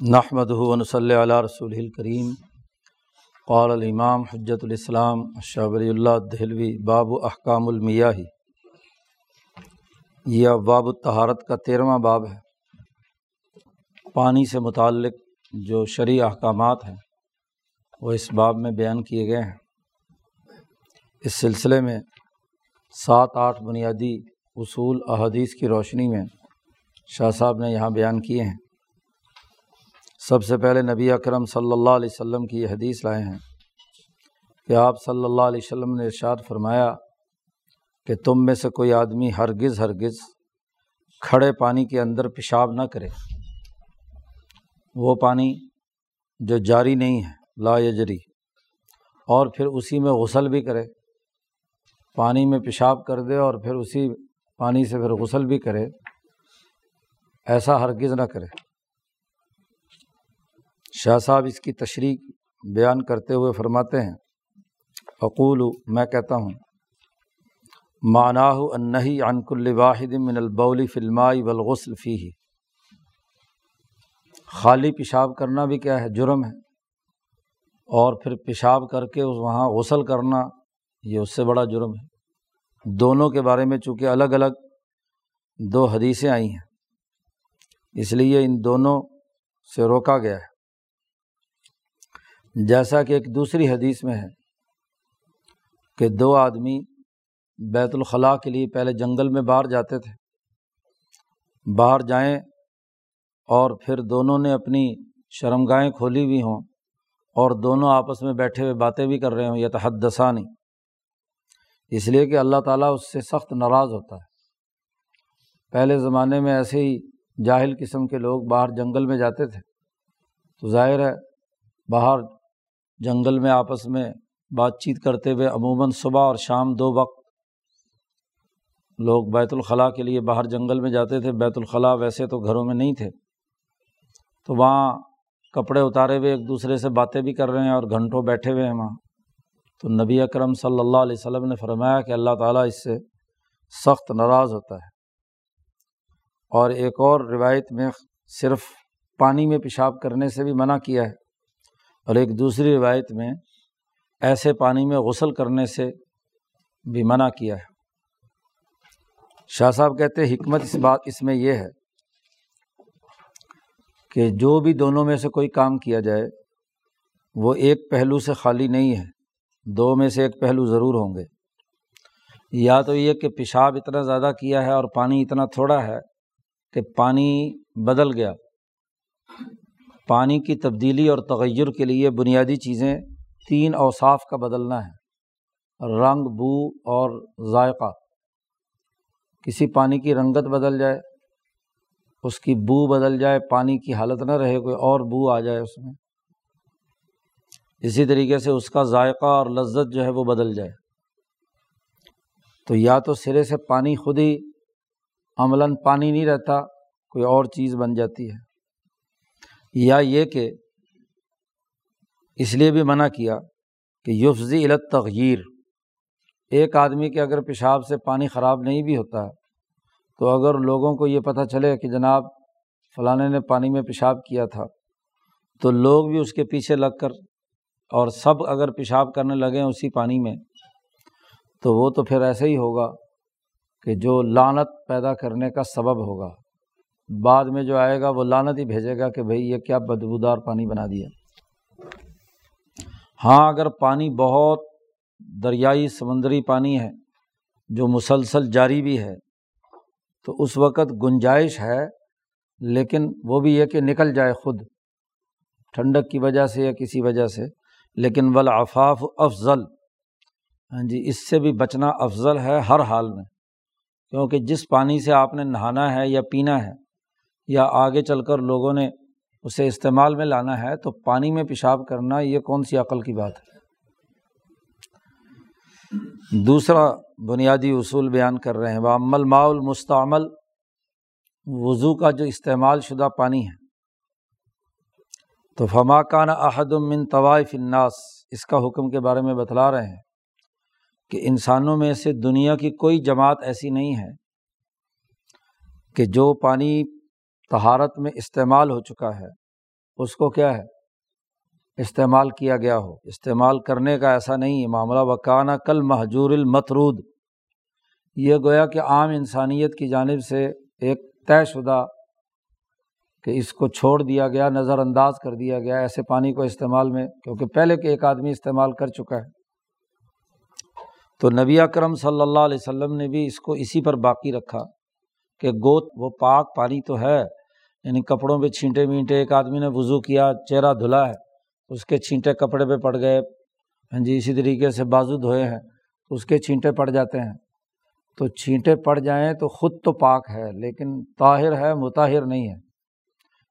نحمد صلی علیہ رسول الکریم قال الامام حجت الاسلام شابری اللہ دہلوی، باب احکام المیاہی. یہ باب الطہارت کا تیرواں باب ہے۔ پانی سے متعلق جو شرعی احکامات ہیں، وہ اس باب میں بیان کیے گئے ہیں۔ اس سلسلے میں سات آٹھ بنیادی اصول احادیث کی روشنی میں شاہ صاحب نے یہاں بیان کیے ہیں۔ سب سے پہلے نبی اکرم صلی اللہ علیہ وسلم کی یہ حدیث لائے ہیں کہ آپ صلی اللہ علیہ وسلم نے ارشاد فرمایا کہ تم میں سے کوئی آدمی ہرگز ہرگز کھڑے پانی کے اندر پیشاب نہ کرے۔ وہ پانی جو جاری نہیں ہے، لا یجری، اور پھر اسی میں غسل بھی کرے۔ پانی میں پیشاب کر دے اور پھر اسی پانی سے پھر غسل بھی کرے۔ ایسا ہرگز نہ کرے۔ شاہ صاحب اس کی تشریح بیان کرتے ہوئے فرماتے ہیں، اقول، میں کہتا ہوں معناہ انہی عنک الواحد من البول فلمائی والغسل فی خالی پیشاب کرنا بھی کیا ہے؟ جرم ہے۔ اور پھر پیشاب کر کے وہاں غسل کرنا، یہ اس سے بڑا جرم ہے۔ دونوں کے بارے میں چونکہ الگ الگ دو حدیثیں آئی ہیں، اس لیے ان دونوں سے روکا گیا ہے۔ جیسا کہ ایک دوسری حدیث میں ہے کہ دو آدمی بیت الخلاء کے لیے پہلے جنگل میں باہر جاتے تھے۔ باہر جائیں اور پھر دونوں نے اپنی شرمگاہیں کھولی ہوئی ہوں اور دونوں آپس میں بیٹھے ہوئے باتیں بھی کر رہے ہوں یہ تحدثہ نہیں اس لیے کہ اللہ تعالیٰ اس سے سخت ناراض ہوتا ہے۔ پہلے زمانے میں ایسے ہی جاہل قسم کے لوگ باہر جنگل میں جاتے تھے۔ تو ظاہر ہے، باہر جنگل میں آپس میں بات چیت کرتے ہوئے عموماً صبح اور شام دو وقت لوگ بیت الخلاء کے لیے باہر جنگل میں جاتے تھے۔ بیت الخلاء ویسے تو گھروں میں نہیں تھے۔ تو وہاں کپڑے اتارے ہوئے، ایک دوسرے سے باتیں بھی کر رہے ہیں اور گھنٹوں بیٹھے ہوئے ہیں وہاں۔ تو نبی اکرم صلی اللہ علیہ وسلم نے فرمایا کہ اللہ تعالیٰ اس سے سخت ناراض ہوتا ہے۔ اور ایک اور روایت میں صرف پانی میں پیشاب کرنے سے بھی منع کیا ہے۔ اور ایک دوسری روایت میں ایسے پانی میں غسل کرنے سے بھی منع کیا ہے۔ شاہ صاحب کہتے حکمت اس بات، اس میں یہ ہے کہ جو بھی دونوں میں سے کوئی کام کیا جائے، وہ ایک پہلو سے خالی نہیں ہے۔ دو میں سے ایک پہلو ضرور ہوں گے۔ یا تو یہ کہ پیشاب اتنا زیادہ کیا ہے اور پانی اتنا تھوڑا ہے کہ پانی بدل گیا۔ پانی کی تبدیلی اور تغیر کے لیے بنیادی چیزیں تین اوصاف کا بدلنا ہے۔ رنگ، بو اور ذائقہ۔ کسی پانی کی رنگت بدل جائے، اس کی بو بدل جائے، پانی کی حالت نہ رہے، کوئی اور بو آ جائے اس میں۔ اسی طریقے سے اس کا ذائقہ اور لذت جو ہے وہ بدل جائے۔ تو یا تو سرے سے پانی خود ہی عملاً پانی نہیں رہتا، کوئی اور چیز بن جاتی ہے۔ یا یہ کہ اس لیے بھی منع کیا کہ یفزی علت تغیر ایک آدمی کے اگر پیشاب سے پانی خراب نہیں بھی ہوتا تو اگر لوگوں کو یہ پتہ چلے کہ جناب فلانے نے پانی میں پیشاب کیا تھا تو لوگ بھی اس کے پیچھے لگ کر اور سب اگر پیشاب کرنے لگیں اسی پانی میں تو وہ تو پھر ایسے ہی ہوگا کہ جو لانت پیدا کرنے کا سبب ہوگا۔ بعد میں جو آئے گا وہ لانت ہی بھیجے گا کہ بھائی یہ کیا بدبودار پانی بنا دیا۔ ہاں اگر پانی بہت دریائی سمندری پانی ہے، جو مسلسل جاری بھی ہے، تو اس وقت گنجائش ہے، لیکن وہ بھی یہ کہ نکل جائے خود۔ ٹھنڈک کی وجہ سے یا کسی وجہ سے۔ لیکن ولافاف افضل۔ ہاں جی اس سے بھی بچنا افضل ہے ہر حال میں۔ کیونکہ جس پانی سے آپ نے نہانا ہے یا پینا ہے یا آگے چل کر لوگوں نے اسے استعمال میں لانا ہے تو پانی میں پیشاب کرنا یہ کون سی عقل کی بات ہے؟ دوسرا بنیادی اصول بیان کر رہے ہیں وہ عمل مستعمل وضو کا جو استعمال شدہ پانی ہے۔ تو فما کان احد من طوائف الناس، اس کا حکم کے بارے میں بتلا رہے ہیں کہ انسانوں میں سے دنیا کی کوئی جماعت ایسی نہیں ہے کہ جو پانی تہارت میں استعمال ہو چکا ہے، اس کو کیا ہے؟ استعمال کیا گیا ہو۔ استعمال کرنے کا ایسا نہیں ہے معاملہ وکانہ کل محجور المترود یہ گویا کہ عام انسانیت کی جانب سے ایک طے شدہ کہ اس کو چھوڑ دیا گیا، نظر انداز کر دیا گیا ایسے پانی کو استعمال میں، کیونکہ پہلے کے ایک آدمی استعمال کر چکا ہے۔ تو نبی اکرم صلی اللہ علیہ وسلم نے بھی اس کو اسی پر باقی رکھا کہ گوت، وہ پاک پانی تو ہے۔ یعنی کپڑوں پہ چھینٹے مینٹے، ایک آدمی نے وضو کیا، چہرہ دھلا ہے، اس کے چھینٹے کپڑے پہ پڑ گئے۔ ہاں جی اسی طریقے سے بازو دھوئے ہیں، اس کے چھینٹے پڑ جاتے ہیں۔ تو چھینٹے پڑ جائیں تو خود تو پاک ہے، لیکن طاہر ہے، مطاہر نہیں ہے۔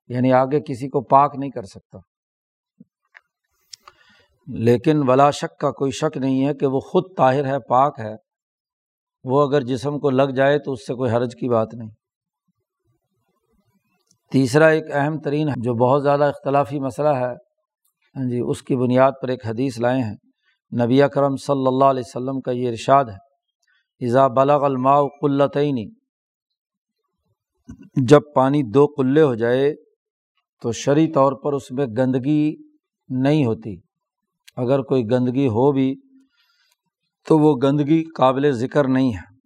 یعنی آگے کسی کو پاک نہیں کر سکتا۔ لیکن ولا شک کا کوئی شک نہیں ہے کہ وہ خود طاہر ہے، پاک ہے۔ وہ اگر جسم کو لگ جائے تو اس سے کوئی حرج کی بات نہیں۔ تیسرا ایک اہم ترین جو بہت زیادہ اختلافی مسئلہ ہے ہاں جی اس کی بنیاد پر ایک حدیث لائے ہیں۔ نبی کرم صلی اللہ علیہ وسلم کا یہ ارشاد ہے ایزا بلغ الماء قلتعینی جب پانی دو قلے ہو جائے تو شرعی طور پر اس میں گندگی نہیں ہوتی۔ اگر کوئی گندگی ہو بھی تو وہ گندگی قابل ذکر نہیں ہے۔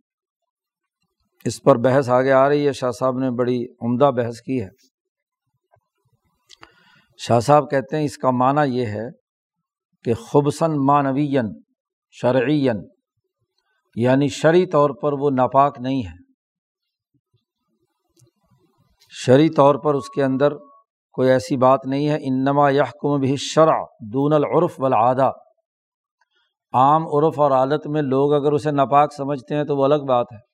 اس پر بحث آگے آ رہی ہے۔ شاہ صاحب نے بڑی عمدہ بحث کی ہے۔ شاہ صاحب کہتے ہیں اس کا معنی یہ ہے کہ خبصن مانوین شرعین یعنی شرعی طور پر وہ ناپاک نہیں ہے۔ شرعی طور پر اس کے اندر کوئی ایسی بات نہیں ہے۔ انما یحکم بھی شرع دون العرف والعادہ۔ عام عرف اور عادت میں لوگ اگر اسے ناپاک سمجھتے ہیں تو وہ الگ بات ہے۔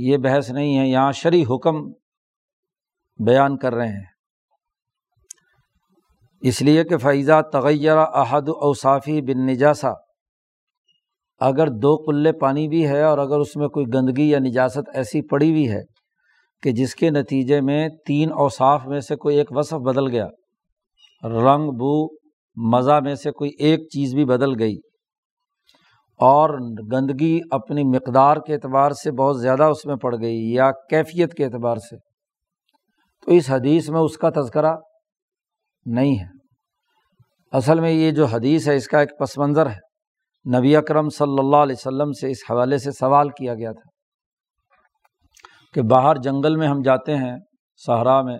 یہ بحث نہیں ہے، یہاں شرعی حکم بیان کر رہے ہیں۔ اس لیے کہ فیضہ تغیر احد اوصافی بن نجاسا اگر دو قلے پانی بھی ہے اور اگر اس میں کوئی گندگی یا نجاست ایسی پڑی ہوئی ہے کہ جس کے نتیجے میں تین اوصاف میں سے کوئی ایک وصف بدل گیا، رنگ، بو، مزہ میں سے کوئی ایک چیز بھی بدل گئی اور گندگی اپنی مقدار کے اعتبار سے بہت زیادہ اس میں پڑ گئی یا کیفیت کے اعتبار سے۔ تو اس حدیث میں اس کا تذکرہ نہیں ہے۔ اصل میں یہ جو حدیث ہے اس کا ایک پس منظر ہے۔ نبی اکرم صلی اللہ علیہ وسلم سے اس حوالے سے سوال کیا گیا تھا کہ باہر جنگل میں ہم جاتے ہیں، صحرا میں،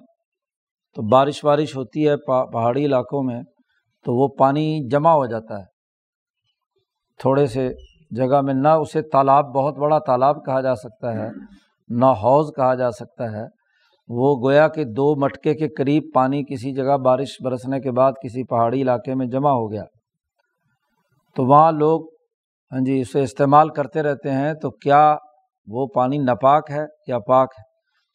تو بارش وارش ہوتی ہے پہاڑی علاقوں میں، تو وہ پانی جمع ہو جاتا ہے۔ تھوڑے سے جگہ میں نہ اسے تالاب، بہت بڑا تالاب کہا جا سکتا ہے، نہ حوض کہا جا سکتا ہے۔ وہ گویا کہ دو مٹکے کے قریب پانی کسی جگہ بارش برسنے کے بعد کسی پہاڑی علاقے میں جمع ہو گیا۔ تو وہاں لوگ ہاں جی اسے استعمال کرتے رہتے ہیں۔ تو کیا وہ پانی ناپاک ہے؟ یا پاک ہے؟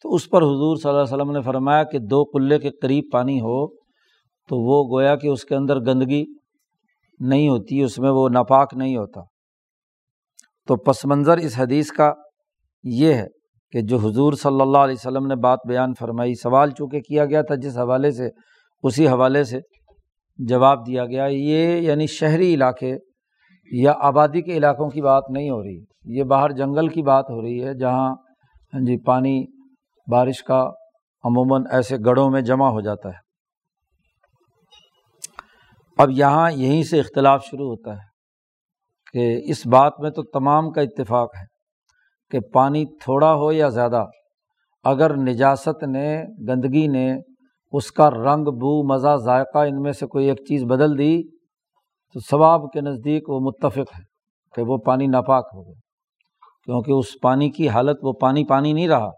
تو اس پر حضور صلی اللہ علیہ وسلم نے فرمایا کہ دو قلعے کے قریب پانی ہو۔ تو وہ گویا کہ اس کے اندر گندگی نہیں ہوتی، اس میں وہ ناپاک نہیں ہوتا۔ تو پس منظر اس حدیث کا یہ ہے کہ جو حضور صلی اللہ علیہ وسلم نے بات بیان فرمائی، سوال چونکہ کیا گیا تھا جس حوالے سے، اسی حوالے سے جواب دیا گیا، یہ یعنی شہری علاقے یا آبادی کے علاقوں کی بات نہیں ہو رہی۔ یہ باہر جنگل کی بات ہو رہی ہے، جہاں ہاں جی پانی، بارش کا عموماً ایسے گڑھوں میں جمع ہو جاتا ہے۔ اب یہاں یہیں سے اختلاف شروع ہوتا ہے کہ اس بات میں تو تمام کا اتفاق ہے کہ پانی تھوڑا ہو یا زیادہ، اگر نجاست نے، گندگی نے اس کا رنگ، بو، مزہ، ذائقہ ان میں سے کوئی ایک چیز بدل دی، تو ثواب کے نزدیک وہ متفق ہے کہ وہ پانی ناپاک ہو گیا۔ کیونکہ اس پانی کی حالت، وہ پانی پانی نہیں رہا،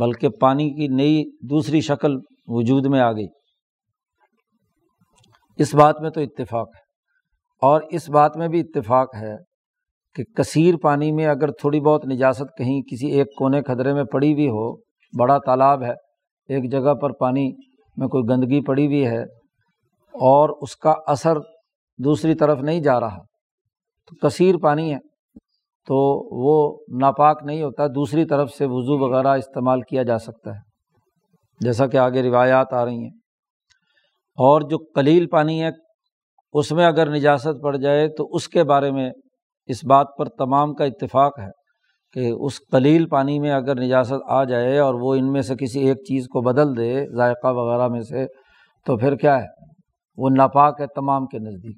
بلکہ پانی کی نئی، دوسری شکل وجود میں آ گئی۔ اس بات میں تو اتفاق ہے۔ اور اس بات میں بھی اتفاق ہے کہ کثیر پانی میں اگر تھوڑی بہت نجاست کہیں کسی ایک کونے کھدرے میں پڑی ہوئی ہو، بڑا تالاب ہے، ایک جگہ پر پانی میں کوئی گندگی پڑی ہوئی ہے اور اس کا اثر دوسری طرف نہیں جا رہا، تو کثیر پانی ہے، تو وہ ناپاک نہیں ہوتا، دوسری طرف سے وضو وغیرہ استعمال کیا جا سکتا ہے۔ جیسا کہ آگے روایات آ رہی ہیں۔ اور جو قلیل پانی ہے، اس میں اگر نجاست پڑ جائے تو اس کے بارے میں اس بات پر تمام کا اتفاق ہے کہ اس قلیل پانی میں اگر نجاست آ جائے اور وہ ان میں سے کسی ایک چیز کو بدل دے، ذائقہ وغیرہ میں سے، تو پھر کیا ہے؟ وہ ناپاک ہے تمام کے نزدیک۔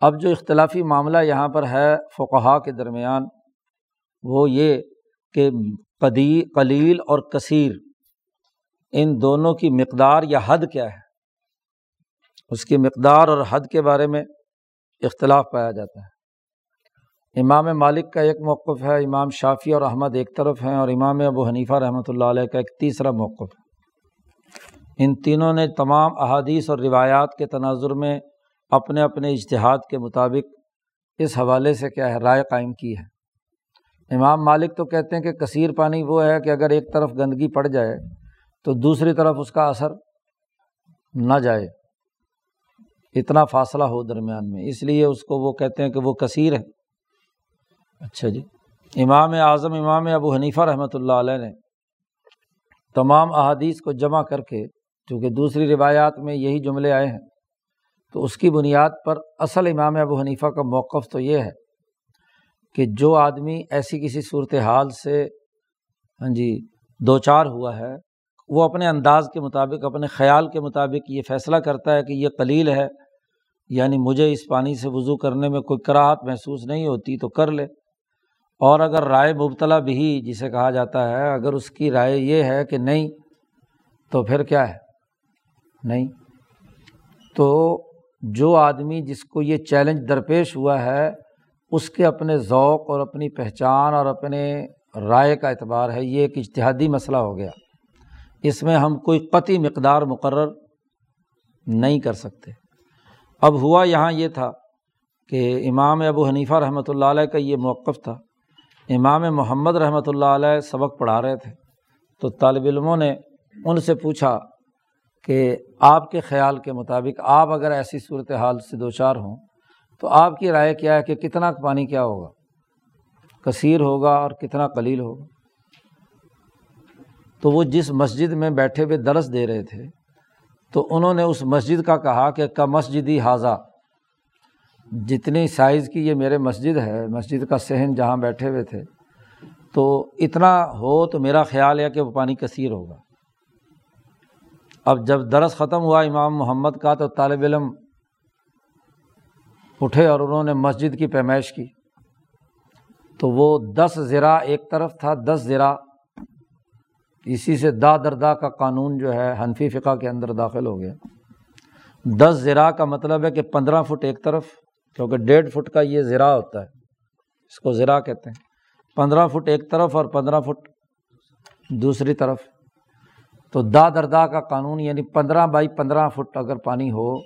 اب جو اختلافی معاملہ یہاں پر ہے فقہا کے درمیان، وہ یہ کہ قدی، قلیل اور کثیر، ان دونوں کی مقدار یا حد کیا ہے؟ اس کی مقدار اور حد کے بارے میں اختلاف پایا جاتا ہے۔ امام مالک کا ایک موقف ہے، امام شافی اور احمد ایک طرف ہیں اور امام ابو حنیفہ رحمۃ اللہ علیہ کا ایک تیسرا موقف ہے۔ ان تینوں نے تمام احادیث اور روایات کے تناظر میں اپنے اپنے اجتہاد کے مطابق اس حوالے سے کیا ہے، رائے قائم کی ہے۔ امام مالک تو کہتے ہیں کہ کثیر پانی وہ ہے کہ اگر ایک طرف گندگی پڑ جائے تو دوسری طرف اس کا اثر نہ جائے۔ اتنا فاصلہ ہو درمیان میں۔ اس لیے اس کو وہ کہتے ہیں کہ وہ کثیر ہے۔ اچھا جی۔ امام اعظم امام ابو حنیفہ رحمۃ اللہ علیہ نے تمام احادیث کو جمع کر کے چونکہ دوسری روایات میں یہی جملے آئے ہیں تو اس کی بنیاد پر اصل امام ابو حنیفہ کا موقف تو یہ ہے کہ جو آدمی ایسی کسی صورت حال سے ہاں جی دو چار ہوا ہے وہ اپنے انداز کے مطابق، اپنے خیال کے مطابق یہ فیصلہ کرتا ہے کہ یہ قلیل ہے یعنی مجھے اس پانی سے وضو کرنے میں کوئی کراہت محسوس نہیں ہوتی تو کر لے۔ اور اگر رائے مبتلا بھی جسے کہا جاتا ہے، اگر اس کی رائے یہ ہے کہ نہیں، تو پھر کیا ہے؟ نہیں۔ تو جو آدمی جس کو یہ چیلنج درپیش ہوا ہے، اس کے اپنے ذوق اور اپنی پہچان اور اپنے رائے کا اعتبار ہے، یہ ایک اشتہادی مسئلہ ہو گیا۔ اس میں ہم کوئی قطعی مقدار مقرر نہیں کر سکتے۔ اب ہوا یہاں یہ تھا کہ امام ابو حنیفہ رحمۃ اللہ علیہ کا یہ موقف تھا۔ امام محمد رحمۃ اللہ علیہ سبق پڑھا رہے تھے۔ تو طالب علموں نے ان سے پوچھا کہ آپ کے خیال کے مطابق آپ اگر ایسی صورت حال سے دو چار ہوں تو آپ کی رائے کیا ہے کہ کتنا پانی کیا ہوگا؟ کثیر ہوگا اور کتنا قلیل ہوگا؟ تو وہ جس مسجد میں بیٹھے ہوئے درس دے رہے تھے، تو انہوں نے اس مسجد کا کہا کہ کا مسجدی حاضہ، جتنی سائز کی یہ میرے مسجد ہے، مسجد کا صحن جہاں بیٹھے ہوئے تھے، تو اتنا ہو تو میرا خیال ہے کہ وہ پانی کثیر ہوگا۔ اب جب درس ختم ہوا امام محمد کا، تو طالب علم اٹھے اور انہوں نے مسجد کی پیمائش کی۔ تو وہ دس زرا ایک طرف تھا، دس زرا اسی سے دا دردا کا قانون جو ہے حنفی فقہ کے اندر داخل ہو گیا۔ دس زرا کا مطلب ہے کہ پندرہ فٹ ایک طرف، کیونکہ ڈیڑھ فٹ کا یہ زرا ہوتا ہے۔ اس کو زرا کہتے ہیں۔ پندرہ فٹ ایک طرف اور پندرہ فٹ دوسری طرف۔ تو دا دردا کا قانون یعنی پندرہ بائی پندرہ فٹ اگر پانی ہو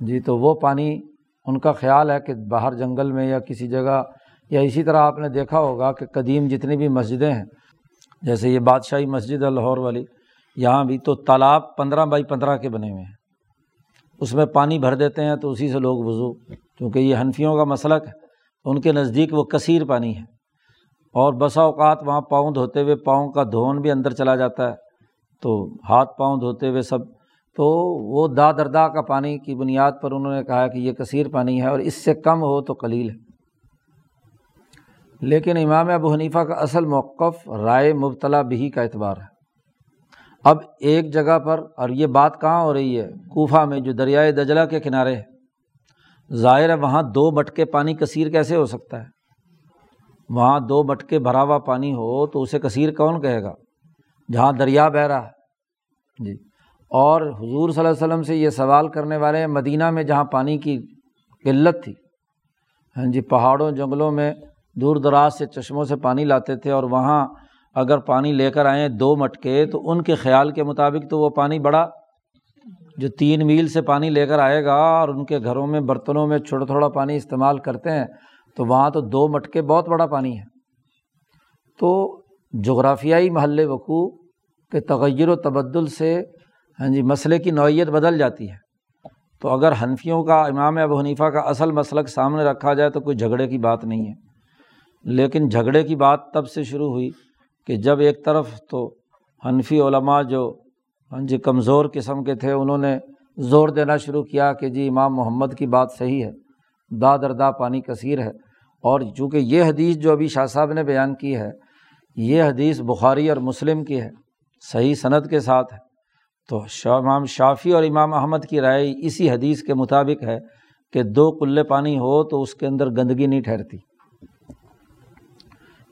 جی تو وہ پانی ان کا خیال ہے کہ باہر جنگل میں یا کسی جگہ یا اسی طرح آپ نے دیکھا ہوگا کہ قدیم جتنی بھی مسجدیں ہیں جیسے یہ بادشاہی مسجد لاہور والی، یہاں بھی تو تالاب پندرہ بائی پندرہ کے بنے ہوئے ہیں۔ اس میں پانی بھر دیتے ہیں تو اسی سے لوگ وضو، کیونکہ یہ حنفیوں کا مسلک ہے، ان کے نزدیک وہ کثیر پانی ہے۔ اور بسا اوقات وہاں پاؤں دھوتے ہوئے پاؤں کا دھون بھی اندر چلا جاتا ہے، تو ہاتھ پاؤں دھوتے ہوئے سب۔ تو وہ دا دردا کا پانی کی بنیاد پر انہوں نے کہا کہ یہ کثیر پانی ہے اور اس سے کم ہو تو قلیل ہے۔ لیکن امام ابو حنیفہ کا اصل موقف رائے مبتلا بھی کا اعتبار ہے۔ اب ایک جگہ پر، اور یہ بات کہاں ہو رہی ہے؟ کوفہ میں جو دریائے دجلا کے کنارے ہے۔ ظاہر ہے وہاں دو مٹکے پانی کثیر کیسے ہو سکتا ہے؟ وہاں دو مٹکے بھرا ہوا پانی ہو تو اسے کثیر کون کہے گا؟ جہاں دریا بہہ رہا ہے۔ جی۔ اور حضور صلی اللہ علیہ وسلم سے یہ سوال کرنے والے مدینہ میں جہاں پانی کی قلت تھی۔ ہاں جی پہاڑوں، جنگلوں میں دور دراز سے چشموں سے پانی لاتے تھے اور وہاں اگر پانی لے کر آئیں دو مٹکے، تو ان کے خیال کے مطابق تو وہ پانی بڑا جو تین میل سے پانی لے کر آئے گا اور ان کے گھروں میں، برتنوں میں چھوٹا تھوڑا پانی استعمال کرتے ہیں، تو وہاں تو دو مٹکے بہت بڑا پانی ہے۔ تو جغرافیائی محل وقوع کے تغیر و تبدل سے ہاں جی مسئلے کی نوعیت بدل جاتی ہے۔ تو اگر حنفیوں کا، امام ابو حنیفہ کا اصل مسلک سامنے رکھا جائے تو کوئی جھگڑے کی بات نہیں ہے۔ لیکن جھگڑے کی بات تب سے شروع ہوئی کہ جب ایک طرف تو حنفی علماء جو ہاں جی کمزور قسم کے تھے، انہوں نے زور دینا شروع کیا کہ جی امام محمد کی بات صحیح ہے، دا دردا پانی کثیر ہے۔ اور چونکہ یہ حدیث جو ابھی شاہ صاحب نے بیان کی ہے، یہ حدیث بخاری اور مسلم کی ہے، صحیح صنعت کے ساتھ ہے۔ تو شاہ امام شافی اور امام احمد کی رائے اسی حدیث کے مطابق ہے کہ دو کلے پانی ہو تو اس کے اندر گندگی نہیں ٹھہرتی۔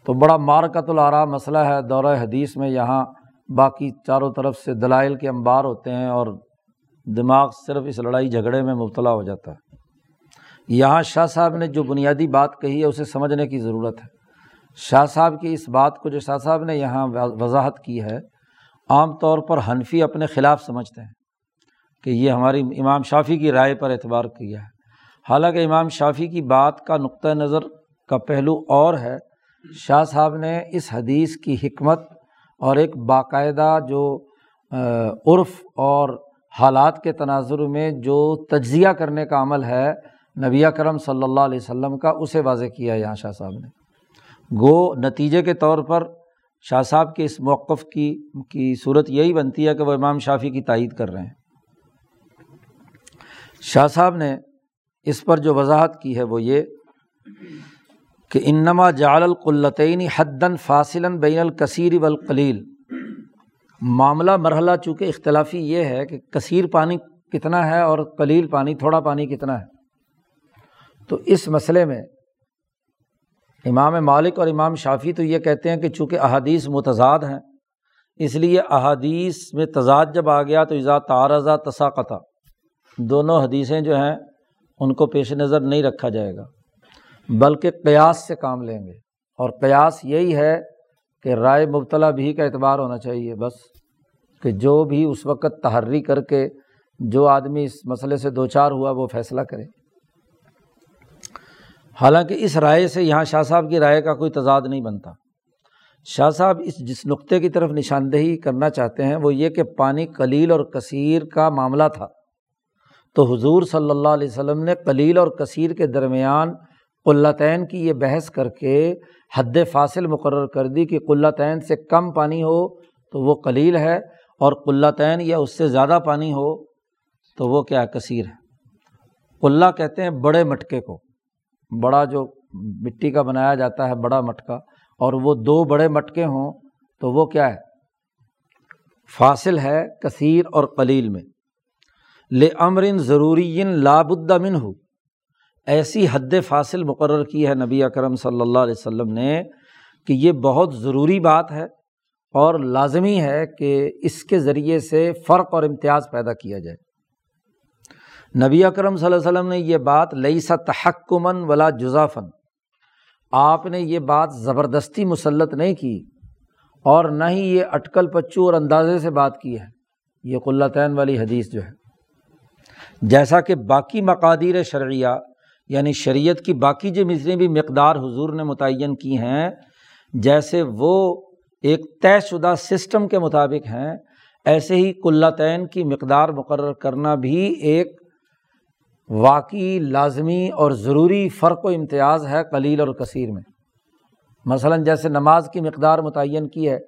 تو بڑا مارکت العرا مسئلہ ہے۔ دورہ حدیث میں یہاں باقی چاروں طرف سے دلائل کے انبار ہوتے ہیں اور دماغ صرف اس لڑائی جھگڑے میں مبتلا ہو جاتا ہے۔ یہاں شاہ صاحب نے جو بنیادی بات کہی ہے اسے سمجھنے کی ضرورت ہے۔ شاہ صاحب کی اس بات کو جو شاہ صاحب نے یہاں وضاحت کی ہے، عام طور پر حنفی اپنے خلاف سمجھتے ہیں کہ یہ ہماری امام شافی کی رائے پر اعتبار کیا ہے۔ حالانکہ امام شافی کی بات کا نقطۂ نظر کا پہلو اور ہے۔ شاہ صاحب نے اس حدیث کی حکمت اور ایک باقاعدہ جو عرف اور حالات کے تناظر میں جو تجزیہ کرنے کا عمل ہے، نبی کرم صلی اللہ علیہ وسلم کا، اسے واضح کیا یہاں شاہ صاحب نے۔ گو، نتیجے کے طور پر شاہ صاحب کے اس موقف کی کی صورت یہی بنتی ہے کہ وہ امام شافی کی تائید کر رہے ہیں۔ شاہ صاحب نے اس پر جو وضاحت کی ہے وہ یہ کہ انما جعل القلطین حدن فاصل بین الکثیر والقلیل۔ معاملہ مرحلہ چونکہ اختلافی یہ ہے کہ کثیر پانی کتنا ہے اور قلیل پانی، تھوڑا پانی کتنا ہے۔ تو اس مسئلے میں امام مالک اور امام شافی تو یہ کہتے ہیں کہ چونکہ احادیث متضاد ہیں، اس لیے احادیث میں تضاد جب آ گیا تو ایزا تارضہ تساقتہ دونوں حدیثیں جو ہیں، ان کو پیش نظر نہیں رکھا جائے گا۔ بلکہ قیاس سے کام لیں گے۔ اور قیاس یہی ہے کہ رائے مبتلا بھی کا اعتبار ہونا چاہیے بس، کہ جو بھی اس وقت تحری کر کے جو آدمی اس مسئلے سے دو چار ہوا وہ فیصلہ کرے۔ حالانکہ اس رائے سے یہاں شاہ صاحب کی رائے کا کوئی تضاد نہیں بنتا۔ شاہ صاحب اس جس نقطے کی طرف نشاندہی کرنا چاہتے ہیں وہ یہ کہ پانی کلیل اور کثیر کا معاملہ تھا۔ تو حضور صلی اللہ علیہ وسلم نے کلیل اور کثیر کے درمیان قلتین کی یہ بحث کر کے حد فاصل مقرر کر دی کہ قلتین سے کم پانی ہو تو وہ کلیل ہے اور قلتین یا اس سے زیادہ پانی ہو تو وہ کیا کثیر ہے۔ قلعہ کہتے ہیں بڑے مٹکے کو۔ بڑا جو مٹی کا بنایا جاتا ہے، بڑا مٹکا۔ اور وہ دو بڑے مٹکے ہوں تو وہ کیا ہے؟ فاصل ہے کثیر اور قلیل میں۔ لے امرن ضروری لابدمن ہو ایسی حد فاصل مقرر کی ہے نبی اکرم صلی اللہ علیہ وسلم نے کہ یہ بہت ضروری بات ہے اور لازمی ہے کہ اس کے ذریعے سے فرق اور امتیاز پیدا کیا جائے۔ نبی اکرم صلی اللہ علیہ وسلم نے یہ بات لئی سا تحکمن ولا جزافن آپ نے یہ بات زبردستی مسلط نہیں کی اور نہ ہی یہ اٹکل پچو اور اندازے سے بات کی ہے۔ یہ قلطین والی حدیث جو ہے۔ جیسا کہ باقی مقادیر شرعیہ یعنی شریعت کی باقی جو جتنی بھی مقدار حضور نے متعین کی ہیں، جیسے وہ ایک طے شدہ سسٹم کے مطابق ہیں، ایسے ہی قلطین کی مقدار مقرر کرنا بھی ایک واقعی لازمی اور ضروری فرق و امتیاز ہے کلیل اور کثیر میں۔ مثلاً جیسے نماز کی مقدار متعین کی ہے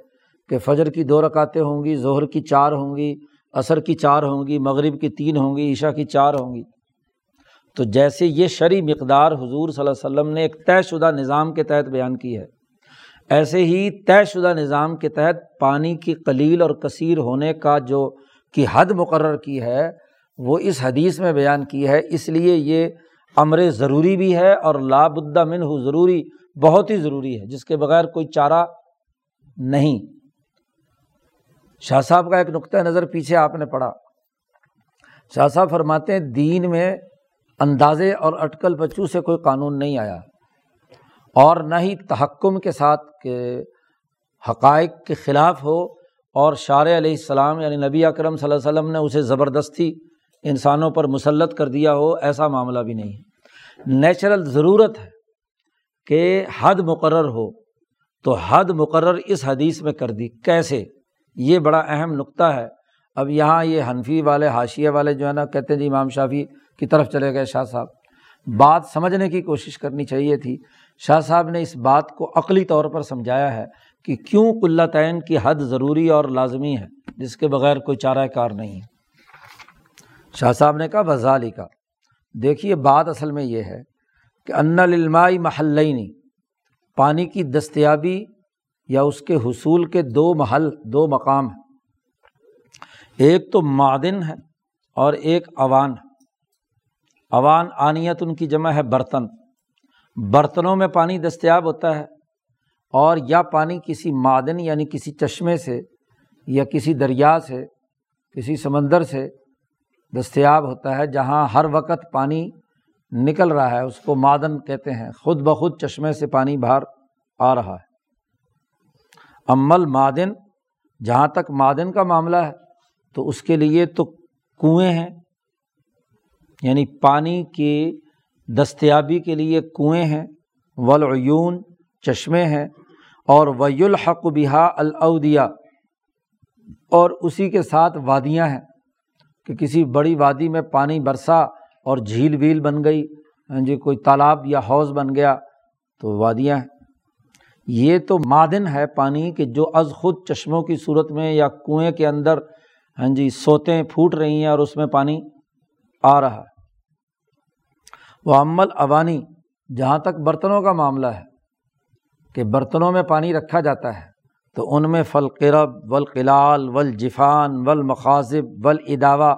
کہ فجر کی دو رکاتیں ہوں گی، ظہر کی چار ہوں گی، عصر کی چار ہوں گی، مغرب کی تین ہوں گی، عشاء کی چار ہوں گی۔ تو جیسے یہ شرعی مقدار حضور صلی اللہ علیہ وسلم نے ایک طے شدہ نظام کے تحت بیان کی ہے، ایسے ہی طے شدہ نظام کے تحت پانی کی قلیل اور کثیر ہونے کا جو کی حد مقرر کی ہے، وہ اس حدیث میں بیان کی ہے۔ اس لیے یہ امر ضروری بھی ہے اور لابدہ من ہو ضروری، بہت ہی ضروری ہے، جس کے بغیر کوئی چارہ نہیں۔ شاہ صاحب کا ایک نقطۂ نظر پیچھے آپ نے پڑھا۔ شاہ صاحب فرماتے ہیں، دین میں اندازے اور اٹکل بچو سے کوئی قانون نہیں آیا اور نہ ہی تحکم کے ساتھ کہ حقائق کے خلاف ہو اور شار علیہ السلام یعنی نبی اکرم صلی اللہ علیہ وسلم نے اسے زبردستی انسانوں پر مسلط کر دیا ہو، ایسا معاملہ بھی نہیں ہے۔ نیچرل ضرورت ہے کہ حد مقرر ہو تو حد مقرر اس حدیث میں کر دی۔ کیسے؟ یہ بڑا اہم نقطہ ہے۔ اب یہاں یہ حنفی والے حاشیے والے جو ہے نا، کہتے ہیں جی امام شافی کی طرف چلے گئے شاہ صاحب۔ بات سمجھنے کی کوشش کرنی چاہیے تھی۔ شاہ صاحب نے اس بات کو عقلی طور پر سمجھایا ہے کہ کیوں قلتین کی حد ضروری اور لازمی ہے، جس کے بغیر کوئی چارہ کار نہیں۔ ہے شاہ صاحب نے کہا بزالی کا دیکھیے، بات اصل میں یہ ہے کہ ان علمائی محلینی پانی کی دستیابی یا اس کے حصول کے دو محل، دو مقام ہیں۔ ایک تو معدن ہے اور ایک اوان ہے۔ اوان آنیت ان کی جمع ہے برتن۔ برتنوں میں پانی دستیاب ہوتا ہے اور یا پانی کسی معدن یعنی کسی چشمے سے یا کسی دریا سے، کسی سمندر سے دستیاب ہوتا ہے، جہاں ہر وقت پانی نکل رہا ہے۔ اس کو معدن کہتے ہیں۔ خود بخود چشمے سے پانی باہر آ رہا ہے۔ عمل معدن جہاں تک معدن کا معاملہ ہے، تو اس کے لیے تو کنویں ہیں۔ یعنی پانی کی دستیابی کے لیے کنویں ہیں ولعیون چشمے ہیں، اور وی الحق بہا الاودیا اور اسی کے ساتھ وادیاں ہیں کہ کسی بڑی وادی میں پانی برسا اور جھیل ویل بن گئی ہاں جی کوئی تالاب یا حوض بن گیا تو وادیاں ہیں۔ یہ تو معدن ہے پانی کہ جو از خود چشموں کی صورت میں یا کنویں کے اندر ہاں جی سوتیں پھوٹ رہی ہیں اور اس میں پانی آ رہا ہے۔ وہ عمل اوانی جہاں تک برتنوں کا معاملہ ہے، کہ برتنوں میں پانی رکھا جاتا ہے، تو ان میں فلقرب ولقلال ولجفان ولمخاصب اداوا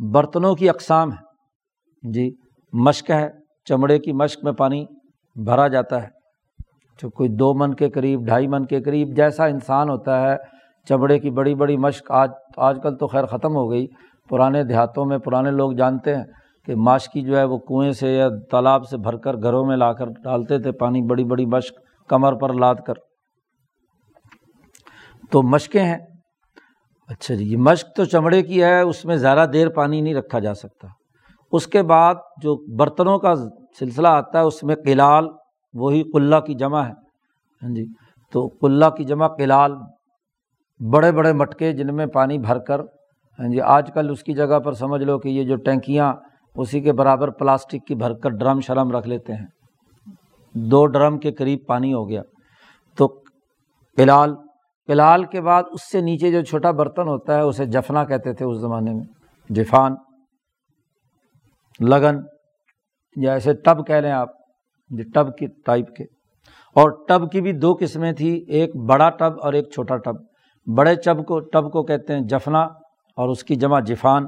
برتنوں کی اقسام ہے جی مشق ہے، چمڑے کی مشق میں پانی بھرا جاتا ہے۔ جو کوئی دو من کے قریب، ڈھائی من کے قریب جیسا انسان ہوتا ہے، چمڑے کی بڑی بڑی مشق، آج آج کل تو خیر ختم ہو گئی، پرانے دیہاتوں میں پرانے لوگ جانتے ہیں کہ ماشکی جو ہے وہ کنویں سے یا تالاب سے بھر کر گھروں میں لا کر ڈالتے تھے پانی بڑی بڑی مشق کمر پر لاد کر۔ تو مشقیں ہیں۔ اچھا جی یہ مشق تو چمڑے کی ہے، اس میں زیادہ دیر پانی نہیں رکھا جا سکتا۔ اس کے بعد جو برتنوں کا سلسلہ آتا ہے، اس میں قلال، وہی قلعہ کی جمع ہے۔ ہاں جی تو قلعہ کی جمع قلال، بڑے بڑے مٹکے جن میں پانی بھر کر۔ ہاں جی آج کل اس کی جگہ پر سمجھ لو کہ یہ جو ٹینکیاں اسی کے برابر پلاسٹک کی بھر کر ڈرم شرم رکھ لیتے ہیں۔ دو ڈرم کے قریب پانی ہو گیا۔ تو پلال پلال کے بعد اس سے نیچے جو چھوٹا برتن ہوتا ہے، اسے جفنا کہتے تھے اس زمانے میں۔ جفان، لگن، یا ایسے ٹب کہہ لیں آپ۔ ٹب کی ٹائپ کے۔ اور ٹب کی بھی دو قسمیں تھیں، ایک بڑا ٹب اور ایک چھوٹا ٹب۔ بڑے چب کو، ٹب کو کہتے ہیں جفنا، اور اس کی جمع جفان۔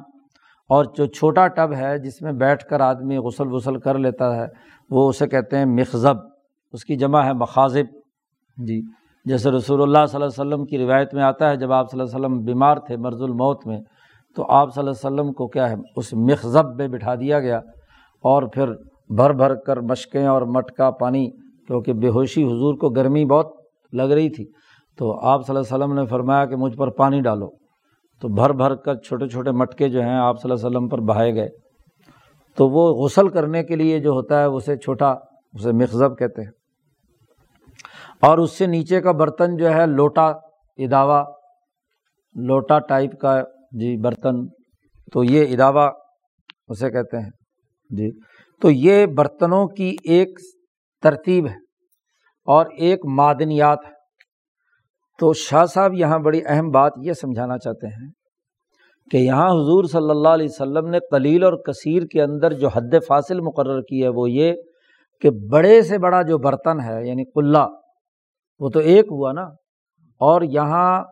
اور جو چھوٹا ٹب ہے جس میں بیٹھ کر آدمی غسل وسل کر لیتا ہے وہ اسے کہتے ہیں مخضب اس کی جمع ہے مخاذب جی۔ جیسے رسول اللہ صلی اللہ علیہ وسلم کی روایت میں آتا ہے جب آپ صلی اللہ علیہ وسلم بیمار تھے مرض الموت میں تو آپ صلی اللہ علیہ وسلم کو کیا ہے اس مخضب میں بٹھا دیا گیا۔ اور پھر بھر بھر کر مشقیں اور مٹکا پانی کیونکہ بے ہوشی حضور کو گرمی بہت لگ رہی تھی۔ تو آپ صلی اللہ علیہ وسلم نے فرمایا کہ مجھ پر پانی ڈالو۔ تو بھر بھر کر چھوٹے چھوٹے مٹکے جو ہیں آپ صلی اللہ علیہ وسلم پر بہائے گئے۔ تو وہ غسل کرنے کے لیے جو ہوتا ہے اسے چھوٹا، اسے مخضب کہتے ہیں۔ اور اس سے نیچے کا برتن جو ہے لوٹا، اداوا، لوٹا ٹائپ کا جی برتن۔ تو یہ اداوا اسے کہتے ہیں۔ جی تو یہ برتنوں کی ایک ترتیب ہے اور ایک معدنیات ہے۔ تو شاہ صاحب یہاں بڑی اہم بات یہ سمجھانا چاہتے ہیں کہ یہاں حضور صلی اللہ علیہ وسلم نے قلیل اور کثیر کے اندر جو حد فاصل مقرر کی ہے وہ یہ کہ بڑے سے بڑا جو برتن ہے یعنی قلعہ، وہ تو ایک ہوا نا، اور یہاں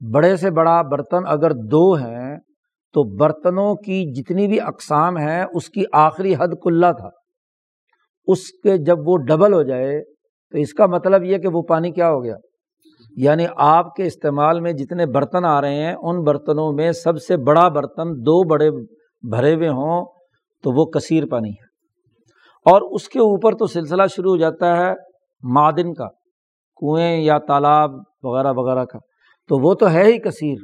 بڑے سے بڑا برتن اگر دو ہیں تو برتنوں کی جتنی بھی اقسام ہیں، اس کی آخری حد کلّا تھا۔ اس کے جب وہ ڈبل ہو جائے تو اس کا مطلب یہ کہ وہ پانی کیا ہو گیا؟ یعنی آپ کے استعمال میں جتنے برتن آ رہے ہیں، ان برتنوں میں سب سے بڑا برتن دو بڑے بھرے ہوئے ہوں تو وہ کثیر پانی ہے۔ اور اس کے اوپر تو سلسلہ شروع ہو جاتا ہے معدن کا، کنویں یا تالاب وغیرہ وغیرہ کا۔ تو وہ تو ہے ہی کثیر۔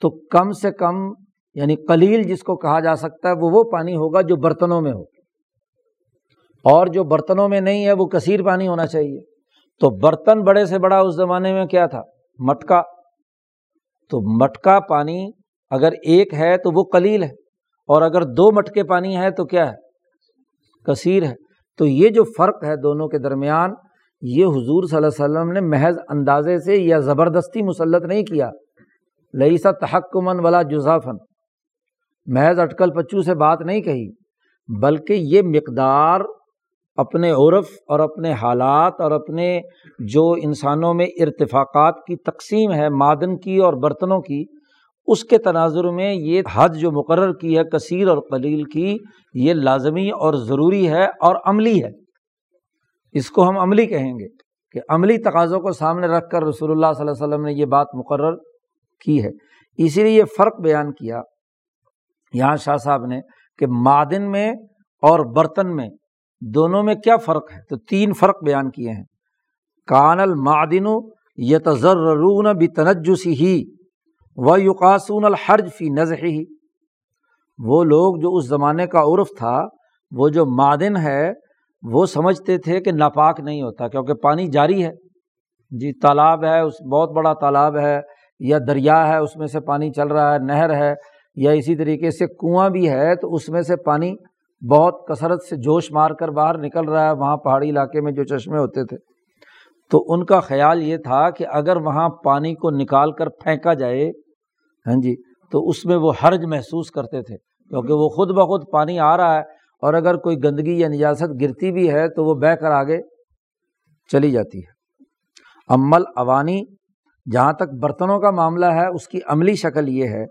تو کم سے کم یعنی قلیل جس کو کہا جا سکتا ہے، وہ وہ پانی ہوگا جو برتنوں میں ہو۔ اور جو برتنوں میں نہیں ہے، وہ کثیر پانی ہونا چاہیے۔ تو برتن بڑے سے بڑا اس زمانے میں کیا تھا؟ مٹکا۔ تو مٹکا پانی اگر ایک ہے تو وہ کلیل ہے، اور اگر دو مٹکے پانی ہے تو کیا ہے؟ کثیر ہے۔ تو یہ جو فرق ہے دونوں کے درمیان، یہ حضور صلی اللہ علیہ وسلم نے محض اندازے سے یا زبردستی مسلط نہیں کیا۔ لئی سا تحکمن والا جزافن محض اٹکل پچو سے بات نہیں کہی، بلکہ یہ مقدار اپنے عرف اور اپنے حالات اور اپنے جو انسانوں میں ارتفاقات کی تقسیم ہے، معدن کی اور برتنوں کی، اس کے تناظر میں یہ حد جو مقرر کی ہے، کثیر اور قلیل کی، یہ لازمی اور ضروری ہے اور عملی ہے۔ اس کو ہم عملی کہیں گے کہ عملی تقاضوں کو سامنے رکھ کر رسول اللہ صلی اللہ علیہ وسلم نے یہ بات مقرر کی ہے۔ اسی لیے یہ فرق بیان کیا۔ یہاں شاہ صاحب نے کہ معدن میں اور برتن میں دونوں میں کیا فرق ہے؟ تو تین فرق بیان کیے ہیں۔ کان المعدن یتضررون بتنجسی ہی و یقاسون الحرج فی نظر ہی وہ لوگ جو اس زمانے کا عرف تھا، وہ جو معدن ہے، وہ سمجھتے تھے کہ ناپاک نہیں ہوتا کیونکہ پانی جاری ہے۔ جی تالاب ہے، اس بہت بڑا تالاب ہے، یا دریا ہے، اس میں سے پانی چل رہا ہے، نہر ہے، یا اسی طریقے سے کنواں بھی ہے، تو اس میں سے پانی بہت کثرت سے جوش مار کر باہر نکل رہا ہے، وہاں پہاڑی علاقے میں جو چشمے ہوتے تھے۔ تو ان کا خیال یہ تھا کہ اگر وہاں پانی کو نکال کر پھینکا جائے ہاں جی تو اس میں وہ حرج محسوس کرتے تھے۔ کیونکہ وہ خود بخود پانی آ رہا ہے اور اگر کوئی گندگی یا نجاست گرتی بھی ہے تو وہ بہہ کر آگے چلی جاتی ہے۔ عمل اوانی جہاں تک برتنوں کا معاملہ ہے، اس کی عملی شکل یہ ہے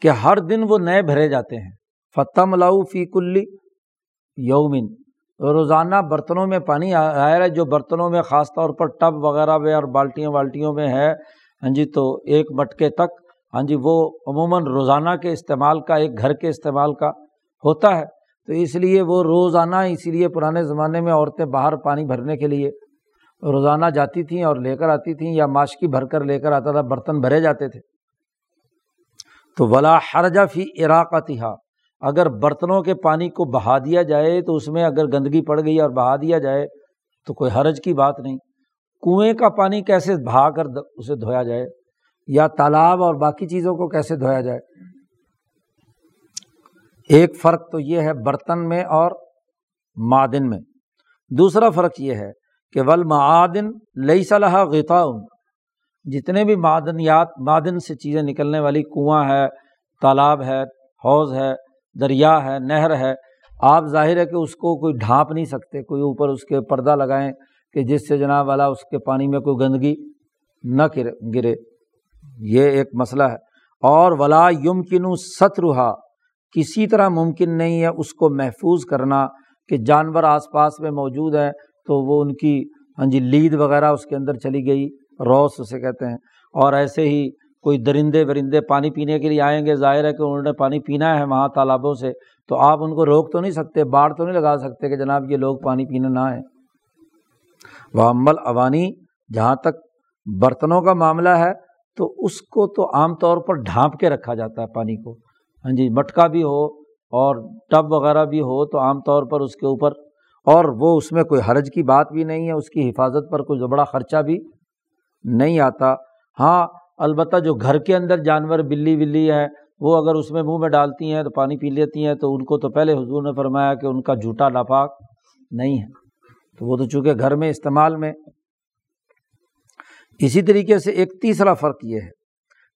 کہ ہر دن وہ نئے بھرے جاتے ہیں۔ فتح ملاؤ فی کلی یومن۔ روزانہ برتنوں میں پانی آیا ہے جو برتنوں میں خاص طور پر ٹب وغیرہ میں اور بالٹیوں والٹیوں میں ہے۔ ہاں جی تو ایک مٹکے تک ہاں جی وہ عموماً روزانہ کے استعمال کا، ایک گھر کے استعمال کا ہوتا ہے۔ تو اس لیے وہ روزانہ، اسی لیے پرانے زمانے میں عورتیں باہر پانی بھرنے کے لیے روزانہ جاتی تھیں اور لے کر آتی تھیں یا ماشکی بھر کر لے کر آتا تھا، برتن بھرے جاتے تھے۔ تو ولا حرجہ فی عراقتہ اگر برتنوں کے پانی کو بہا دیا جائے تو اس میں اگر گندگی پڑ گئی اور بہا دیا جائے تو کوئی حرج کی بات نہیں۔ کنویں کا پانی کیسے بہا کر اسے دھویا جائے؟ یا تالاب اور باقی چیزوں کو کیسے دھویا جائے؟ ایک فرق تو یہ ہے برتن میں اور معدن میں۔ دوسرا فرق یہ ہے کہ ول معدن لئی صلاح غتا جتنے بھی معدنیات، معدن سے چیزیں نکلنے والی کنواں ہے، تالاب ہے، حوض ہے دریا ہے، نہر ہے، آپ ظاہر ہے کہ اس کو کوئی ڈھانپ نہیں سکتے، کوئی اوپر اس کے پردہ لگائیں کہ جس سے جناب والا اس کے پانی میں کوئی گندگی نہ گرے۔ یہ ایک مسئلہ ہے۔ اور ولا یم کنو کسی طرح ممکن نہیں ہے اس کو محفوظ کرنا کہ جانور آس پاس میں موجود ہیں تو وہ ان کی ہاں جی لید وغیرہ اس کے اندر چلی گئی، روس اسے کہتے ہیں۔ اور ایسے ہی کوئی درندے ورندے پانی پینے کے لیے آئیں گے، ظاہر ہے کہ انہوں نے پانی پینا ہے وہاں تالابوں سے، تو آپ ان کو روک تو نہیں سکتے باڑھ تو نہیں لگا سکتے کہ جناب یہ لوگ پانی پینے نہ آئیں۔ وہ عمل اوانی جہاں تک برتنوں کا معاملہ ہے، تو اس کو تو عام طور پر ڈھانپ کے رکھا جاتا ہے پانی کو۔ ہاں جی مٹکا بھی ہو اور ٹب وغیرہ بھی ہو تو عام طور پر اس کے اوپر، اور وہ اس میں کوئی حرج کی بات بھی نہیں ہے، اس کی حفاظت پر کوئی بڑا خرچہ بھی نہیں آتا۔ ہاں البتہ جو گھر کے اندر جانور بلی ولی ہے، وہ اگر اس میں منہ میں ڈالتی ہیں تو پانی پی لیتی ہیں، تو ان کو تو پہلے حضور نے فرمایا کہ ان کا جھوٹا ناپاک نہیں ہے۔ تو وہ تو چونکہ گھر میں استعمال میں۔ اسی طریقے سے ایک تیسرا فرق یہ ہے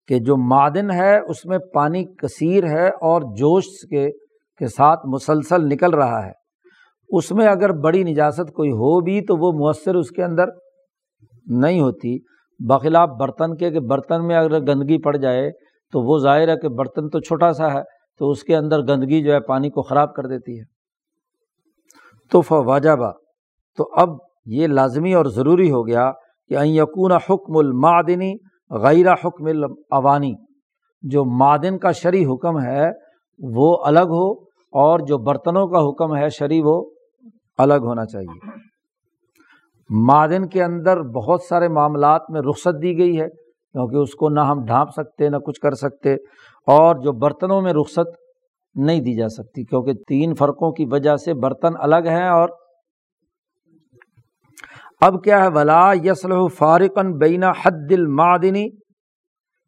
کہ جو معدن ہے، اس میں پانی کثیر ہے اور جوش کے کے ساتھ مسلسل نکل رہا ہے۔ اس میں اگر بڑی نجاست کوئی ہو بھی تو وہ مؤثر اس کے اندر نہیں ہوتی۔ بخلاف برتن کے کہ برتن میں اگر گندگی پڑ جائے تو وہ ظاہر ہے کہ برتن تو چھوٹا سا ہے تو اس کے اندر گندگی جو ہے پانی کو خراب کر دیتی ہے۔ تو فواجبہ تو اب یہ لازمی اور ضروری ہو گیا کہ یقون حکم المعدنی غیر حکم العوانی جو معدن کا شرعی حکم ہے وہ الگ ہو اور جو برتنوں کا حکم ہے شرعی وہ الگ ہونا چاہیے۔ معدن کے اندر بہت سارے معاملات میں رخصت دی گئی ہے، کیونکہ اس کو نہ ہم ڈھانپ سکتے، نہ کچھ کر سکتے، اور جو برتنوں میں رخصت نہیں دی جا سکتی، کیونکہ تین فرقوں کی وجہ سے برتن الگ ہیں اور اب کیا ہے؟ ولا یسل فارقن بینا حد المعدنی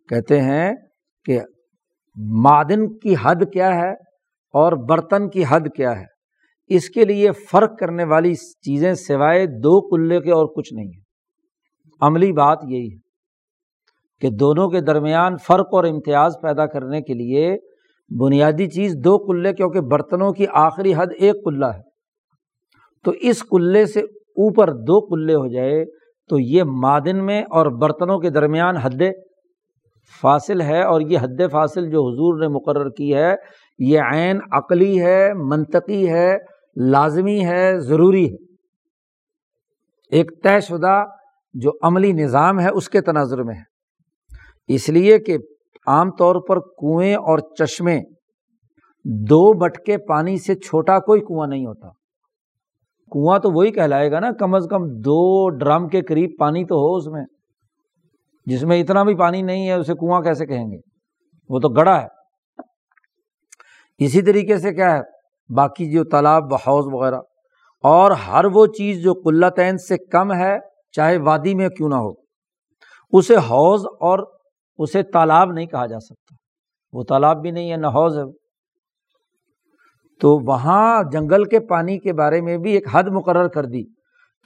کہتے ہیں کہ معدن کی حد کیا ہے اور برتن کی حد کیا ہے؟ اس کے لیے فرق کرنے والی چیزیں سوائے دو کلے کے اور کچھ نہیں ہے عملی بات یہی ہے کہ دونوں کے درمیان فرق اور امتیاز پیدا کرنے کے لیے بنیادی چیز دو کلے، کیونکہ برتنوں کی آخری حد ایک کلّا ہے۔ تو اس کلے سے اوپر دو کلے ہو جائے تو یہ معدن میں اور برتنوں کے درمیان حد فاصل ہے، اور یہ حد فاصل جو حضور نے مقرر کی ہے، یہ عین عقلی ہے، منطقی ہے لازمی ہے، ضروری ہے۔ ایک طے شدہ جو عملی نظام ہے، اس کے تناظر میں ہے۔ اس لیے کہ عام طور پر کنویں اور چشمے دو بٹکے پانی سے چھوٹا کوئی کنواں نہیں ہوتا۔ کنواں تو وہی کہلائے گا نا، کم از کم دو ڈرم کے قریب پانی تو ہو اس میں۔ جس میں اتنا بھی پانی نہیں ہے، اسے کنواں کیسے کہیں گے؟ وہ تو گڑا ہے۔ اسی طریقے سے کیا ہے؟ باقی جو تالاب و حوض وغیرہ۔ اور ہر وہ چیز جو قلتین سے کم ہے، چاہے وادی میں کیوں نہ ہو۔ اسے حوض اور اسے تالاب نہیں کہا جا سکتا۔ وہ تالاب بھی نہیں ہے، نہ حوض ہے۔ تو وہاں جنگل کے پانی کے بارے میں بھی ایک حد مقرر کر دی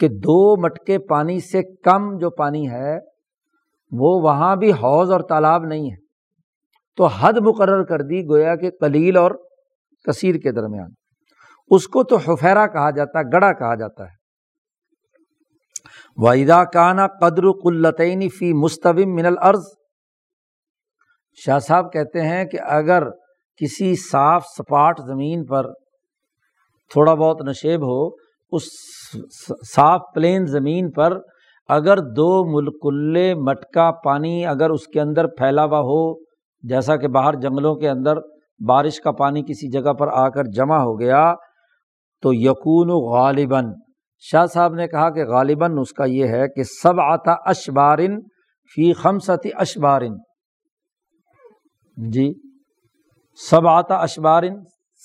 کہ دو مٹکے پانی سے کم جو پانی ہے، وہ وہاں بھی حوض اور تالاب نہیں ہے۔ تو حد مقرر کر دی گویا کہ کلیل اور کثیر کے درمیان۔ اس کو تو حفیرا کہا جاتا ہے گڑا کہا جاتا ہے۔ وحیدہ کانا قدر قلتین فی مستوم من الارض شاہ صاحب کہتے ہیں کہ اگر کسی صاف سپاٹ زمین پر تھوڑا بہت نشیب ہو، اس صاف پلین زمین پر اگر دو ملکلے مٹکا پانی اگر اس کے اندر پھیلا ہوا ہو، جیسا کہ باہر جنگلوں کے اندر بارش کا پانی کسی جگہ پر آ کر جمع ہو گیا تو یقون غالباً۔ شاہ صاحب نے کہا کہ غالباً اس کا یہ ہے کہ سب آتا اشبارن فی خمستی اشبارن۔ جی۔ سب آتا اشبارن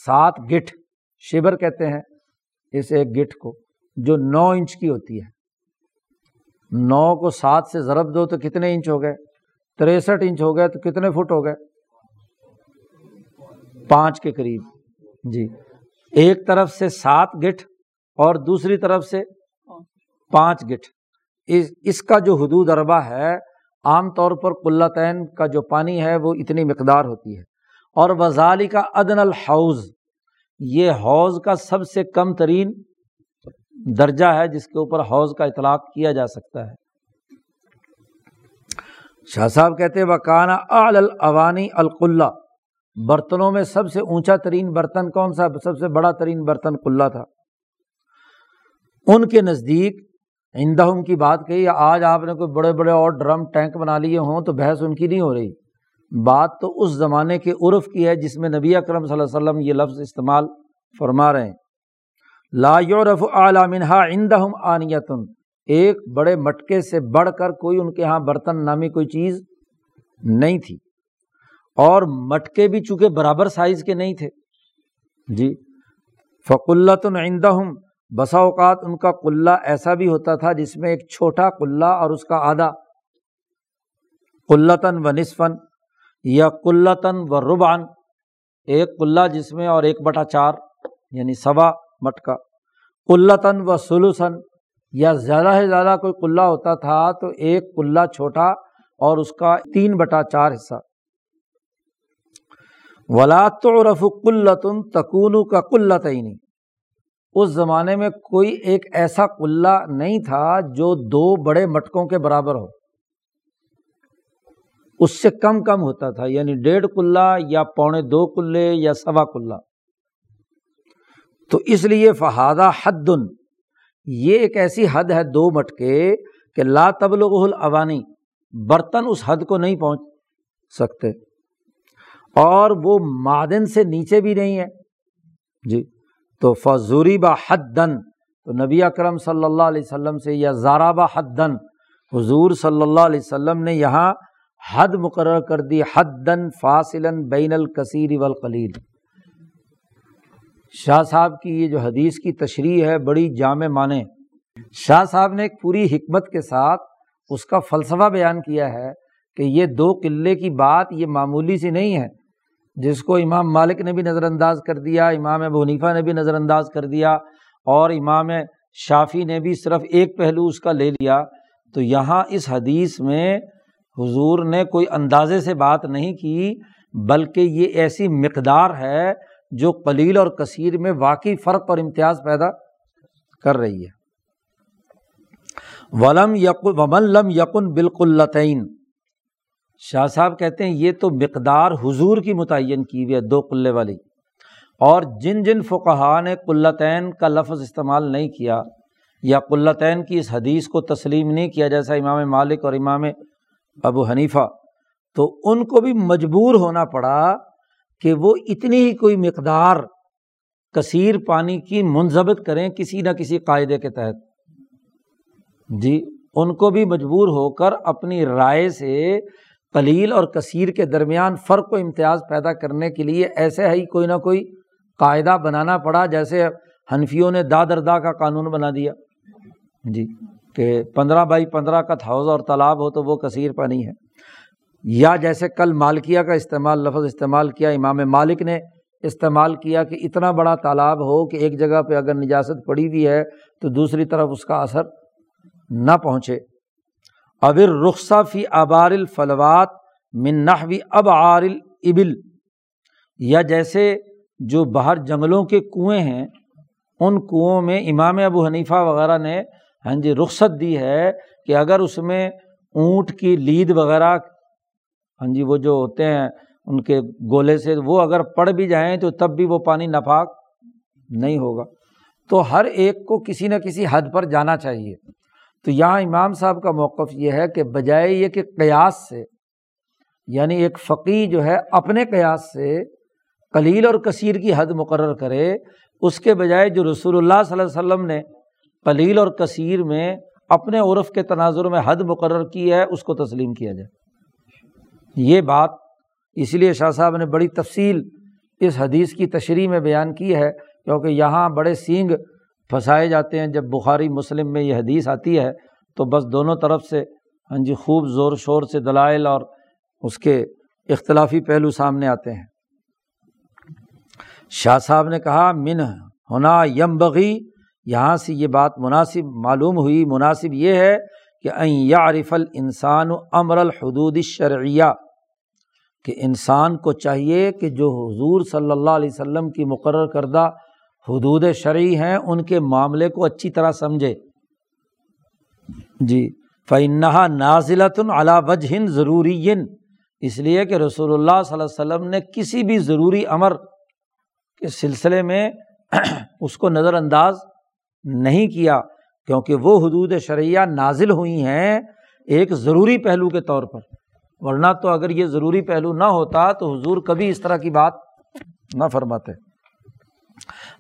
سات گٹھ شبر کہتے ہیں اس ایک گٹھ کو، جو نو انچ کی ہوتی ہے۔ نو کو سات سے ضرب دو تو کتنے انچ ہو گئے؟ تریسٹھ انچ ہو گئے تو کتنے فٹ ہو گئے؟ پانچ کے قریب۔ جی۔ ایک طرف سے سات گٹھ اور دوسری طرف سے پانچ گٹھ۔ اس کا جو حدود اربا ہے، عام طور پر قلتین کا جو پانی ہے، وہ اتنی مقدار ہوتی ہے۔ اور وزالی کا عدن الحوض۔ یہ حوض کا سب سے کم ترین درجہ ہے، جس کے اوپر حوض کا اطلاق کیا جا سکتا ہے۔ شاہ صاحب کہتے وکانا الاوانی القلہ۔ برتنوں میں سب سے اونچا ترین برتن کون سا؟ سب سے بڑا ترین برتن کلّا تھا۔ ان کے نزدیک اندہم کی بات کہی، آج آپ نے کوئی بڑے بڑے اور ڈرم ٹینک بنا لیے ہوں تو بحث ان کی نہیں ہو رہی۔ بات تو اس زمانے کے عرف کی ہے جس میں نبی اکرم صلی اللہ علیہ وسلم یہ لفظ استعمال فرما رہے ہیں۔ لا یورف اعلیٰ منہا اندہم آنیتن۔ ایک بڑے مٹکے سے بڑھ کر کوئی ان کے یہاں برتن نامی کوئی چیز نہیں تھی۔ اور مٹکے بھی چونکہ برابر سائز کے نہیں تھے۔ جی فقلتن عندہم بسا اوقات ان کا قلہ ایسا بھی ہوتا تھا جس میں ایک چھوٹا قلہ اور اس کا آدھا۔ قلتاً و نصفن یا قلتاً و ربان ایک قلعہ جس میں اور ایک بٹا چار یعنی سوا مٹکا۔ قلتاً و سلوسن یا زیادہ سے زیادہ کوئی قلعہ ہوتا تھا تو ایک قلعہ چھوٹا اور اس کا تین بٹا چار حصہ۔ ولاد تو رف قلتن تکون کا قلت ہی نہیں اس زمانے میں کوئی ایک ایسا قلعہ نہیں تھا جو دو بڑے مٹکوں کے برابر ہو۔ اس سے کم کم ہوتا تھا یعنی ڈیڑھ کلّا یا پونے دو کلے یا سوا کلّا تو اس لیے فہادہ حد، یہ ایک ایسی حد ہے دو مٹکے کہ لا تبلغ العوانی برتن اس حد کو نہیں پہنچ سکتے۔ اور وہ معدن سے نیچے بھی نہیں ہے۔ جی تو فضوری با حد دن تو نبی اکرم صلی اللہ علیہ وسلم سے، یا زارا با حد دن حضور صلی اللہ علیہ وسلم نے یہاں حد مقرر کر دی حد دن فاصل بین الکثیر والقلیل۔ شاہ صاحب کی یہ جو حدیث کی تشریح ہے، بڑی جامع معنی۔ شاہ صاحب نے ایک پوری حکمت کے ساتھ اس کا فلسفہ بیان کیا ہے کہ یہ دو قلعے کی بات یہ معمولی سی نہیں ہے۔ جس کو امام مالک نے بھی نظر انداز کر دیا، امام ابو حنیفہ نے بھی نظر انداز کر دیا اور امام شافی نے بھی صرف ایک پہلو اس کا لے لیا۔ تو یہاں اس حدیث میں حضور نے کوئی اندازے سے بات نہیں کی، بلکہ یہ ایسی مقدار ہے جو قلیل اور کثیر میں واقعی فرق اور امتیاز پیدا کر رہی ہے۔ ولم یقن ومن لم یقن بالکل شاہ صاحب کہتے ہیں یہ تو مقدار حضور کی متعین کی ہوئی ہے، دو قلے والی۔ اور جن جن فقہ نے قلتین کا لفظ استعمال نہیں کیا یا قلتین کی اس حدیث کو تسلیم نہیں کیا، جیسا امام مالک اور امام ابو حنیفہ، تو ان کو بھی مجبور ہونا پڑا کہ وہ اتنی ہی کوئی مقدار کثیر پانی کی منظمت کریں کسی نہ کسی قاعدے کے تحت۔ جی ان کو بھی مجبور ہو کر اپنی رائے سے قلیل اور کثیر کے درمیان فرق و امتیاز پیدا کرنے کے لیے ایسے ہی کوئی نہ کوئی قاعدہ بنانا پڑا جیسے حنفیوں نے دا دردا کا قانون بنا دیا۔ جی کہ پندرہ بائی پندرہ کا حوض اور تالاب ہو تو وہ کثیر پانی ہے۔ یا جیسے کل مالکیہ کا استعمال، لفظ استعمال کیا، امام مالک نے استعمال کیا کہ اتنا بڑا تالاب ہو کہ ایک جگہ پہ اگر نجاست پڑی ہوئی ہے تو دوسری طرف اس کا اثر نہ پہنچے۔ ابر رخصہ فی ابار الفلوات منحوی اب آر البل یا جیسے جو باہر جنگلوں کے کنویں ہیں، ان کنوؤں میں امام ابو حنیفہ وغیرہ نے ہاں جی رخصت دی ہے کہ اگر اس میں اونٹ کی لید وغیرہ ہاں جی وہ جو ہوتے ہیں ان کے گولے سے، وہ اگر پڑ بھی جائیں تو تب بھی وہ پانی ناپاک نہیں ہوگا۔ تو ہر ایک کو کسی نہ کسی حد پر جانا چاہیے۔ تو یہاں امام صاحب کا موقف یہ ہے کہ بجائے یہ کہ قیاس سے یعنی ایک فقی جو ہے اپنے قیاس سے کلیل اور کثیر کی حد مقرر کرے، اس کے بجائے جو رسول اللہ صلی اللہ علیہ وسلم نے کلیل اور کثیر میں اپنے عرف کے تناظر میں حد مقرر کی ہے، اس کو تسلیم کیا جائے۔ یہ بات اس لیے شاہ صاحب نے بڑی تفصیل اس حدیث کی تشریح میں بیان کی ہے، کیونکہ یہاں بڑے سینگ پھنسائے جاتے ہیں۔ جب بخاری مسلم میں یہ حدیث آتی ہے تو بس دونوں طرف سے ہاں جی خوب زور شور سے دلائل اور اس کے اختلافی پہلو سامنے آتے ہیں۔ شاہ صاحب نے کہا، من ہونا یم بغی یہاں سے یہ بات مناسب معلوم ہوئی۔ مناسب یہ ہے کہ یارف انسان و امر الحدود شرعیہ کہ انسان کو چاہیے کہ جو حضور صلی اللہ علیہ وسلم کی مقرر کردہ حدود شرعی ہیں ان کے معاملے کو اچھی طرح سمجھے۔ جی فنحا نازلۃ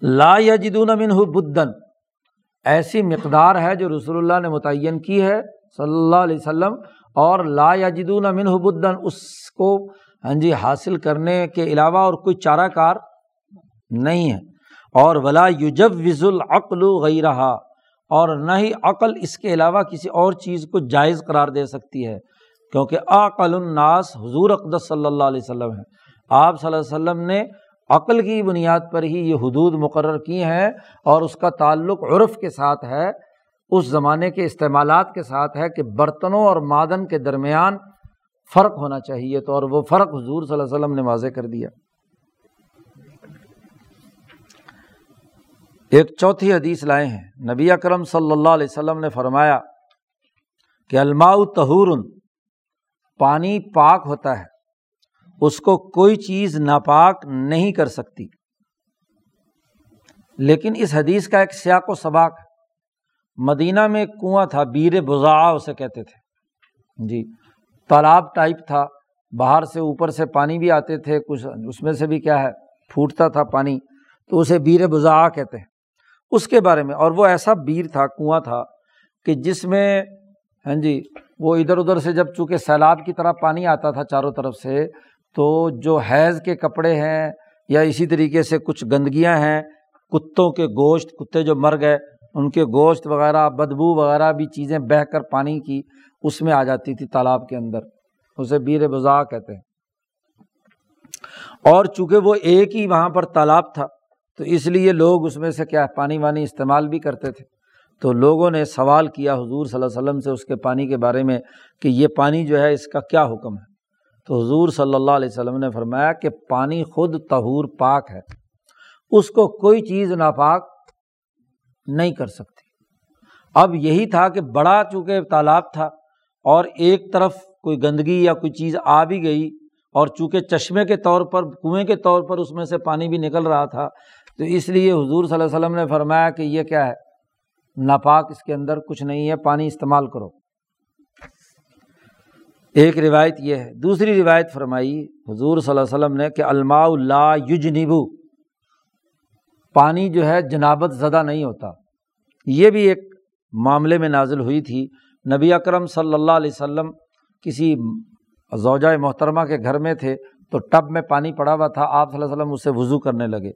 لا یا جدون امن بدن۔ ایسی مقدار ہے جو رسول اللہ نے متعین کی ہے صلی اللہ علیہ وسلم، اور لا یا جدون بدن، اس کو ہاں جی حاصل کرنے کے علاوہ اور کوئی چارہ کار نہیں ہے۔ اور ولا یوجب وز العقل غی رہا اور نہ ہی عقل اس کے علاوہ کسی اور چیز کو جائز قرار دے سکتی ہے۔ کیونکہ عقل الناس، حضور اقدس صلی اللہ علیہ وسلم ہے آپ صلی اللہ علیہ وسلم نے عقل کی بنیاد پر ہی یہ حدود مقرر کی ہیں اور اس کا تعلق عرف کے ساتھ ہے، اس زمانے کے استعمالات کے ساتھ ہے کہ برتنوں اور معدن کے درمیان فرق ہونا چاہیے تو اور وہ فرق حضور صلی اللہ علیہ وسلم نے واضح کر دیا۔ ایک چوتھی حدیث لائے ہیں۔ نبی اکرم صلی اللہ علیہ وسلم نے فرمایا کہ الماء تہور پانی پاک ہوتا ہے۔ اس کو کوئی چیز ناپاک نہیں کر سکتی۔ لیکن اس حدیث کا ایک سیاق و سباق مدینہ میں کنواں تھا، بیر بزا اسے کہتے تھے۔ جی تالاب ٹائپ تھا، باہر سے اوپر سے پانی بھی آتے تھے، کچھ اس میں سے بھی کیا ہے، پھوٹتا تھا پانی، تو اسے بیر بزا کہتے ہیں۔ اس کے بارے میں، اور وہ ایسا بیر تھا، کنواں تھا، کہ جس میں ہاں جی وہ ادھر ادھر سے جب چونکہ سیلاب کی طرح پانی آتا تھا چاروں طرف سے تو جو حیض کے کپڑے ہیں یا اسی طریقے سے کچھ گندگیاں ہیں، کتوں کے گوشت، کتے جو مر گئے، ان کے گوشت وغیرہ، بدبو وغیرہ بھی چیزیں بہہ کر پانی کی اس میں آ جاتی تھی تالاب کے اندر۔ اسے بیر بزا کہتے ہیں۔ اور چونکہ وہ ایک ہی وہاں پر تالاب تھا، تو اس لیے لوگ اس میں سے کیا پانی وانی استعمال بھی کرتے تھے۔ تو لوگوں نے سوال کیا حضور صلی اللہ علیہ وسلم سے اس کے پانی کے بارے میں کہ یہ پانی جو ہے اس کا کیا حکم ہے؟ تو حضور صلی اللہ علیہ وسلم نے فرمایا کہ پانی خود تہور پاک ہے، اس کو کوئی چیز ناپاک نہیں کر سکتی۔ اب یہی تھا کہ بڑا چونکہ تالاب تھا اور ایک طرف کوئی گندگی یا کوئی چیز آ بھی گئی اور چونکہ چشمے کے طور پر، کنویں کے طور پر اس میں سے پانی بھی نکل رہا تھا، تو اس لیے حضور صلی اللہ علیہ وسلم نے فرمایا کہ یہ کیا ہے؟ ناپاک اس کے اندر کچھ نہیں ہے، پانی استعمال کرو۔ ایک روایت یہ ہے، دوسری روایت فرمائی، حضور صلی اللہ علیہ وسلم نے کہ الماء اللہ یجنبو، پانی جو ہے جنابت زدہ نہیں ہوتا۔ یہ بھی ایک معاملے میں نازل ہوئی تھی۔ نبی اکرم صلی اللہ علیہ وسلم کسی زوجہ محترمہ کے گھر میں تھے، تو ٹب میں پانی پڑا ہوا تھا، آپ صلی اللہ علیہ وسلم اس سے وضو کرنے لگے۔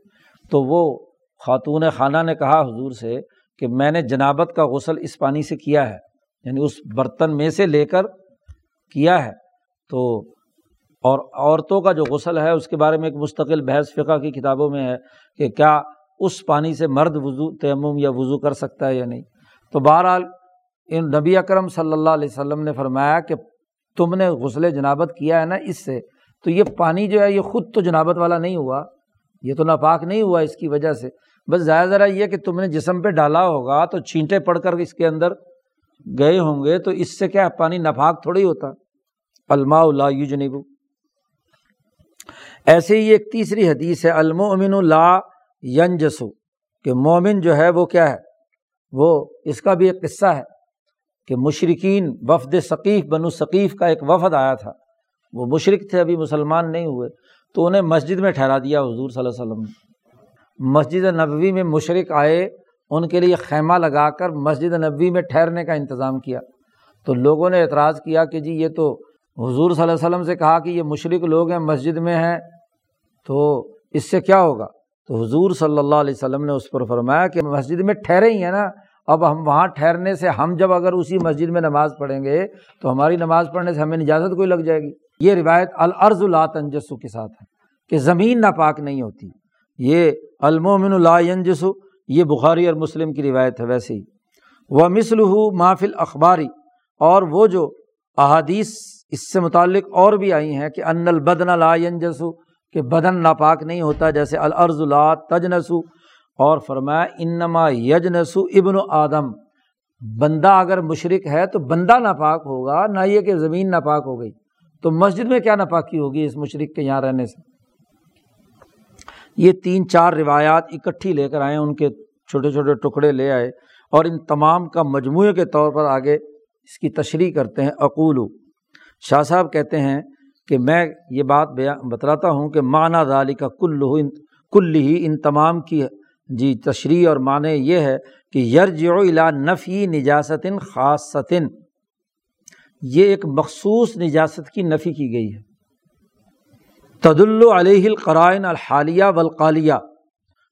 تو وہ خاتون خانہ نے کہا حضور سے کہ میں نے جنابت کا غسل اس پانی سے کیا ہے یعنی اس برتن میں سے لے کر کیا ہے، تو اور عورتوں کا جو غسل ہے، اس کے بارے میں ایک مستقل بحث فقہ کی کتابوں میں ہے کہ کیا اس پانی سے مرد وضو، تیمم یا وضو کر سکتا ہے یا نہیں۔ تو بہرحال، ان نبی اکرم صلی اللہ علیہ وسلم نے فرمایا کہ تم نے غسل جنابت کیا ہے نا اس سے، تو یہ پانی جو ہے، یہ خود تو جنابت والا نہیں ہوا، یہ تو ناپاک نہیں ہوا اس کی وجہ سے۔ بس زیادہ ذرا یہ کہ تم نے جسم پہ ڈالا ہوگا تو چھینٹے پڑ کر اس کے اندر گئے ہوں گے تو اس سے کیا پانی ناپاک تھوڑی ہوتا۔ الما اللہ یو ایسے ہی ایک تیسری حدیث ہے المومن اللہ ینجسو۔ کہ مومن جو ہے وہ کیا ہے؟ وہ اس کا بھی ایک قصہ ہے کہ مشرقین وفد ثقیف، بنو ثقیف کا ایک وفد آیا تھا۔ وہ مشرق تھے، ابھی مسلمان نہیں ہوئے۔ تو انہیں مسجد میں ٹھہرا دیا حضور صلی اللہ علیہ وسلم مسجد نبوی میں مشرق آئے ان کے لیے خیمہ لگا کر مسجد نبوی میں ٹھہرنے کا انتظام کیا۔ تو لوگوں نے اعتراض کیا کہ جی یہ تو حضور صلی اللہ علیہ وسلم سے کہا کہ یہ مشرق لوگ ہیں، مسجد میں ہیں، تو اس سے کیا ہوگا؟ تو حضور صلی اللہ علیہ وسلم نے اس پر فرمایا کہ مسجد میں ٹھہرے ہی ہیں نا، اب ہم وہاں ٹھہرنے سے ہم جب اگر اسی مسجد میں نماز پڑھیں گے تو ہماری نماز پڑھنے سے ہمیں اجازت کوئی لگ جائے گی؟ یہ روایت العرض اللہ تنجسو کے ساتھ ہے کہ زمین ناپاک نہیں ہوتی۔ یہ المومن اللہ ینجسو یہ بخاری اور مسلم کی روایت ہے ویسے ہی وہ مسل محفل اخباری اور وہ جو احادیث اس سے متعلق اور بھی آئی ہیں کہ ان البدن لا ینجسو کہ بدن ناپاک نہیں ہوتا، جیسے العرض لا تجنسو اور فرمایا انما یجنسو ابن آدم۔ بندہ اگر مشرق ہے تو بندہ ناپاک ہوگا، نہ یہ کہ زمین ناپاک ہو گئی۔ تو مسجد میں کیا ناپاکی ہوگی اس مشرق کے یہاں رہنے سے؟ یہ تین چار روایات اکٹھی لے کر آئے، ان کے چھوٹے چھوٹے ٹکڑے لے آئے اور ان تمام کا مجموعے کے طور پر آگے اس کی تشریح کرتے ہیں۔ اقولو، شاہ صاحب کہتے ہیں کہ میں یہ بات بتلاتا ہوں کہ معنی ذالی کا کل کل ہی ان تمام کی جی تشریح اور معنی یہ ہے کہ یرج الا نفی نجاست خاصن یہ ایک مخصوص نجاست کی نفی کی گئی ہے۔ تد علیہ القرائن الحالیہ والقالیہ،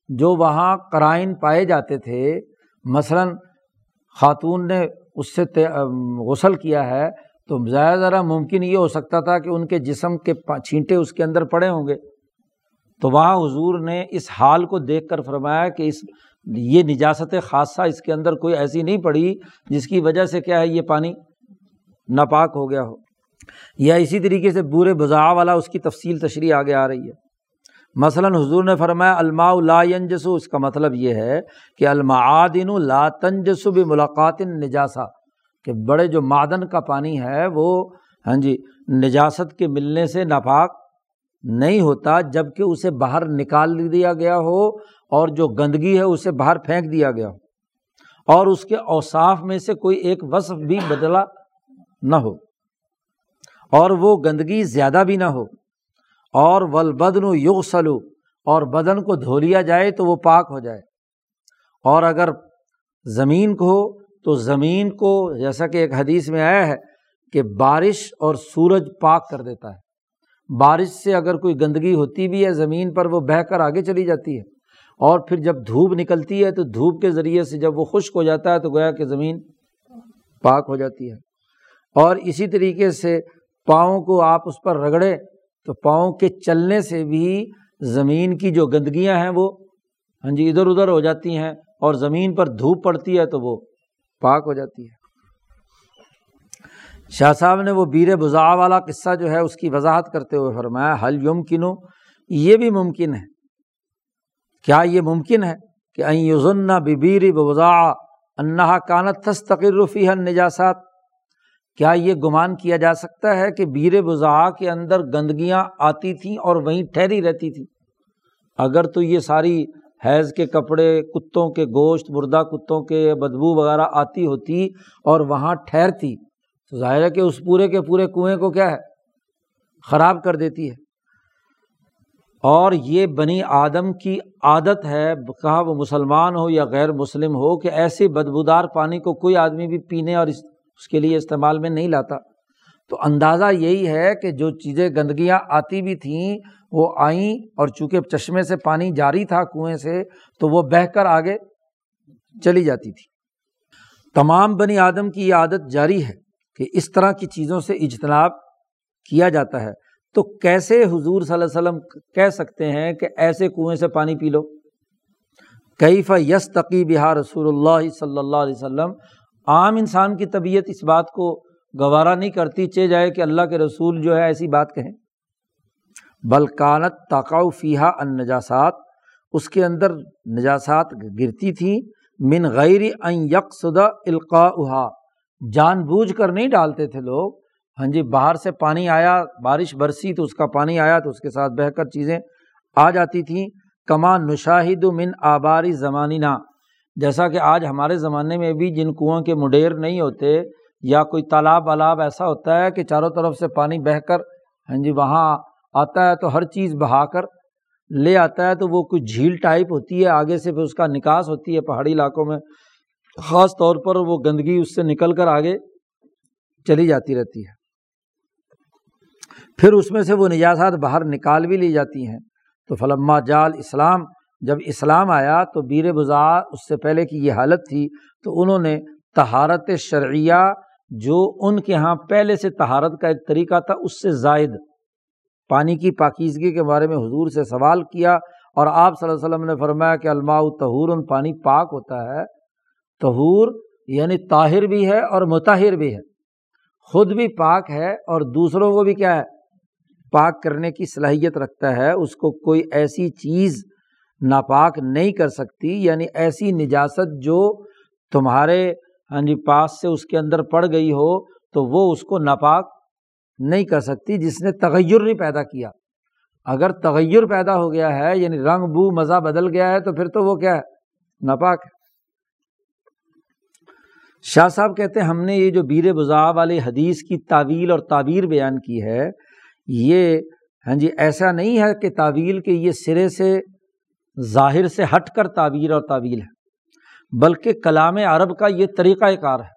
جو وہاں قرائن پائے جاتے تھے۔ مثلاً خاتون نے اس سے غسل کیا ہے تو زیادہ ذرا ممکن یہ ہو سکتا تھا کہ ان کے جسم کے چھینٹے اس کے اندر پڑے ہوں گے۔ تو وہاں حضور نے اس حال کو دیکھ کر فرمایا کہ اس یہ نجاست خاصہ اس کے اندر کوئی ایسی نہیں پڑی جس کی وجہ سے کیا ہے یہ پانی ناپاک ہو گیا ہو۔ یا اسی طریقے سے بورے بزا والا اس کی تفصیل تشریح آگے آ رہی ہے۔ مثلاً حضور نے فرمایا، الماء لا ینجسو، اس کا مطلب یہ ہے کہ المعادن لا تنجسو بھی ملاقات نجاسا کہ بڑے جو معدن کا پانی ہے وہ ہاں جی نجاست کے ملنے سے ناپاک نہیں ہوتا جبکہ اسے باہر نکال دیا گیا ہو اور جو گندگی ہے اسے باہر پھینک دیا گیا ہو اور اس کے اوصاف میں سے کوئی ایک وصف بھی بدلا نہ ہو۔ اور وہ گندگی زیادہ بھی نہ ہو۔ اور ول بدن یوگ سلو اور بدن کو دھو لیا جائے تو وہ پاک ہو جائے۔ اور اگر زمین کو ہو تو زمین کو، جیسا کہ ایک حدیث میں آیا ہے کہ بارش اور سورج پاک کر دیتا ہے۔ بارش سے اگر کوئی گندگی ہوتی بھی ہے زمین پر، وہ بہہ کر آگے چلی جاتی ہے۔ اور پھر جب دھوپ نکلتی ہے تو دھوپ کے ذریعے سے جب وہ خشک ہو جاتا ہے تو گویا کہ زمین پاک ہو جاتی ہے۔ اور اسی طریقے سے پاؤں کو آپ اس پر رگڑے تو پاؤں کے چلنے سے بھی زمین کی جو گندگیاں ہیں وہ ہاں جی ادھر ادھر ہو جاتی ہیں اور زمین پر دھوپ پڑتی ہے تو وہ پاک ہو جاتی ہے۔ شاہ صاحب نے وہ بیر بزا والا قصہ جو ہے اس کی وضاحت کرتے ہوئے فرمایا حل یم کنو یہ بھی ممکن ہے۔ کیا یہ ممکن ہے کہ این یوزن ببیر بزا انہا کانت تستقر فی نجاسات کیا یہ گمان کیا جا سکتا ہے کہ بیر بزا کے اندر گندگیاں آتی تھیں اور وہیں ٹھہری رہتی تھی اگر تو یہ ساری حیض کے کپڑے، کتوں کے گوشت، مردہ کتوں کے بدبو وغیرہ آتی ہوتی اور وہاں ٹھہرتی، تو ظاہر ہے کہ اس پورے کے پورے کنویں کو کیا ہے؟ خراب کر دیتی ہے۔ اور یہ بنی آدم کی عادت ہے کہا وہ مسلمان ہو یا غیر مسلم ہو، کہ ایسے بدبودار پانی کو کوئی آدمی بھی پینے اور اس کے لیے استعمال میں نہیں لاتا۔ تو اندازہ یہی ہے کہ جو چیزیں گندگیاں آتی بھی تھیں، وہ آئیں اور چونکہ چشمے سے پانی جاری تھا کنویں سے، تو وہ بہہ کر آگے چلی جاتی تھی۔ تمام بنی آدم کی یہ عادت جاری ہے کہ اس طرح کی چیزوں سے اجتناب کیا جاتا ہے۔ تو کیسے حضور صلی اللہ علیہ وسلم کہہ سکتے ہیں کہ ایسے کنویں سے پانی پی لو؟ کیف یس تقی بہار رسول اللہ صلی اللہ علیہ وسلم عام انسان کی طبیعت اس بات کو گوارا نہیں کرتی، چے جائے کہ اللہ کے رسول جو ہے ایسی بات کہیں۔ بلکانت تاکاؤ فیحا ان نجاسات اس کے اندر نجاسات گرتی تھیں من غیر ان یکسدہ القاع جان بوجھ کر نہیں ڈالتے تھے لوگ۔ ہاں جی باہر سے پانی آیا، بارش برسی تو اس کا پانی آیا تو اس کے ساتھ بہہ کر چیزیں آ جاتی تھیں۔ کما نشاہد من آباری زمانی جیسا کہ آج ہمارے زمانے میں بھی جن کنویں کے مڈیر نہیں ہوتے یا کوئی تالاب والاب ایسا ہوتا ہے کہ چاروں طرف سے پانی بہہ کر ہاں جی وہاں آتا ہے تو ہر چیز بہا کر لے آتا ہے تو وہ کوئی جھیل ٹائپ ہوتی ہے، آگے سے پھر اس کا نکاس ہوتی ہے پہاڑی علاقوں میں، خاص طور پر وہ گندگی اس سے نکل کر آگے چلی جاتی رہتی ہے۔ پھر اس میں سے وہ نجاسات باہر نکال بھی لی جاتی ہیں۔ تو فلما جال اسلام جب اسلام آیا تو بیر بزا اس سے پہلے کی یہ حالت تھی تو انہوں نے تہارت شرعیہ جو ان کے یہاں پہلے سے تہارت کا ایک طریقہ تھا، اس سے زائد پانی کی پاکیزگی کے بارے میں حضور سے سوال کیا اور آپ صلی اللہ علیہ وسلم نے فرمایا کہ الماء تہور پانی پاک ہوتا ہے۔ تہور یعنی طاہر بھی ہے اور متاہر بھی ہے۔ خود بھی پاک ہے اور دوسروں کو بھی کیا ہے؟ پاک کرنے کی صلاحیت رکھتا ہے۔ اس کو کوئی ایسی چیز ناپاک نہیں کر سکتی یعنی ایسی نجاست جو تمہارے ہاں جی پاس سے اس کے اندر پڑ گئی ہو، تو وہ اس کو ناپاک نہیں کر سکتی جس نے تغیر نہیں پیدا کیا۔ اگر تغیر پیدا ہو گیا ہے یعنی رنگ، بو، مزہ بدل گیا ہے، تو پھر تو وہ کیا ہے؟ ناپاک ہے۔ شاہ صاحب کہتے ہیں، ہم نے یہ جو بیر بزا والے حدیث کی تعویل اور تعبیر بیان کی ہے، یہ ہاں جی ایسا نہیں ہے کہ تعویل کے یہ سرے سے ظاہر سے ہٹ کر تعبیر اور تعویل ہے، بلکہ کلام عرب کا یہ طریقۂ کار ہے۔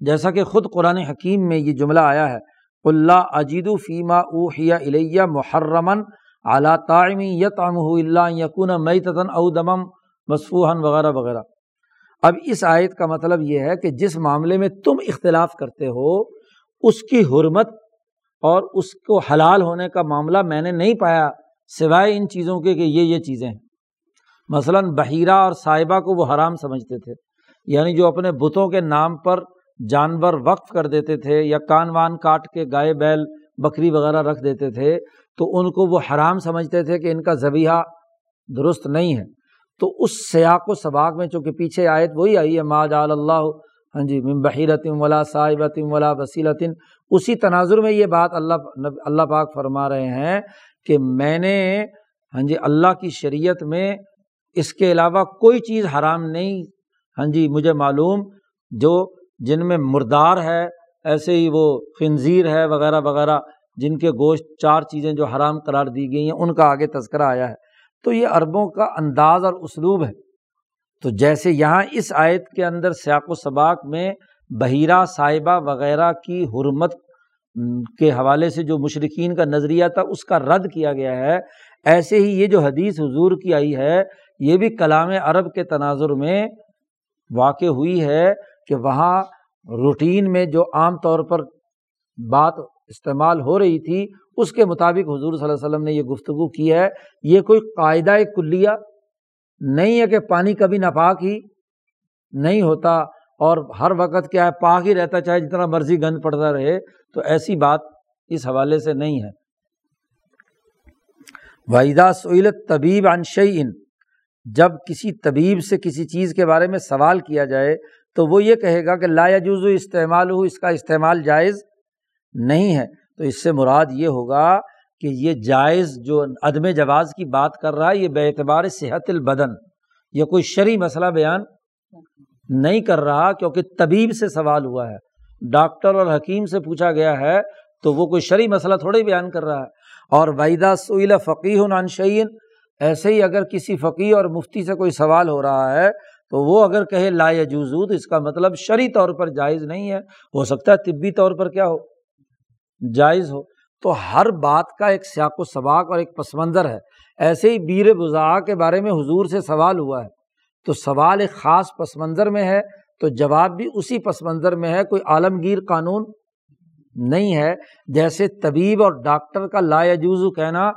جیسا کہ خود قرآن حکیم میں یہ جملہ آیا ہے اللہ اجید و فیمہ اوحیہ الیہ محرمن اعلیٰ تعمی یت اللہ یقون میتن او دمم مصفوحن وغیرہ وغیرہ۔ اب اس آیت کا مطلب یہ ہے کہ جس معاملے میں تم اختلاف کرتے ہو، اس کی حرمت اور اس کو حلال ہونے کا معاملہ میں نے نہیں پایا، سوائے ان چیزوں کے کہ یہ یہ چیزیں ہیں۔ مثلاً بحیرہ اور صاحبہ کو وہ حرام سمجھتے تھے یعنی جو اپنے بتوں کے نام پر جانور وقف کر دیتے تھے یا کان وان کاٹ کے گائے بیل، بکری وغیرہ رکھ دیتے تھے، تو ان کو وہ حرام سمجھتے تھے کہ ان کا ذبیحہ درست نہیں ہے۔ تو اس سیاق و سباق میں چونکہ پیچھے آیت وہی آئی ہے، ما جال اللہ ہاں جی بحیرتم ولا صاحبتم ولا وسیلتن، اسی تناظر میں یہ بات اللہ اللہ پاک فرما رہے ہیں کہ میں نے ہاں جی اللہ کی شریعت میں اس کے علاوہ کوئی چیز حرام نہیں۔ ہاں جی مجھے معلوم جو جن میں مردار ہے، ایسے ہی وہ خنزیر ہے وغیرہ وغیرہ، جن کے گوشت چار چیزیں جو حرام قرار دی گئی ہیں، ان کا آگے تذکرہ آیا ہے۔ تو یہ عربوں کا انداز اور اسلوب ہے۔ تو جیسے یہاں اس آیت کے اندر سیاق و سباق میں بحیرہ صاحبہ وغیرہ کی حرمت کے حوالے سے جو مشرقین کا نظریہ تھا، اس کا رد کیا گیا ہے۔ ایسے ہی یہ جو حدیث حضور کی آئی ہے یہ بھی کلام عرب کے تناظر میں واقع ہوئی ہے کہ وہاں روٹین میں جو عام طور پر بات استعمال ہو رہی تھی، اس کے مطابق حضور صلی اللہ علیہ وسلم نے یہ گفتگو کی ہے۔ یہ کوئی قاعدہ کلیہ نہیں ہے کہ پانی کبھی ناپاک ہی نہیں ہوتا اور ہر وقت کیا ہے، پاک ہی رہتا، چاہے جتنا مرضی گند پڑتا رہے، تو ایسی بات اس حوالے سے نہیں ہے۔ واحدہ سعیلت طبیب انشعین جب کسی طبیب سے کسی چیز کے بارے میں سوال کیا جائے تو وہ یہ کہے گا کہ لا جز استعمال ہو اس کا استعمال جائز نہیں ہے۔ تو اس سے مراد یہ ہوگا کہ یہ جائز جو عدم جواز کی بات کر رہا ہے، یہ بے اعتبار صحت البدن، یہ کوئی شرعی مسئلہ بیان نہیں کر رہا کیونکہ طبیب سے سوال ہوا ہے۔ ڈاکٹر اور حکیم سے پوچھا گیا ہے تو وہ کوئی شرعی مسئلہ تھوڑے بیان کر رہا ہے۔ اور وحیدہ سعیل فقی نانشعین ایسے ہی اگر کسی فقی اور مفتی سے کوئی سوال ہو رہا ہے، تو وہ اگر کہے لا جزو تو اس کا مطلب شرعی طور پر جائز نہیں ہے۔ ہو سکتا ہے طبی طور پر کیا ہو؟ جائز ہو۔ تو ہر بات کا ایک سیاق و سباق اور ایک پس منظر ہے۔ ایسے ہی بیر بزا کے بارے میں حضور سے سوال ہوا ہے۔ تو سوال ایک خاص پس منظر میں ہے۔ تو جواب بھی اسی پس منظر میں ہے۔ کوئی عالمگیر قانون نہیں ہے۔ جیسے طبیب اور ڈاکٹر کا لا جوزو کہنا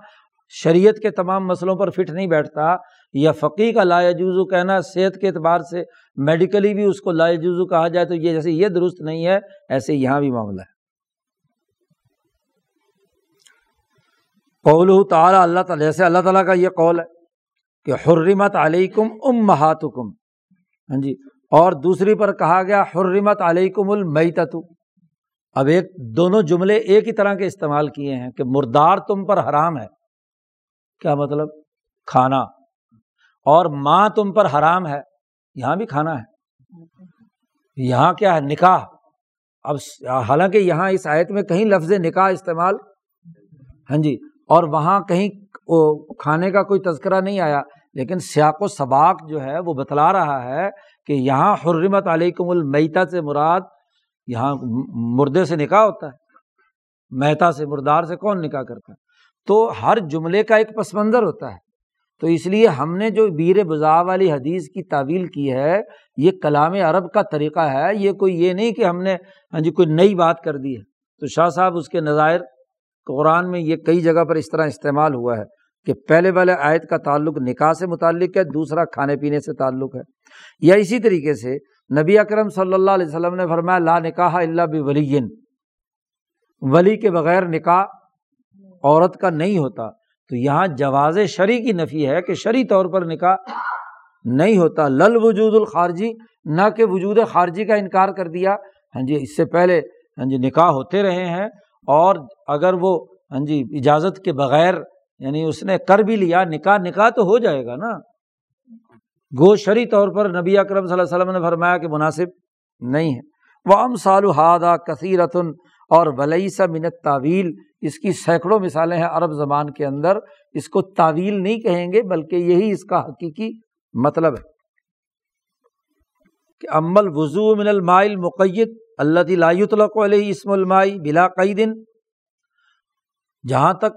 شریعت کے تمام مسئلوں پر فٹ نہیں بیٹھتا یا فقی کا لا جوزو کہنا صحت کے اعتبار سے میڈیکلی بھی اس کو لا جوزو کہا جائے تو یہ جیسے یہ درست نہیں ہے، ایسے یہاں بھی معاملہ ہے۔ قول تعالیٰ اللہ تعالیٰ، جیسے اللہ تعالیٰ کا یہ قول ہے کہ حرمت علیکم ام محاتکم ہاں جی اور دوسری پر کہا گیا حرمت علیکم المیتت اب ایک، دونوں جملے ایک ہی طرح کے استعمال کیے ہیں کہ مردار تم پر حرام ہے۔ کیا مطلب کھانا۔ اور ماں تم پر حرام ہے، یہاں بھی کھانا ہے۔ یہاں کیا ہے؟ نکاح۔ اب حالانکہ یہاں اس آیت میں کہیں لفظ نکاح استعمال ہاں جی اور وہاں کہیں کھانے کا کوئی تذکرہ نہیں آیا، لیکن سیاق و سباق جو ہے وہ بتلا رہا ہے کہ یہاں حرمت علیکم المیتا سے مراد یہاں مردے سے نکاح ہوتا ہے۔ مہتا سے مردار سے کون نکاح کرتا ہے؟ تو ہر جملے کا ایک پس منظر ہوتا ہے۔ تو اس لیے ہم نے جو بیر بزا والی حدیث کی تعویل کی ہے، یہ کلام عرب کا طریقہ ہے۔ یہ کوئی یہ نہیں کہ ہم نے ہاں جی کوئی نئی بات کر دی ہے۔ تو شاہ صاحب اس کے نظائر قرآن میں یہ کئی جگہ پر اس طرح استعمال ہوا ہے کہ پہلے والے آیت کا تعلق نکاح سے متعلق ہے، دوسرا کھانے پینے سے تعلق ہے۔ یا اسی طریقے سے نبی اکرم صلی اللہ علیہ وسلم نے فرمایا، لا نکاح اللہ بھی ولی کے بغیر نکاح عورت کا نہیں ہوتا۔ تو یہاں جواز شرع کی نفی ہے کہ شرعی طور پر نکاح نہیں ہوتا۔ لل وجود الخارجی نہ کہ وجود خارجی کا انکار کر دیا۔ ہاں جی اس سے پہلے ہاں جی نکاح ہوتے رہے ہیں اور اگر وہ ہاں جی اجازت کے بغیر یعنی اس نے کر بھی لیا، نکاح نکاح تو ہو جائے گا نا۔ گو شری طور پر نبی اکرم صلی اللہ علیہ وسلم نے فرمایا کہ مناسب نہیں ہے۔ وہ ام صالحادہ کثیرتن اور ولی سا منت تعویل اس کی سینکڑوں مثالیں ہیں عرب زبان کے اندر، اس کو تعویل نہیں کہیں گے، بلکہ یہی اس کا حقیقی مطلب ہے۔ کہ امل وضو من المائل مقید اللہ علیہ اسم المائی بلا قیدن جہاں تک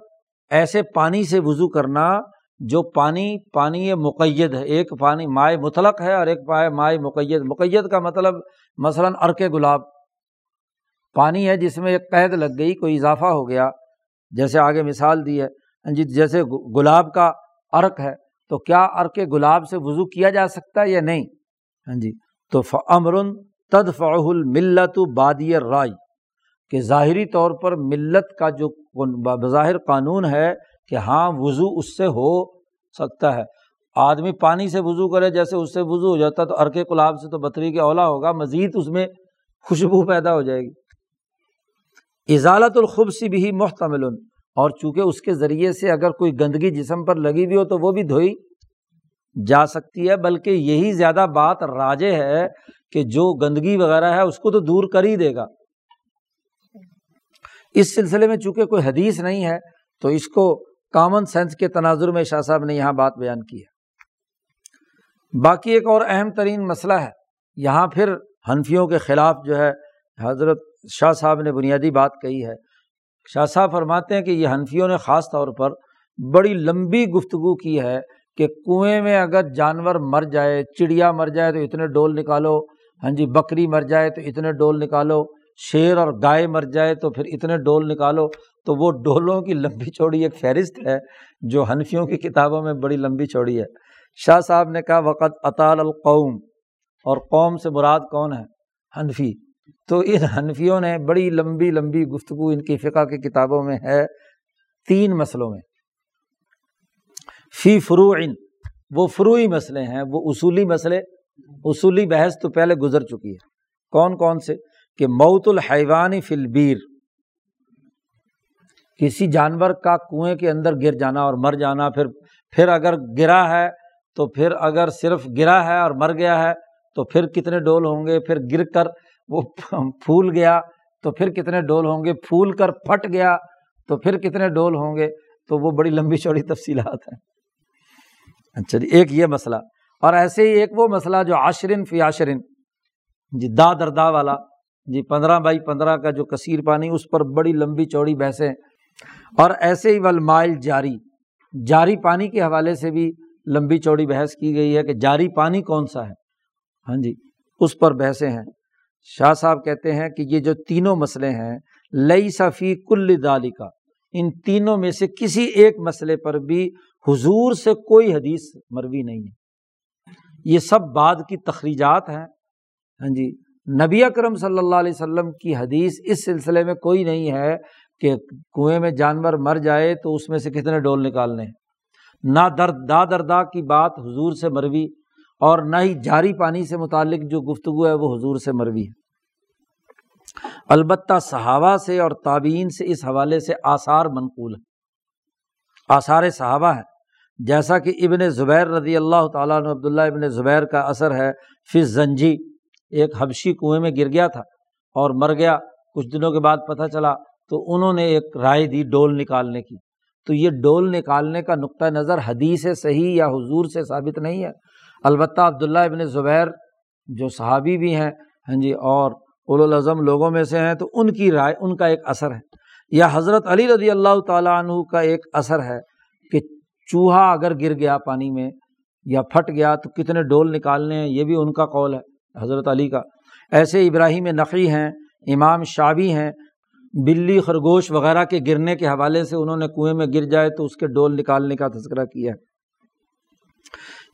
ایسے پانی سے وضو کرنا جو پانی پانی مقید ہے، ایک پانی مائع مطلق ہے اور ایک پائے مائع مقید۔ مقید کا مطلب مثلاً ارک گلاب۔ پانی ہے جس میں ایک قید لگ گئی، کوئی اضافہ ہو گیا۔ جیسے آگے مثال دی ہے ہاں جی جیسے گلاب کا ارک ہے، تو کیا ارک گلاب سے وضو کیا جا سکتا ہے یا نہیں؟ ہاں جی تو امرن تد فعل ملت بادی رائے کہ ظاہری طور پر ملت کا جو بظاہر قانون ہے کہ ہاں وضو اس سے ہو سکتا ہے۔ آدمی پانی سے وضو کرے، جیسے اس سے وضو ہو جاتا تو ارکے گلاب سے تو بطری کے اولا ہوگا، مزید اس میں خوشبو پیدا ہو جائے گی۔ اضالت الخبسی بھی محتمل، اور چونکہ اس کے ذریعے سے اگر کوئی گندگی جسم پر لگی ہوئی ہو تو وہ بھی دھوئی جا سکتی ہے، بلکہ یہی زیادہ بات راجے ہے کہ جو گندگی وغیرہ ہے اس کو تو دور کر ہی دے گا۔ اس سلسلے میں چونکہ کوئی حدیث نہیں ہے تو اس کو کامن سینس کے تناظر میں شاہ صاحب نے یہاں بات بیان کی ہے۔ باقی ایک اور اہم ترین مسئلہ ہے، یہاں پھر حنفیوں کے خلاف جو ہے حضرت شاہ صاحب نے بنیادی بات کہی ہے۔ شاہ صاحب فرماتے ہیں کہ یہ حنفیوں نے خاص طور پر بڑی لمبی گفتگو کی ہے کہ کنویں میں اگر جانور مر جائے، چڑیا مر جائے تو اتنے ڈول نکالو ہاں جی بکری مر جائے تو اتنے ڈول نکالو، شیر اور گائے مر جائے تو پھر اتنے ڈول نکالو۔ تو وہ ڈولوں کی لمبی چوڑی ایک فہرست ہے جو حنفیوں کی کتابوں میں بڑی لمبی چوڑی ہے۔ شاہ صاحب نے کہا وقت اطال القوم اور قوم سے مراد کون ہے؟ حنفی۔ تو ان حنفیوں نے بڑی لمبی لمبی گفتگو ان کی فقہ کی کتابوں میں ہے، تین مسئلوں میں۔ فی فروعن وہ فروئی مسئلے ہیں، وہ اصولی مسئلے۔ اصولی بحث تو پہلے گزر چکی ہے۔ کون کون سے؟ کہ موت الحیوانی فلبیر کسی جانور کا کنویں کے اندر گر جانا اور مر جانا، پھر پھر اگر گرا ہے تو پھر اگر صرف گرا ہے اور مر گیا ہے تو پھر کتنے ڈول ہوں گے؟ پھر گر کر وہ پھول گیا تو پھر کتنے ڈول ہوں گے؟ پھول کر پھٹ گیا تو پھر کتنے ڈول ہوں گے؟ تو وہ بڑی لمبی چوڑی تفصیلات ہیں۔ اچھا جی ایک یہ مسئلہ اور ایسے ہی ایک وہ مسئلہ جو عاشرن فی عاشرن جی دا دردا والا۔ جی پندرہ بائی پندرہ کا جو کثیر پانی، اس پر بڑی لمبی چوڑی بحثیں۔ اور ایسے ہی ولمائل جاری۔ جاری پانی کے حوالے سے بھی لمبی چوڑی بحث کی گئی ہے کہ جاری پانی کون سا ہے۔ ہاں جی اس پر بحثیں ہیں۔ شاہ صاحب کہتے ہیں کہ یہ جو تینوں مسئلے ہیں لئی صفی کل دالی کا ان تینوں میں سے کسی ایک مسئلے پر بھی حضور سے کوئی حدیث مروی نہیں ہے۔ یہ سب بعد کی تخریجات ہیں۔ ہاں جی نبی اکرم صلی اللہ علیہ وسلم کی حدیث اس سلسلے میں کوئی نہیں ہے کہ کنویں میں جانور مر جائے تو اس میں سے کتنے ڈول نکالنے نہ درد، دا دردا کی بات حضور سے مروی اور نہ ہی جاری پانی سے متعلق جو گفتگو ہے وہ حضور سے مروی ہے۔ البتہ صحابہ سے اور تابعین سے اس حوالے سے آثار منقول ہے آثار صحابہ ہے جیسا کہ ابن زبیر رضی اللہ تعالیٰ عنہ، عبداللہ ابن زبیر کا اثر ہے فض زنجی ایک حبشی کنویں میں گر گیا تھا اور مر گیا۔ کچھ دنوں کے بعد پتہ چلا تو انہوں نے ایک رائے دی ڈول نکالنے کی۔ تو یہ ڈول نکالنے کا نقطۂ نظر حدیث صحیح یا حضور سے ثابت نہیں ہے۔ البتہ عبداللہ ابن زبیر جو صحابی بھی ہیں ہاں جی اور الاظم لوگوں میں سے ہیں، تو ان کی رائے، ان کا ایک اثر ہے۔ یا حضرت علی رضی اللہ تعالیٰ عنہ کا ایک اثر ہے کہ چوہا اگر گر گیا پانی میں یا پھٹ گیا، تو کتنے ڈول نکالنے ہیں، یہ بھی ان کا قول ہے، حضرت علی کا۔ ایسے ابراہیم نقی ہیں، امام شابی ہیں، بلی خرگوش وغیرہ کے گرنے کے حوالے سے انہوں نے کنویں میں گر جائے تو اس کے ڈول نکالنے کا تذکرہ کیا ہے۔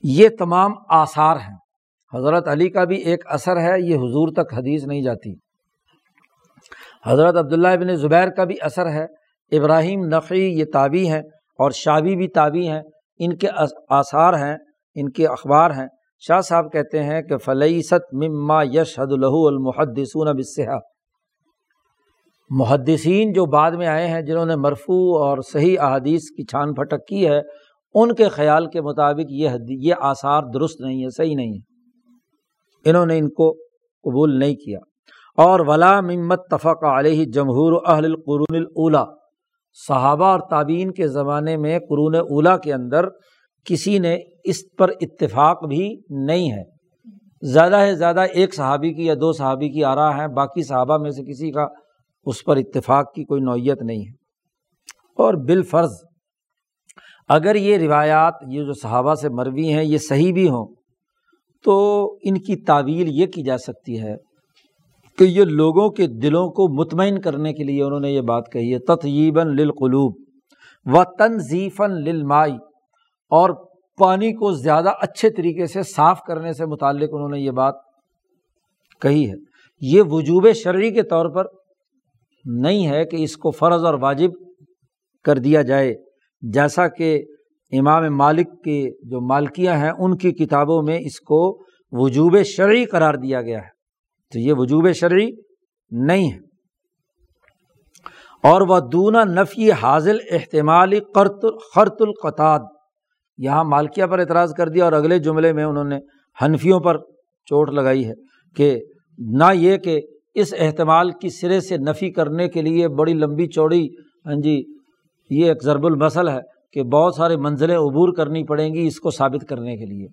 یہ تمام آثار ہیں۔ حضرت علی کا بھی ایک اثر ہے، یہ حضور تک حدیث نہیں جاتی۔ حضرت عبداللہ ابن زبیر کا بھی اثر ہے۔ ابراہیم نقی یہ تابی ہیں اور شابی بھی تابی ہیں۔ ان کے آثار ہیں، ان کے اخبار ہیں۔ شاہ صاحب کہتے ہیں کہ فلعیست مما یش حد الحو المحدسون بسحا محدثین جو بعد میں آئے ہیں، جنہوں نے مرفوع اور صحیح احادیث کی چھان پھٹک کی ہے ان کے خیال کے مطابق یہ یہ آثار درست نہیں ہے، صحیح نہیں ہے۔ انہوں نے ان کو قبول نہیں کیا۔ اور ولا ممت تفق علیہ جمہور اہل القرون الاولا صحابہ اور تعبین کے زمانے میں قرون اولا کے اندر کسی نے اس پر اتفاق بھی نہیں ہے۔ زیادہ سے زیادہ ایک صحابی کی یا دو صحابی کی آ رہا ہے باقی صحابہ میں سے کسی کا اس پر اتفاق کی کوئی نوعیت نہیں ہے۔ اور بالفرض اگر یہ روایات، یہ جو صحابہ سے مروی ہیں، یہ صحیح بھی ہوں، تو ان کی تعویل یہ کی جا سکتی ہے کہ یہ لوگوں کے دلوں کو مطمئن کرنے کے لیے انہوں نے یہ بات کہی ہے، تطیباً للقلوب و تنظیفاً للمائی اور پانی کو زیادہ اچھے طریقے سے صاف کرنے سے متعلق انہوں نے یہ بات کہی ہے۔ یہ وجوب شرعی کے طور پر نہیں ہے کہ اس کو فرض اور واجب کر دیا جائے۔ جیسا کہ امام مالک کے جو مالکیاں ہیں، ان کی کتابوں میں اس کو وجوب شرعی قرار دیا گیا ہے۔ تو یہ وجوب شرعی نہیں ہے۔ اور وہ دونا نفی حاضل احتمالی قرط، خرط القطاد یہاں مالکیہ پر اعتراض کر دیا اور اگلے جملے میں انہوں نے حنفیوں پر چوٹ لگائی ہے کہ نہ یہ کہ اس احتمال کی سرے سے نفی کرنے کے لیے بڑی لمبی چوڑی ہاں جی یہ ایک ضرب المسل ہے کہ بہت سارے منزلیں عبور کرنی پڑیں گی اس کو ثابت کرنے کے لیے۔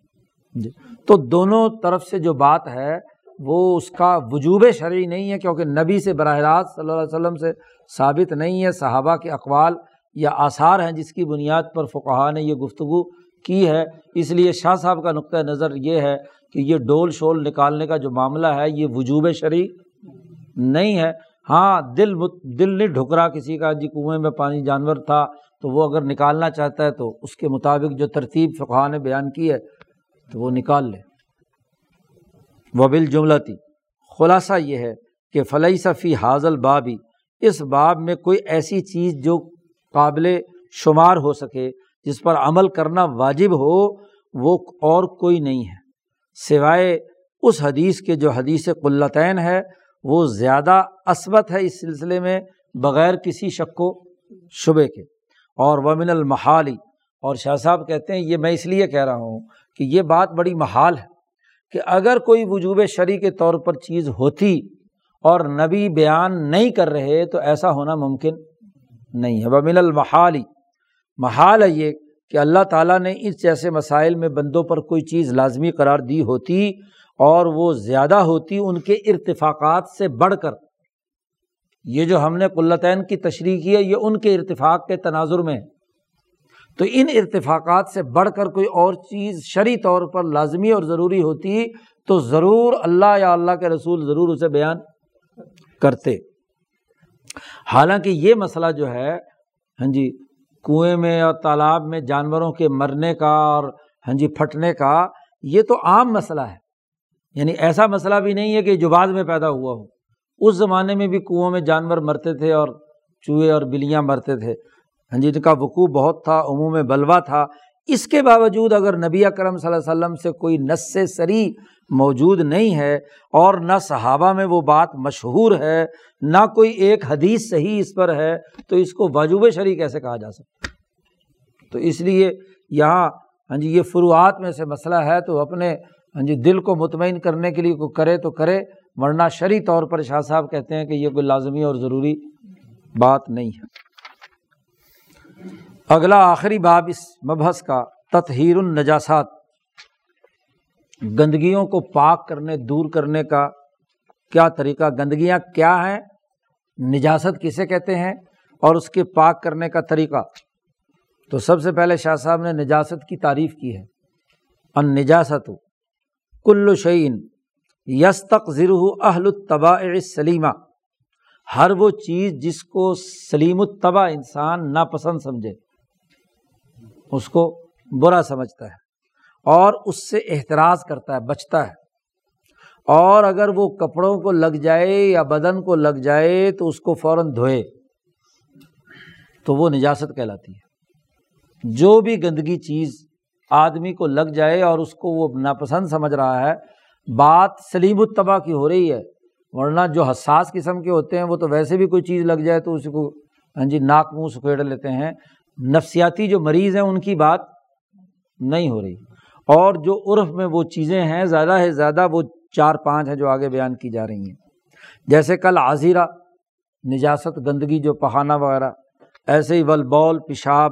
جی۔ تو دونوں طرف سے جو بات ہے، وہ اس کا وجوب شرعی نہیں ہے، کیونکہ نبی سے براہ راست صلی اللہ علیہ وسلم سے ثابت نہیں ہے، صحابہ کے اقوال یا آثار ہیں جس کی بنیاد پر فقہ نے یہ گفتگو کی ہے۔ اس لیے شاہ صاحب کا نقطۂ نظر یہ ہے کہ یہ ڈول شول نکالنے کا جو معاملہ ہے، یہ وجوب شرعی نہیں ہے۔ ہاں دل دل نہیں ڈھکرا کسی کا جی کنویں میں پانی جانور تھا تو وہ اگر نکالنا چاہتا ہے تو اس کے مطابق جو ترتیب فقہ نے بیان کی ہے تو وہ نکال لے۔ وبل جملہ تھی خلاصہ یہ ہے کہ فلئی صفی حاضل بابی، اس باب میں کوئی ایسی چیز جو قابل شمار ہو سکے، جس پر عمل کرنا واجب ہو، وہ اور کوئی نہیں ہے۔ سوائے اس حدیث کے جو حدیث قلطین ہے وہ زیادہ عصبت ہے اس سلسلے میں بغیر کسی شک و شبے کے۔ اور ومن المحالی اور شاہ صاحب کہتے ہیں، یہ میں اس لیے کہہ رہا ہوں کہ یہ بات بڑی محال ہے کہ اگر کوئی وجوب شرع کے طور پر چیز ہوتی اور نبی بیان نہیں کر رہے تو ایسا ہونا ممکن نہیں ہے۔ ومن المحالی محال ہے یہ کہ اللہ تعالیٰ نے اس جیسے مسائل میں بندوں پر کوئی چیز لازمی قرار دی ہوتی اور وہ زیادہ ہوتی ان کے ارتفاقات سے بڑھ کر۔ یہ جو ہم نے قلطین کی تشریح کی ہے، یہ ان کے ارتفاق کے تناظر میں تو ان ارتفاقات سے بڑھ کر کوئی اور چیز شرعی طور پر لازمی اور ضروری ہوتی، تو ضرور اللہ یا اللہ کے رسول ضرور اسے بیان کرتے۔ حالانکہ یہ مسئلہ جو ہے ہاں جی کنویں میں اور تالاب میں جانوروں کے مرنے کا اور ہاں جی پھٹنے کا، یہ تو عام مسئلہ ہے۔ یعنی ایسا مسئلہ بھی نہیں ہے کہ جو بعد میں پیدا ہوا ہو۔ اس زمانے میں بھی کنوؤں میں جانور مرتے تھے اور چوہے اور بلیاں مرتے تھے۔ ہاں جی ان کا وقوع بہت تھا عموم بلوا تھا۔ اس کے باوجود اگر نبی اکرم صلی اللہ علیہ وسلم سے کوئی نس سری موجود نہیں ہے اور نہ صحابہ میں وہ بات مشہور ہے، نہ کوئی ایک حدیث صحیح اس پر ہے، تو اس کو واجوب شریح کیسے کہا جا سکتا؟ تو اس لیے یہاں ہاں جی یہ فروعات میں سے مسئلہ ہے، تو اپنے ہاں جی دل کو مطمئن کرنے کے لیے کوئی کرے تو کرے، ورنہ شرعی طور پر شاہ صاحب کہتے ہیں کہ یہ کوئی لازمی اور ضروری بات نہیں ہے۔ اگلا آخری باب اس مبحث کا، تطہیر النجاسات۔ گندگیوں کو پاک کرنے، دور کرنے کا کیا طریقہ، گندگیاں کیا ہیں؟ نجاست کسے کہتے ہیں؟ اور اس کے پاک کرنے کا طریقہ۔ تو سب سے پہلے شاہ صاحب نے نجاست کی تعریف کی ہے۔ ان نجاست کل شعین یس تک ذرح اہل الطبا سلیمہ ہر وہ چیز جس کو سلیم الطبا انسان ناپسند سمجھے، اس کو برا سمجھتا ہے اور اس سے احتراض کرتا ہے، بچتا ہے۔ اور اگر وہ کپڑوں کو لگ جائے یا بدن کو لگ جائے تو اس کو فوراً دھوئے، تو وہ نجاست کہلاتی ہے۔ جو بھی گندگی چیز آدمی کو لگ جائے اور اس کو وہ ناپسند سمجھ رہا ہے، بات سلیم الطبع کی ہو رہی ہے۔ ورنہ جو حساس قسم کے ہوتے ہیں، وہ تو ویسے بھی کوئی چیز لگ جائے تو اس کو ہاں جی ناک منہ سکھیڑ لیتے ہیں۔ نفسیاتی جو مریض ہیں، ان کی بات نہیں ہو رہی۔ اور جو عرف میں وہ چیزیں ہیں، زیادہ سے زیادہ وہ چار پانچ ہیں جو آگے بیان کی جا رہی ہیں۔ جیسے کل عذیرہ نجاست گندگی جو پہانا وغیرہ، ایسے ہی ولبول پیشاب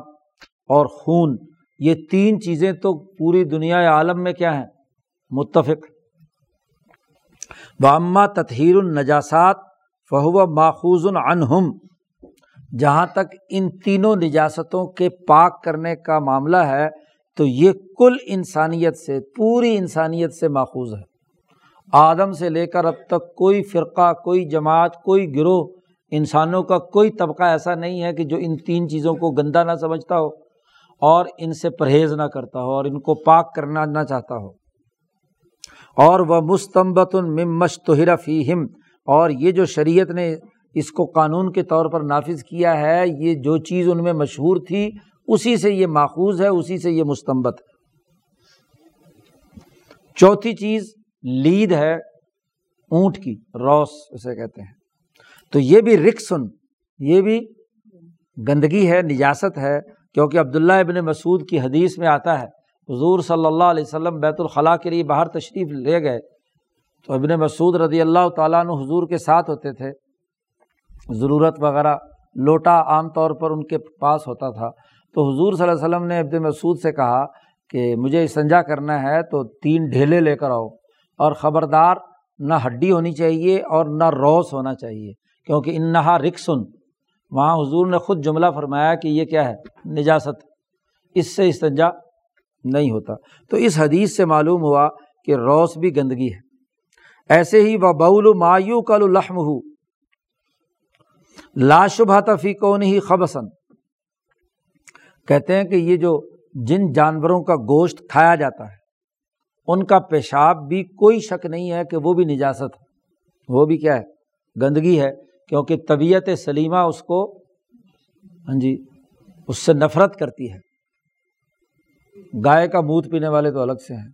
اور خون۔ یہ تین چیزیں تو پوری دنیا عالم میں کیا ہیں؟ متفق۔ بامہ تطہیر النجاسات فہو ماخوذ عنہم جہاں تک ان تینوں نجاستوں کے پاک کرنے کا معاملہ ہے، تو یہ کل انسانیت سے، پوری انسانیت سے ماخوذ ہے۔ آدم سے لے کر اب تک کوئی فرقہ، کوئی جماعت، کوئی گروہ، انسانوں کا کوئی طبقہ ایسا نہیں ہے کہ جو ان تین چیزوں کو گندا نہ سمجھتا ہو۔ اور ان سے پرہیز نہ کرتا ہو اور ان کو پاک کرنا نہ چاہتا ہو۔ اور وہ مستمبت المش توہرا فیم اور یہ جو شریعت نے اس کو قانون کے طور پر نافذ کیا ہے، یہ جو چیز ان میں مشہور تھی، اسی سے یہ ماخوذ ہے، اسی سے یہ مستمبت ہے چوتھی چیز لید ہے، اونٹ کی، روس اسے کہتے ہیں۔ تو یہ بھی رکسن، یہ بھی گندگی ہے، نجاست ہے کیونکہ عبداللہ ابن مسعود کی حدیث میں آتا ہے، حضور صلی اللہ علیہ وسلم بیت الخلاء کے لیے باہر تشریف لے گئے۔ تو ابن مسعود رضی اللہ تعالیٰ عنہ حضور کے ساتھ ہوتے تھے۔ ضرورت وغیرہ، لوٹا عام طور پر ان کے پاس ہوتا تھا۔ تو حضور صلی اللہ علیہ وسلم نے ابن مسعود سے کہا کہ مجھے سنجا کرنا ہے تو تین ڈھیلے لے کر آؤ۔ اور خبردار، نہ ہڈی ہونی چاہیے اور نہ روس ہونا چاہیے۔ کیونکہ انہا رکسن وہاں حضور نے خود جملہ فرمایا کہ یہ کیا ہے؟ نجاست۔ اس سے استنجا نہیں ہوتا۔ تو اس حدیث سے معلوم ہوا کہ روس بھی گندگی ہے۔ ایسے ہی وہ بول مایو کل الحم ہو لاشبہ تفی کون ہی خبسن کہتے ہیں کہ یہ جو جن جانوروں کا گوشت کھایا جاتا ہے، ان کا پیشاب بھی کوئی شک نہیں ہے کہ وہ بھی نجاست ہے۔ وہ بھی کیا ہے؟ گندگی ہے۔ کیونکہ طبیعت سلیمہ اس کو ہاں جی اس سے نفرت کرتی ہے۔ گائے کا موت پینے والے تو الگ سے ہیں۔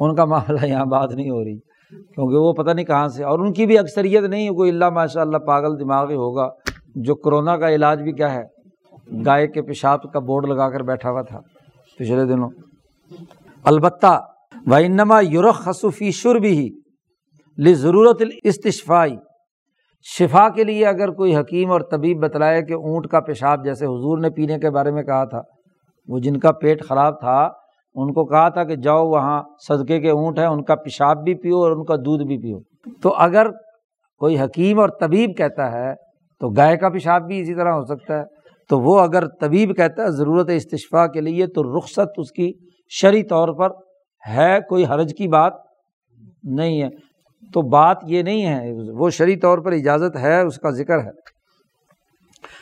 ان کا معاملہ یہاں بات نہیں ہو رہی، کیونکہ وہ پتہ نہیں کہاں سے، اور ان کی بھی اکثریت نہیں ہے کوئی اللہ ماشاء اللہ پاگل دماغی ہوگا۔ جو کرونا کا علاج بھی کیا ہے، گائے کے پیشاب کا بورڈ لگا کر بیٹھا ہوا تھا پچھلے دنوں۔ البتہ و انما یورخ خصوفی شر بھی لی ضرورت استشفائی شفا کے لیے اگر کوئی حکیم اور طبیب بتلائے کہ اونٹ کا پیشاب جیسے حضور نے پینے کے بارے میں کہا تھا، وہ جن کا پیٹ خراب تھا، ان کو کہا تھا کہ جاؤ وہاں صدقے کے اونٹ ہیں، ان کا پیشاب بھی پیو اور ان کا دودھ بھی پیو۔ تو اگر کوئی حکیم اور طبیب کہتا ہے، تو گائے کا پیشاب بھی اسی طرح ہو سکتا ہے۔ تو وہ اگر طبیب کہتا ہے، ضرورت استشفا کے لیے تو رخصت اس کی شرعی طور پر ہے، کوئی حرج کی بات نہیں ہے۔ تو بات یہ نہیں ہے، وہ شرعی طور پر اجازت ہے، اس کا ذکر ہے۔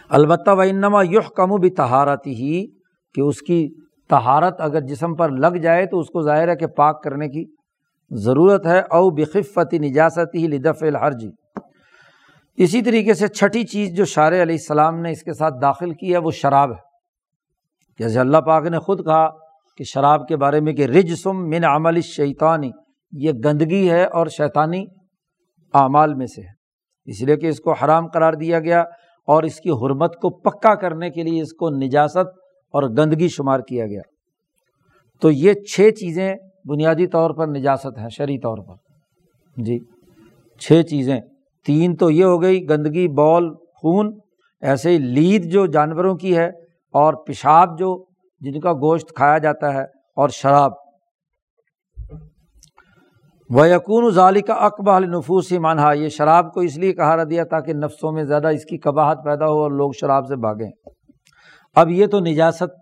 البتہ و انما یح کم و بھی تہارتی ہی کہ اس کی تہارت اگر جسم پر لگ جائے تو اس کو ظاہر ہے کہ پاک کرنے کی ضرورت ہے، او بخفتی نجاست ہی لدف الحرجی اسی طریقے سے چھٹی چیز جو شار علیہ السلام نے اس کے ساتھ داخل کی ہے، وہ شراب ہے۔ جیسے اللہ پاک نے خود کہا کہ شراب کے بارے میں کہ رجسم من عمل شیطانی یہ گندگی ہے اور شیطانی اعمال میں سے ہے۔ اس لیے کہ اس کو حرام قرار دیا گیا اور اس کی حرمت کو پکا کرنے کے لیے اس کو نجاست اور گندگی شمار کیا گیا۔ تو یہ چھ چیزیں بنیادی طور پر نجاست ہیں، شرعی طور پر۔ جی چھ چیزیں۔ تین تو یہ ہو گئی، گندگی بال خون۔ ایسے ہی لید جو جانوروں کی ہے اور پیشاب جو، جن کا گوشت کھایا جاتا ہے اور شراب۔ وہ یقون ظالی کا اقبا نفوس ہی مانہا یہ شراب کو اس لیے کہا دیا تاکہ نفسوں میں زیادہ اس کی قباہت پیدا ہو اور لوگ شراب سے بھاگیں۔ اب یہ تو نجاست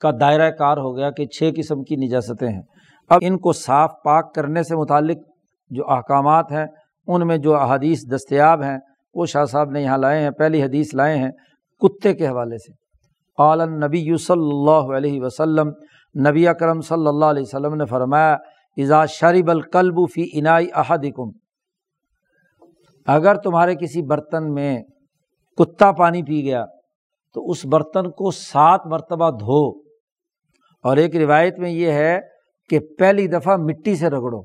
کا دائرۂ کار ہو گیا کہ چھ قسم کی نجاستیں ہیں۔ اب ان کو صاف پاک کرنے سے متعلق جو احکامات ہیں، ان میں جو احادیث دستیاب ہیں، وہ شاہ صاحب نے یہاں لائے ہیں، پہلی حدیث لائے ہیں کتے کے حوالے سے۔ عالن نبی صلی اللہ علیہ وسلم، نبی اکرم صلی اللہ علیہ وسلم نے فرمایا ازا شریب القلب فی عنائی احدکم۔ اگر تمہارے کسی برتن میں کتا پانی پی گیا، تو اس برتن کو سات مرتبہ دھو۔ اور ایک روایت میں یہ ہے کہ پہلی دفعہ مٹی سے رگڑو۔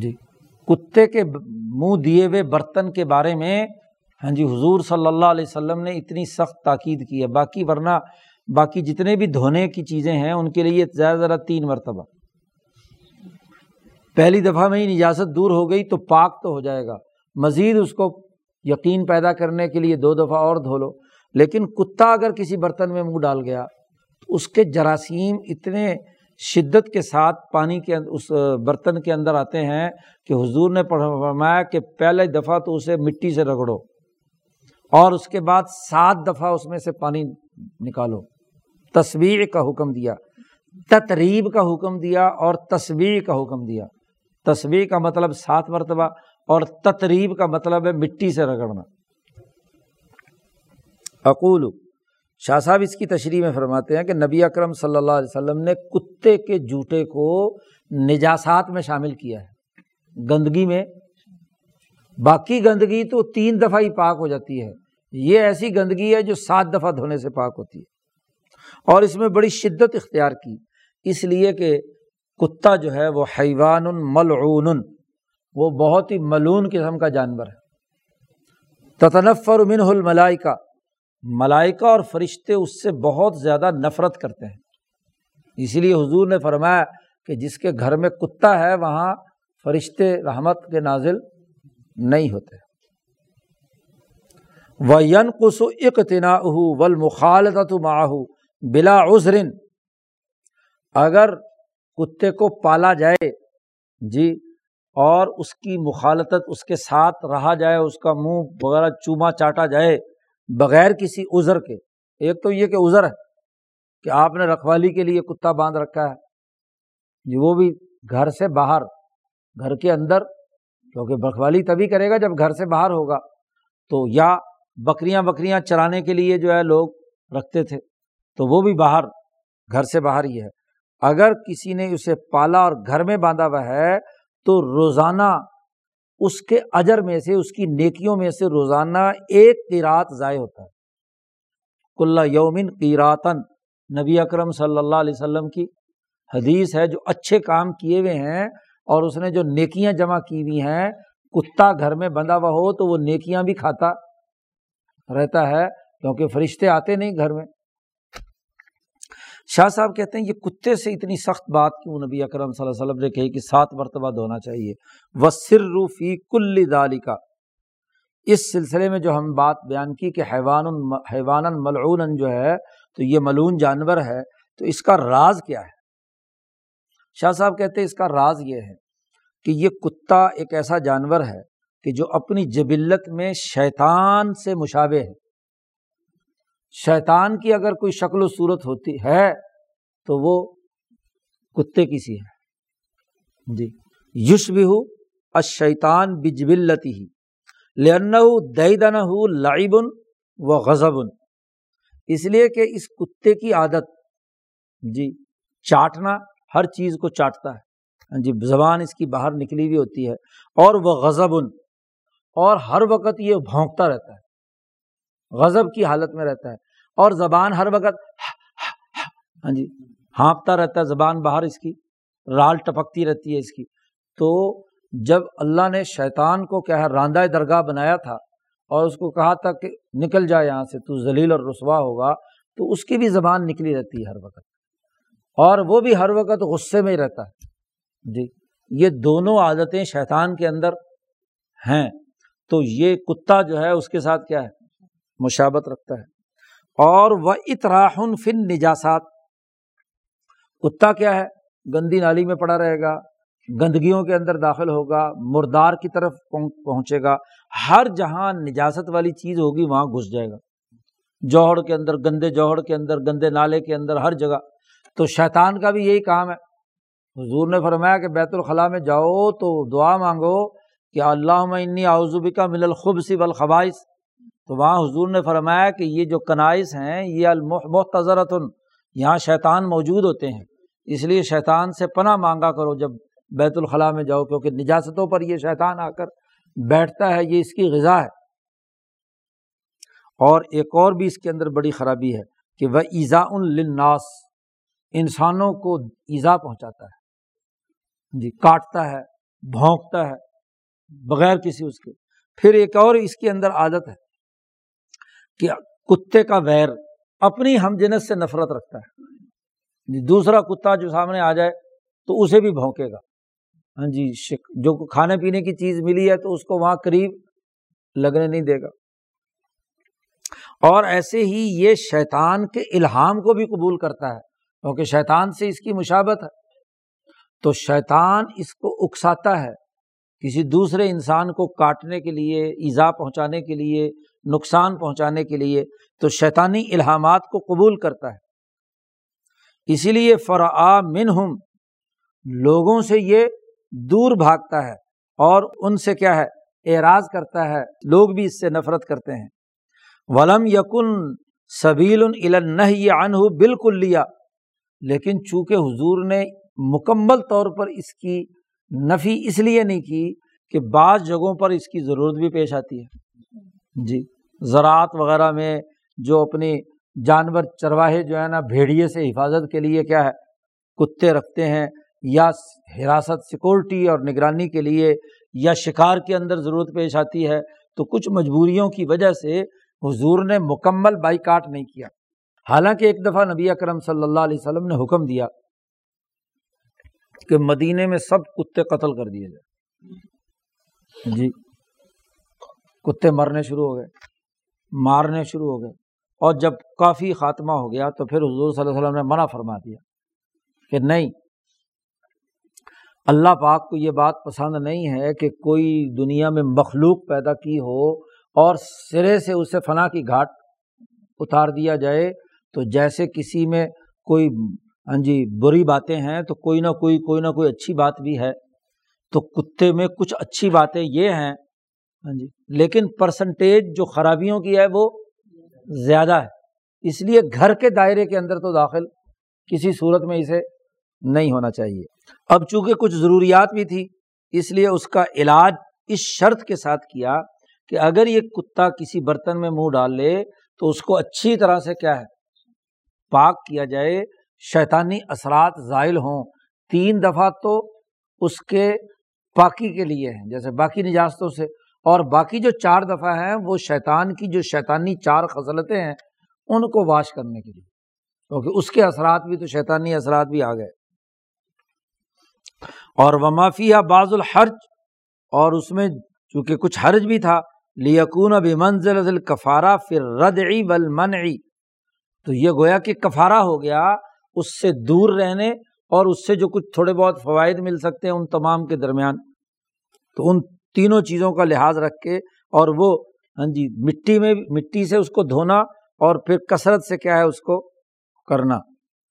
جی۔ کتے کے منہ دیے ہوئے برتن کے بارے میں ہاں جی حضور صلی اللہ علیہ وسلم نے اتنی سخت تاکید کی ہے۔ باقی ورنہ، باقی جتنے بھی دھونے کی چیزیں ہیں، ان کے لیے زیادہ زیادہ تین مرتبہ۔ پہلی دفعہ میں ہی نجازت دور ہو گئی تو پاک تو ہو جائے گا۔ مزید اس کو یقین پیدا کرنے کے لیے دو دفعہ اور دھو لو۔ لیکن کتا اگر کسی برتن میں منہ ڈال گیا تو اس کے جراثیم اتنے شدت کے ساتھ پانی کے اس برتن کے اندر آتے ہیں کہ حضور نے فرمایا کہ پہلے دفعہ تو اسے مٹی سے رگڑو اور اس کے بعد سات دفعہ اس میں سے پانی نکالو۔ تصویر کا حکم دیا تتریب کا حکم دیا اور تصویر کا حکم دیا۔ تصویر کا مطلب سات مرتبہ اور تتریب کا مطلب ہے مٹی سے رگڑنا۔ اقول، شاہ صاحب اس کی تشریح میں فرماتے ہیں کہ نبی اکرم صلی اللہ علیہ وسلم نے کتے کے جوتے کو نجاسات میں شامل کیا ہے۔ گندگی میں۔ باقی گندگی تو تین دفعہ ہی پاک ہو جاتی ہے۔ یہ ایسی گندگی ہے جو سات دفعہ دھونے سے پاک ہوتی ہے۔ اور اس میں بڑی شدت اختیار کی۔ اس لیے کہ کتا جو ہے وہ حیوان ملعون، وہ بہت ہی ملون قسم کا جانور ہے۔ تطنفر منہ الملائکہ، ملائکہ اور فرشتے اس سے بہت زیادہ نفرت کرتے ہیں۔ اسی لیے حضور نے فرمایا کہ جس کے گھر میں کتا ہے، وہاں فرشتے رحمت کے نازل نہیں ہوتے۔ و ین قس اقتنا ول مخالط بلا عذرن اگر کتے کو پالا جائے۔ جی اور اس کی مخالطت اس کے ساتھ رہا جائے، اس کا منہ وغیرہ چوما چاٹا جائے بغیر کسی عذر کے۔ ایک تو یہ کہ عذر ہے کہ آپ نے رکھوالی کے لیے کتا باندھ رکھا ہے۔ جی وہ بھی گھر سے باہر، گھر کے اندر، کیونکہ رکھوالی تبھی کرے گا جب گھر سے باہر ہوگا۔ تو یا بکریاں بکریاں چرانے کے لیے جو ہے لوگ رکھتے تھے، تو وہ بھی باہر، گھر سے باہر ہی ہے۔ اگر کسی نے اسے پالا اور گھر میں باندھا ہوا ہے، تو روزانہ اس کے اجر میں سے، اس کی نیکیوں میں سے روزانہ ایک قیرات ضائع ہوتا ہے۔ کلّا یومن قیراتن، نبی اکرم صلی اللہ علیہ وسلم کی حدیث ہے جو اچھے کام کیے ہوئے ہیں اور اس نے جو نیکیاں جمع کی ہوئی ہیں، کتا گھر میں بندھا ہوا ہو تو وہ نیکیاں بھی کھاتا رہتا ہے کیونکہ فرشتے آتے نہیں گھر میں۔ شاہ صاحب کہتے ہیں یہ کتے سے اتنی سخت بات کیوں نبی اکرم صلی اللہ علیہ وسلم نے کہی کہ سات مرتبہ دھونا چاہیے۔ وہ سر روفی کل دالی کا اس سلسلے میں جو ہم بات بیان کی کہ حیوان حیوان ملعون جو ہے، تو یہ ملون جانور ہے، تو اس کا راز کیا ہے؟ شاہ صاحب کہتے ہیں اس کا راز یہ ہے کہ یہ کتا ایک ایسا جانور ہے کہ جو اپنی جبلت میں شیطان سے مشابہ ہے۔ شیطان کی اگر کوئی شکل و صورت ہوتی ہے تو وہ کتے کی سی ہے۔ جی۔ یش بھی ہو اشیطان بجبلتی ہی لن دن لائبن و غزبن اس لیے کہ اس کتے کی عادت جی چاٹنا ہر چیز کو چاٹتا ہے۔ جی زبان اس کی باہر نکلی ہوئی ہوتی ہے اور وہ غزبن اور ہر وقت یہ بھونکتا رہتا ہے۔ غضب کی حالت میں رہتا ہے اور زبان ہر وقت ہاں جی ہانپتا رہتا ہے، زبان باہر اس کی رال ٹپکتی رہتی ہے اس کی۔ تو جب اللہ نے شیطان کو کیا ہے، راندہ درگاہ بنایا تھا اور اس کو کہا تھا کہ نکل جائے یہاں سے، تو ذلیل اور رسوا ہوگا، تو اس کی بھی زبان نکلی رہتی ہے ہر وقت۔ اور وہ بھی ہر وقت غصے میں ہی رہتا ہے۔ جی یہ دونوں عادتیں شیطان کے اندر ہیں۔ تو یہ کتا جو ہے، اس کے ساتھ کیا ہے؟ مشابت رکھتا ہے۔ اور وہ اطراحن فن نجاسات کتا کیا ہے؟ گندی نالی میں پڑا رہے گا، گندگیوں کے اندر داخل ہوگا، مردار کی طرف پہنچے گا۔ ہر جہاں نجاست والی چیز ہوگی، وہاں گھس جائے گا۔ جوہڑ کے اندر، گندے جوہڑ کے اندر، گندے نالے کے اندر، ہر جگہ۔ تو شیطان کا بھی یہی کام ہے۔ حضور نے فرمایا کہ بیت الخلاء میں جاؤ تو دعا مانگو کہ اللہ انی آؤزبی کا مل الخب سی بالخبائش تو وہاں حضور نے فرمایا کہ یہ جو کنائس ہیں، یہ المحتضرت یہاں شیطان موجود ہوتے ہیں۔ اس لیے شیطان سے پناہ مانگا کرو جب بیت الخلاء میں جاؤ، کیونکہ نجاستوں پر یہ شیطان آ کر بیٹھتا ہے، یہ اس کی غذا ہے۔ اور ایک اور بھی اس کے اندر بڑی خرابی ہے کہ وہ ایزا الناس انسانوں کو ایزا پہنچاتا ہے۔ جی کاٹتا ہے، بھونکتا ہے، بغیر کسی اس کے۔ پھر ایک اور اس کے اندر عادت ہے۔ کہ کتے کا ویر اپنی ہم جنس سے نفرت رکھتا ہے۔ جی، دوسرا کتا جو سامنے آ جائے تو اسے بھی بھونکے گا۔ ہاں جی جو کھانے پینے کی چیز ملی ہے تو اس کو وہاں قریب لگنے نہیں دے گا۔ اور ایسے ہی یہ شیطان کے الہام کو بھی قبول کرتا ہے، کیونکہ شیطان سے اس کی مشابت ہے۔ تو شیطان اس کو اکساتا ہے کسی دوسرے انسان کو کاٹنے کے لیے، ایزا پہنچانے کے لیے نقصان پہنچانے کے لیے تو شیطانی الہامات کو قبول کرتا ہے۔ اسی لیے فرآ من ہم لوگوں سے یہ دور بھاگتا ہے اور ان سے کیا ہے؟ اعراض کرتا ہے۔ لوگ بھی اس سے نفرت کرتے ہیں۔ ولم یقن سبیل ان بالکل لیا، لیکن چونکہ حضور نے مکمل طور پر اس کی نفی اس لیے نہیں کی کہ بعض جگہوں پر اس کی ضرورت بھی پیش آتی ہے۔ جی۔ زراعت وغیرہ میں جو اپنی جانور چرواہے جو ہے نا، بھیڑیے سے حفاظت کے لیے کیا ہے، کتے رکھتے ہیں یا حراست سیکورٹی اور نگرانی کے لیے یا شکار کے اندر ضرورت پیش آتی ہے، تو کچھ مجبوریوں کی وجہ سے حضور نے مکمل بائی کاٹ نہیں کیا۔ حالانکہ ایک دفعہ نبی اکرم صلی اللہ علیہ وسلم نے حکم دیا کہ مدینے میں سب کتے قتل کر دیے جائے جی کتے مرنے شروع ہو گئے۔ مارنے شروع ہو گئے۔ اور جب کافی خاتمہ ہو گیا تو پھر حضور صلی اللہ علیہ وسلم نے منع فرما دیا کہ نہیں، اللہ پاک کو یہ بات پسند نہیں ہے کہ کوئی دنیا میں مخلوق پیدا کی ہو اور سرے سے اسے فنا کی گھاٹ اتار دیا جائے۔ تو جیسے کسی میں کوئی ہاں جی بری باتیں ہیں تو کوئی نہ کوئی کوئی نہ کوئی اچھی بات بھی ہے۔ تو کتے میں کچھ اچھی باتیں یہ ہیں ہاں جی۔ لیکن پرسنٹیج جو خرابیوں کی ہے وہ زیادہ ہے۔ اس لیے گھر کے دائرے کے اندر تو داخل کسی صورت میں اسے نہیں ہونا چاہیے۔ اب چونکہ کچھ ضروریات بھی تھی، اس لیے اس کا علاج اس شرط کے ساتھ کیا کہ اگر یہ کتا کسی برتن میں منہ ڈال لے تو اس کو اچھی طرح سے کیا ہے؟ پاک کیا جائے۔ شیطانی اثرات زائل ہوں۔ تین دفعہ تو اس کے پاکی کے لیے ہیں۔ جیسے باقی نجاستوں سے اور باقی جو چار دفعہ ہیں، وہ شیطان کی جو شیطانی چار خصلتیں ہیں، ان کو واش کرنے کے لیے۔ کیونکہ اس کے اثرات بھی تو شیطانی اثرات بھی آ گئے اور ومافیہ بعض الحرج، اور اس میں چونکہ کچھ حرج بھی تھا لیکون اب منزل کفارہ پھر رد بل تو یہ گویا کہ کفارہ ہو گیا، اس سے دور رہنے اور اس سے جو کچھ تھوڑے بہت فوائد مل سکتے ہیں ان تمام کے درمیان۔ تو ان تینوں چیزوں کا لحاظ رکھ کے اور وہ ہاں جی مٹی میں، مٹی سے اس کو دھونا اور پھر کثرت سے کیا ہے اس کو کرنا۔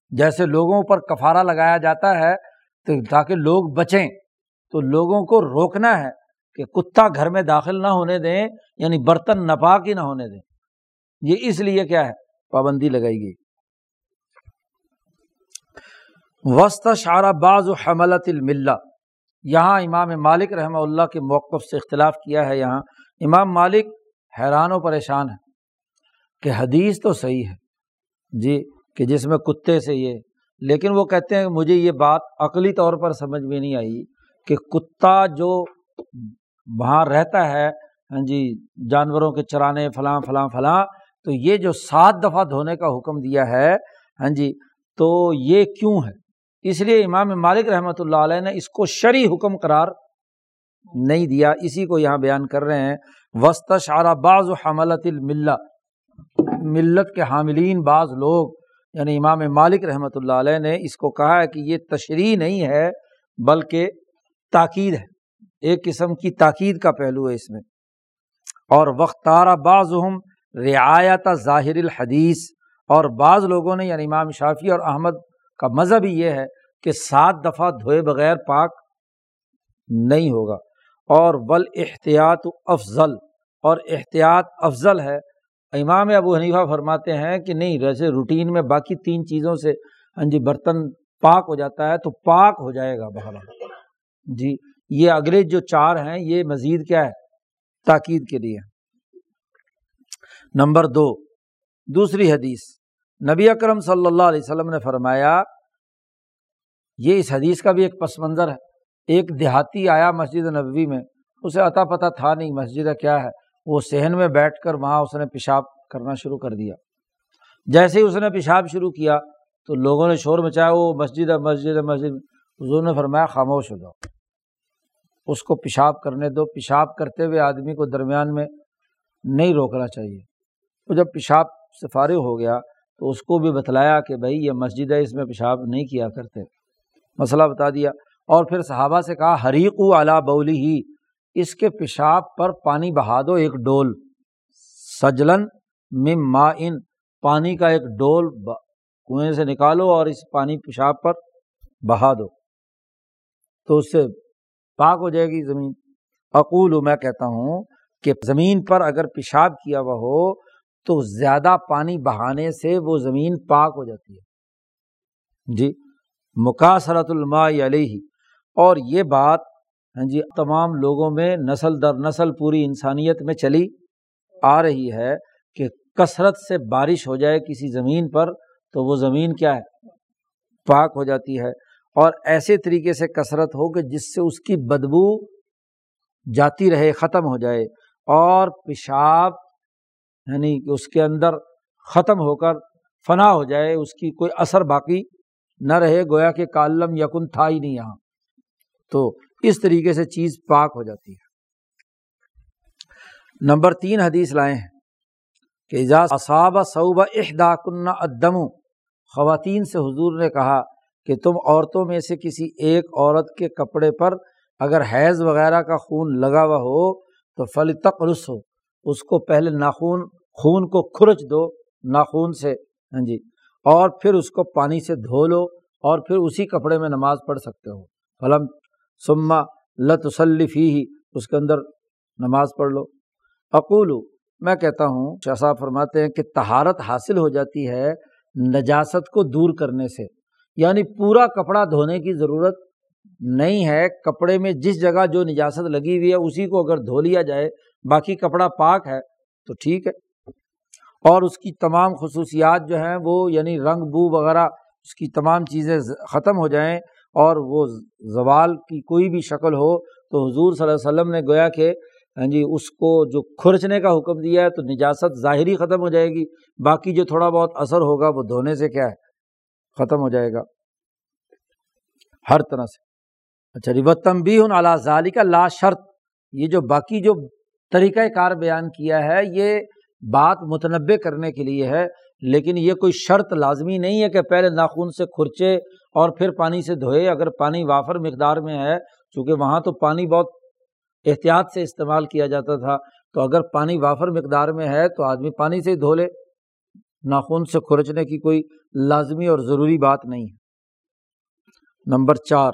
جیسے لوگوں پر کفارہ لگایا جاتا ہے تو تاکہ لوگ بچیں، تو لوگوں کو روکنا ہے کہ کتا گھر میں داخل نہ ہونے دیں یعنی برتن نپاک ہی نہ ہونے دیں۔ یہ اس لیے کیا ہے، پابندی لگائی گئی۔ وسط شارہ باز و حملت الملہ یہاں امام مالک رحمہ اللہ کے موقف سے اختلاف کیا ہے یہاں۔ امام مالک حیران و پریشان ہے کہ حدیث تو صحیح ہے جی کہ جس میں کتے سے یہ، لیکن وہ کہتے ہیں کہ مجھے یہ بات عقلی طور پر سمجھ میں نہیں آئی کہ کتا جو وہاں رہتا ہے ہاں جی جانوروں کے چرانے فلاں فلاں فلاں، تو یہ جو سات دفعہ دھونے کا حکم دیا ہے ہاں جی تو یہ کیوں ہے؟ اس لیے امام مالک رحمۃ اللہ علیہ نے اس کو شرعی حکم قرار نہیں دیا۔ اسی کو یہاں بیان کر رہے ہیں۔ وسط شارہ بعض و حملت الملہ ملت کے حاملین بعض لوگ یعنی امام مالک رحمۃ اللہ علیہ نے اس کو کہا ہے کہ یہ تشریح نہیں ہے، بلکہ تاکید ہے۔ ایک قسم کی تاکید کا پہلو ہے اس میں۔ اور وقتارہ بعض ہم رعایت ظاہر الحدیث اور بعض لوگوں نے یعنی امام شافی اور احمد کا مذہب ہی یہ ہے کہ سات دفعہ دھوئے بغیر پاک نہیں ہوگا۔ اور بل احتیاط افضل، اور احتیاط افضل ہے۔ امام ابو حنیفہ فرماتے ہیں کہ نہیں، ویسے روٹین میں باقی تین چیزوں سے ہاں جی برتن پاک ہو جاتا ہے تو پاک ہو جائے گا بہر جی یہ اگلے جو چار ہیں، یہ مزید کیا ہے؟ تاکید کے لیے۔ نمبر دو، دوسری حدیث۔ نبی اکرم صلی اللہ علیہ وسلم نے فرمایا، یہ اس حدیث کا بھی ایک پس منظر ہے۔ ایک دیہاتی آیا مسجد نبوی میں، اسے عطا پتہ تھا نہیں مسجد کیا ہے۔ وہ صحن میں بیٹھ کر وہاں اس نے پیشاب کرنا شروع کر دیا۔ جیسے ہی اس نے پیشاب شروع کیا، تو لوگوں نے شور مچایا وہ مسجد ہے مسجد ہے، مسجد حضور نے فرمایا، خاموش ہو جاؤ۔ اس کو پیشاب کرنے دو۔ پیشاب کرتے ہوئے آدمی کو درمیان میں نہیں روکنا چاہیے۔ وہ جب پیشاب سے فارغ ہو گیا تو اس کو بھی بتلایا کہ بھائی یہ مسجد ہے، اس میں پیشاب نہیں کیا کرتے۔ مسئلہ بتا دیا۔ اور پھر صحابہ سے کہا حریق و اعلیٰ بولی ہی اس کے پیشاب پر پانی بہا دو ایک ڈول۔ سجلن مم ما ان پانی کا ایک ڈول کنویں سے نکالو اور اس پانی پیشاب پر بہا دو۔ تو اس سے پاک ہو جائے گی زمین۔ اقول، میں کہتا ہوں کہ زمین پر اگر پیشاب کیا ہوا ہو تو زیادہ پانی بہانے سے وہ زمین پاک ہو جاتی ہے۔ جی مقاصرت الماء علیہ۔ اور یہ بات ہاں جی تمام لوگوں میں نسل در نسل پوری انسانیت میں چلی آ رہی ہے کہ کثرت سے بارش ہو جائے کسی زمین پر تو وہ زمین کیا ہے؟ پاک ہو جاتی ہے۔ اور ایسے طریقے سے کثرت ہو کہ جس سے اس کی بدبو جاتی رہے، ختم ہو جائے۔ اور پیشاب یعنی کہ اس کے اندر ختم ہو کر فنا ہو جائے، اس کی کوئی اثر باقی نہ رہے، گویا کہ کالم یقن تھا ہی نہیں یہاں۔ تو اس طریقے سے چیز پاک ہو جاتی ہے۔ نمبر تین حدیث لائے ہیں کہ اصاب صوب احدا کن ادم خواتین سے حضور نے کہا کہ تم عورتوں میں سے کسی ایک عورت کے کپڑے پر اگر حیض وغیرہ کا خون لگا ہوا ہو تو فل تقرس ہو اس کو پہلے ناخون، خون کو کھرچ دو، ناخون سے ہاں جی اور پھر اس کو پانی سے دھو لو، اور پھر اسی کپڑے میں نماز پڑھ سکتے ہو۔ فلم سما لتسلفی ہی اس کے اندر نماز پڑھ لو۔ اقول میں کہتا ہوں، شاہ فرماتے ہیں کہ تہارت حاصل ہو جاتی ہے نجاست کو دور کرنے سے۔ یعنی پورا کپڑا دھونے کی ضرورت نہیں ہے، کپڑے میں جس جگہ جو نجاست لگی ہوئی ہے، اسی کو اگر دھو لیا جائے باقی کپڑا پاک ہے، تو ٹھیک ہے۔ اور اس کی تمام خصوصیات جو ہیں، وہ یعنی رنگ، بو وغیرہ، اس کی تمام چیزیں ختم ہو جائیں اور وہ زوال کی کوئی بھی شکل ہو، تو حضور صلی اللہ علیہ وسلم نے گویا کہ ہاں جی اس کو جو کھرچنے کا حکم دیا ہے، تو نجاست ظاہری ختم ہو جائے گی۔ باقی جو تھوڑا بہت اثر ہوگا، وہ دھونے سے کیا ہے، ختم ہو جائے گا۔ ہر طرح سے۔ اچھا جی، ریوتم بھی ہوں اعلیٰ ظالی کا لا شرط۔ یہ جو باقی جو طریقۂ کار بیان کیا ہے، یہ بات متنوع کرنے کے لیے ہے، لیکن یہ کوئی شرط لازمی نہیں ہے کہ پہلے ناخون سے کھرچے اور پھر پانی سے دھوئے۔ اگر پانی وافر مقدار میں ہے، چونکہ وہاں تو پانی بہت احتیاط سے استعمال کیا جاتا تھا، تو اگر پانی وافر مقدار میں ہے تو آدمی پانی سے ہی دھو لے۔ ناخون سے کھرچنے کی کوئی لازمی اور ضروری بات نہیں ہے۔ نمبر چار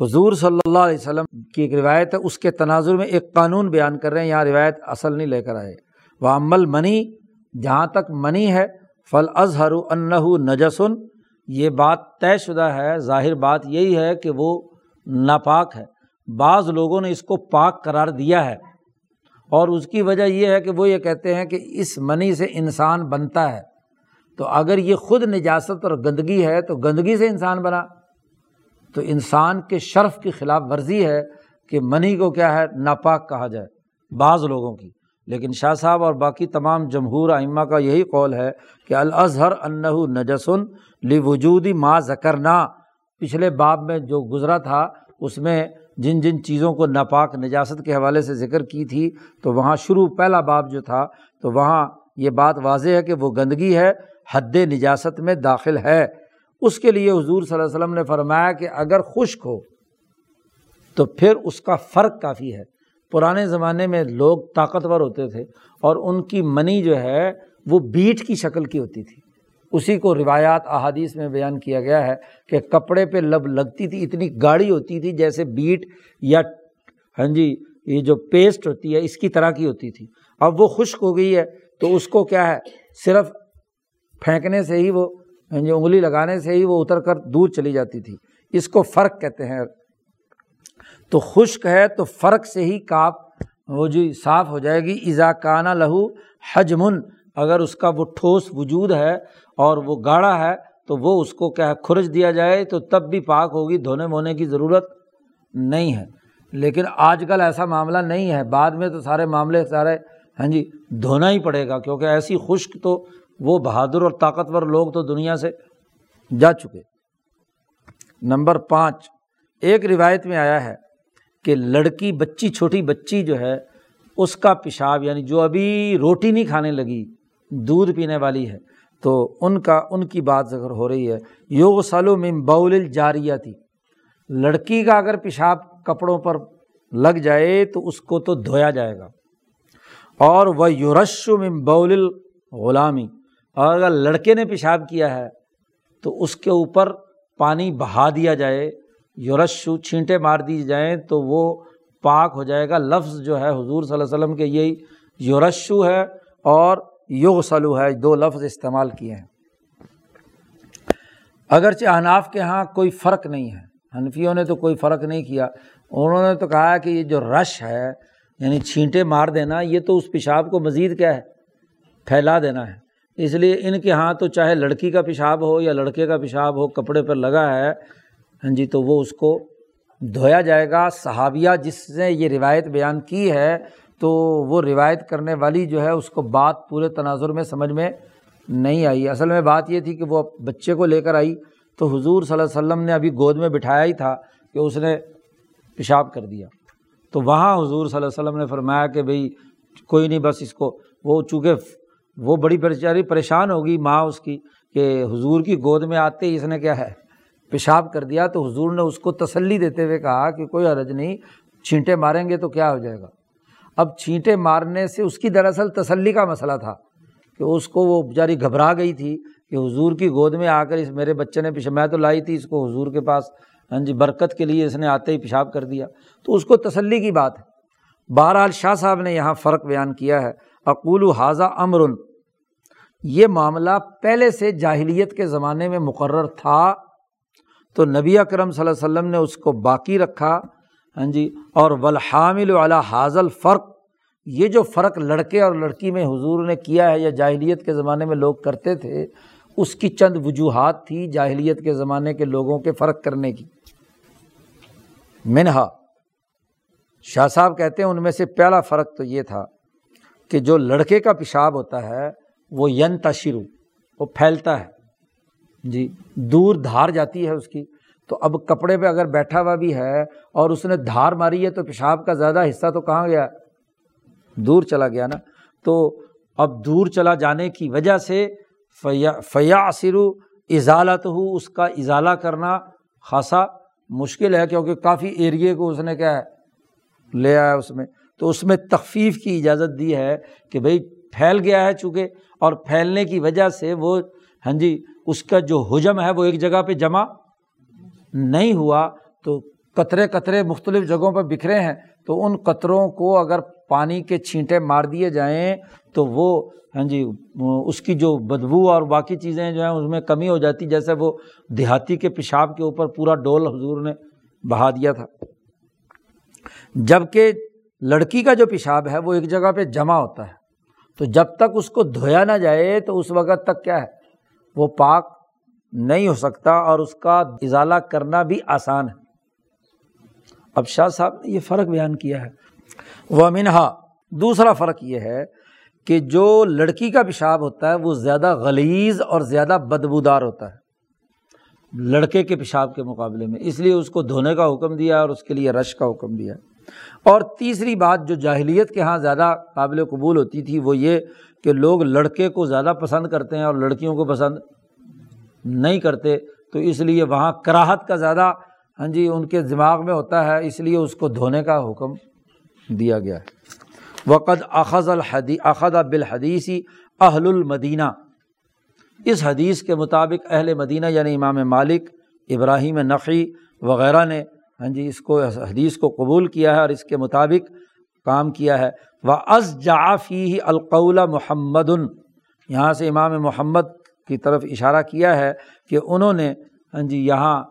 حضور صلی اللہ علیہ وسلم کی ایک روایت ہے، اس کے تناظر میں ایک قانون بیان کر رہے ہیں، یہاں روایت اصل نہیں لے کر آئے۔ وہ عمل منی جہاں تک منی ہے فل اظہر انہ نجسن یہ بات طے شدہ ہے، ظاہر بات یہی ہے کہ وہ ناپاک ہے۔ بعض لوگوں نے اس کو پاک قرار دیا ہے۔ اور اس کی وجہ یہ ہے کہ وہ یہ kہتے ہیں کہ اس منی سے انسان بنتا ہے۔ تو اگر یہ خود نجاست اور گندگی ہے، تو گندگی سے انسان بنا۔ تو انسان کے شرف کی خلاف ورزی ہے کہ منی کو کیا ہے، ناپاک کہا جائے، بعض لوگوں کی۔ لیکن شاہ صاحب اور باقی تمام جمہور ائمہ کا یہی قول ہے کہ الازہر انہ نجسن لی وجودی ماں زکرنا پچھلے باب میں جو گزرا تھا، اس میں جن جن چیزوں کو ناپاک، نجاست کے حوالے سے ذکر کی تھی، تو وہاں شروع پہلا باب جو تھا، تو وہاں یہ بات واضح ہے کہ وہ گندگی ہے، حد نجاست میں داخل ہے۔ اس کے لیے حضور صلی اللہ علیہ وسلم نے فرمایا کہ اگر خشک ہو، تو پھر اس کا فرق کافی ہے۔ پرانے زمانے میں لوگ طاقتور ہوتے تھے اور ان کی منی جو ہے، وہ بیٹ کی شکل کی ہوتی تھی۔ اسی کو روایات، احادیث میں بیان کیا گیا ہے کہ کپڑے پہ لب لگتی تھی، اتنی گاڑی ہوتی تھی جیسے بیٹ یا ہاں جی یہ جو پیسٹ ہوتی ہے، اس کی طرح کی ہوتی تھی۔ اب وہ خشک ہو گئی ہے، تو اس کو کیا ہے؟ صرف پھینکنے سے ہی وہ ہاں جی انگلی لگانے سے ہی وہ اتر کر دور چلی جاتی تھی۔ اس کو فرق کہتے ہیں۔ تو خشک ہے تو فرق سے ہی کاپ وہ جی صاف ہو جائے گی۔ ایزا کانا لہو حجمن، اگر اس کا وہ ٹھوس وجود ہے اور وہ گاڑھا ہے تو وہ اس کو کیا ہے کھرچ دیا جائے تو تب بھی پاک ہوگی، دھونے مونے کی ضرورت نہیں ہے۔ لیکن آج کل ایسا معاملہ نہیں ہے۔ بعد میں تو سارے معاملے سارے ہاں جی دھونا ہی پڑے گا، کیونکہ ایسی خشک تو وہ بہادر اور طاقتور لوگ تو دنیا سے جا چکے۔ نمبر پانچ، ایک روایت میں آیا ہے کہ لڑکی بچی، چھوٹی بچی جو ہے، اس کا پیشاب یعنی جو ابھی روٹی نہیں کھانے لگی، دودھ پینے والی ہے، تو ان کا، ان کی بات ذکر ہو رہی ہے۔ یوگ سلوم بول جاریا تھی لڑکی کا اگر پیشاب کپڑوں پر لگ جائے تو اس کو تو دھویا جائے گا۔ اور وہ یورش میں بول غلامی اور اگر لڑکے نے پیشاب کیا ہے تو اس کے اوپر پانی بہا دیا جائے یورشو چھینٹے مار دی جائیں تو وہ پاک ہو جائے گا۔ لفظ جو ہے حضور صلی اللہ علیہ وسلم کے یہی یورشو ہے اور یوگ سلو ہے، دو لفظ استعمال کیے ہیں۔ اگرچہ احناف کے یہاں کوئی فرق نہیں ہے، حنفیوں نے تو کوئی فرق نہیں کیا۔ انہوں نے تو کہا کہ یہ جو رش ہے یعنی چھینٹے مار دینا، یہ تو اس پیشاب کو مزید کیا ہے، پھیلا دینا ہے۔ اس لیے ان کے یہاں تو چاہے لڑکی کا پیشاب ہو یا لڑکے کا پیشاب ہو، کپڑے پر لگا ہے ہاں جی تو وہ اس کو دھویا جائے گا۔ صحابیہ جس نے یہ روایت بیان کی ہے، تو وہ روایت کرنے والی جو ہے، اس کو بات پورے تناظر میں سمجھ میں نہیں آئی۔ اصل میں بات یہ تھی کہ وہ بچے کو لے کر آئی، تو حضور صلی اللہ علیہ وسلم نے ابھی گود میں بٹھایا ہی تھا کہ اس نے پیشاب کر دیا۔ تو وہاں حضور صلی اللہ علیہ وسلم نے فرمایا کہ بھائی کوئی نہیں، بس اس کو وہ چونکہ وہ بڑی بیچاری پریشان ہوگی ماں اس کی کہ حضور کی گود میں آتے ہی اس نے کیا ہے، پیشاب کر دیا تو حضور نے اس کو تسلی دیتے ہوئے کہا کہ کوئی حرج نہیں، چھینٹے ماریں گے تو کیا ہو جائے گا۔ اب چھینٹے مارنے سے اس کی دراصل تسلی کا مسئلہ تھا کہ اس کو وہ بیچاری گھبرا گئی تھی کہ حضور کی گود میں آ کر اس میرے بچے نے پیشاب، میں تو لائی تھی اس کو حضور کے پاس ہاں جی برکت کے لیے اس نے آتے ہی پیشاب کر دیا۔ تو اس کو تسلی کی بات ہے۔ بہرحال شاہ صاحب نے یہاں فرق بیان کیا ہے۔ اقول حاضہ امرن۔ یہ معاملہ پہلے سے جاہلیت کے زمانے میں مقرر تھا تو نبی اکرم صلی اللہ علیہ وسلم نے اس کو باقی رکھا ہاں جی اور ولحامل علا حاضل فرق یہ جو فرق لڑکے اور لڑکی میں حضور نے کیا ہے یا جاہلیت کے زمانے میں لوگ کرتے تھے، اس کی چند وجوہات تھی جاہلیت کے زمانے کے لوگوں کے فرق کرنے کی۔ منہا، شاہ صاحب کہتے ہیں ان میں سے پہلا فرق تو یہ تھا کہ جو لڑکے کا پیشاب ہوتا ہے وہ ین تشرو وہ پھیلتا ہے۔ جی دور دھار جاتی ہے اس کی۔ تو اب کپڑے پہ اگر بیٹھا ہوا بھی ہے اور اس نے دھار ماری ہے تو پیشاب کا زیادہ حصہ تو کہاں گیا؟ دور چلا گیا نا۔ تو اب دور چلا جانے کی وجہ سے فیا فیا سرو ازالت ہو اس کا ازالہ کرنا خاصا مشکل ہے کیونکہ کافی ایریے کو اس نے کیا ہے، لے آیا اس میں۔ تو اس میں تخفیف کی اجازت دی ہے کہ بھائی پھیل گیا ہے چونکہ اور پھیلنے کی وجہ سے وہ ہاں جی اس کا جو حجم ہے وہ ایک جگہ پہ جمع نہیں ہوا۔ تو قطرے قطرے مختلف جگہوں پہ بکھرے ہیں۔ تو ان قطروں کو اگر پانی کے چھینٹے مار دیے جائیں تو وہ ہاں جی اس کی جو بدبو اور باقی چیزیں جو ہیں، اس میں کمی ہو جاتی۔ جیسے وہ دیہاتی کے پیشاب کے اوپر پورا ڈول حضور نے بہا دیا تھا۔ جبکہ لڑکی کا جو پیشاب ہے وہ ایک جگہ پہ جمع ہوتا ہے۔ تو جب تک اس کو دھویا نہ جائے تو اس وقت تک کیا ہے؟ وہ پاک نہیں ہو سکتا اور اس کا ازالہ کرنا بھی آسان ہے۔ اب شاہ صاحب نے یہ فرق بیان کیا ہے۔ وہ منہا، دوسرا فرق یہ ہے کہ جو لڑکی کا پیشاب ہوتا ہے وہ زیادہ غلیظ اور زیادہ بدبودار ہوتا ہے۔ لڑکے کے پیشاب کے مقابلے میں، اس لیے اس کو دھونے کا حکم دیا اور اس کے لیے رش کا حکم دیا۔ اور تیسری بات جو جاہلیت کے یہاں زیادہ قابل قبول ہوتی تھی وہ یہ کہ لوگ لڑکے کو زیادہ پسند کرتے ہیں اور لڑکیوں کو پسند نہیں کرتے، تو اس لیے وہاں کراہت کا زیادہ ہاں جی ان کے دماغ میں ہوتا ہے، اس لیے اس کو دھونے کا حکم دیا گیا ہے۔ وقت اخذ الحدی اخذ بالحدیثی اہل المدینہ اس حدیث کے مطابق اہل مدینہ یعنی امام مالک، ابراہیم نقی وغیرہ نے ہاں جی اس کو حدیث کو قبول کیا ہے اور اس کے مطابق کام کیا ہے۔ وہ از جافی القول محمد۔ یہاں سے امام محمد کی طرف اشارہ کیا ہے کہ انہوں نے ہاں جی یہاں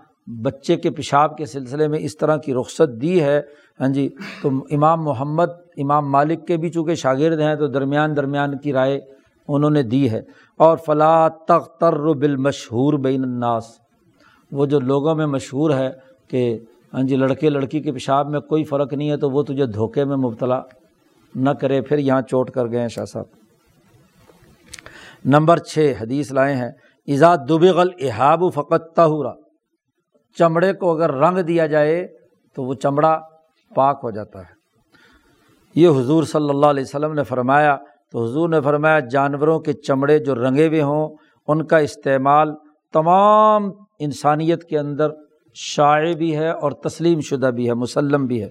بچے کے پیشاب کے سلسلے میں اس طرح کی رخصت دی ہے۔ ہاں جی تو امام محمد، امام مالک کے بھی چونکہ شاگرد ہیں تو درمیان درمیان کی رائے انہوں نے دی ہے۔ اور فلاں تختر بالمشہور بین الناس۔ وہ جو لوگوں میں مشہور ہے کہ ہاں جی لڑکے، لڑکی کے پیشاب میں کوئی فرق نہیں ہے تو وہ تجھے دھوکے میں مبتلا نہ کرے، پھر یہاں چوٹ کر گئے ہیں شاہ صاحب۔ نمبر چھ، حدیث لائے ہیں۔ ایزا دبغل احاب فقت تہورا چمڑے کو اگر رنگ دیا جائے تو وہ چمڑا پاک ہو جاتا ہے۔ یہ حضور صلی اللہ علیہ وسلم نے فرمایا، تو حضور نے فرمایا، جانوروں کے چمڑے جو رنگے ہوئے ہوں، ان کا استعمال تمام انسانیت کے اندر شائع بھی ہے اور تسلیم شدہ بھی ہے، مسلم بھی ہے۔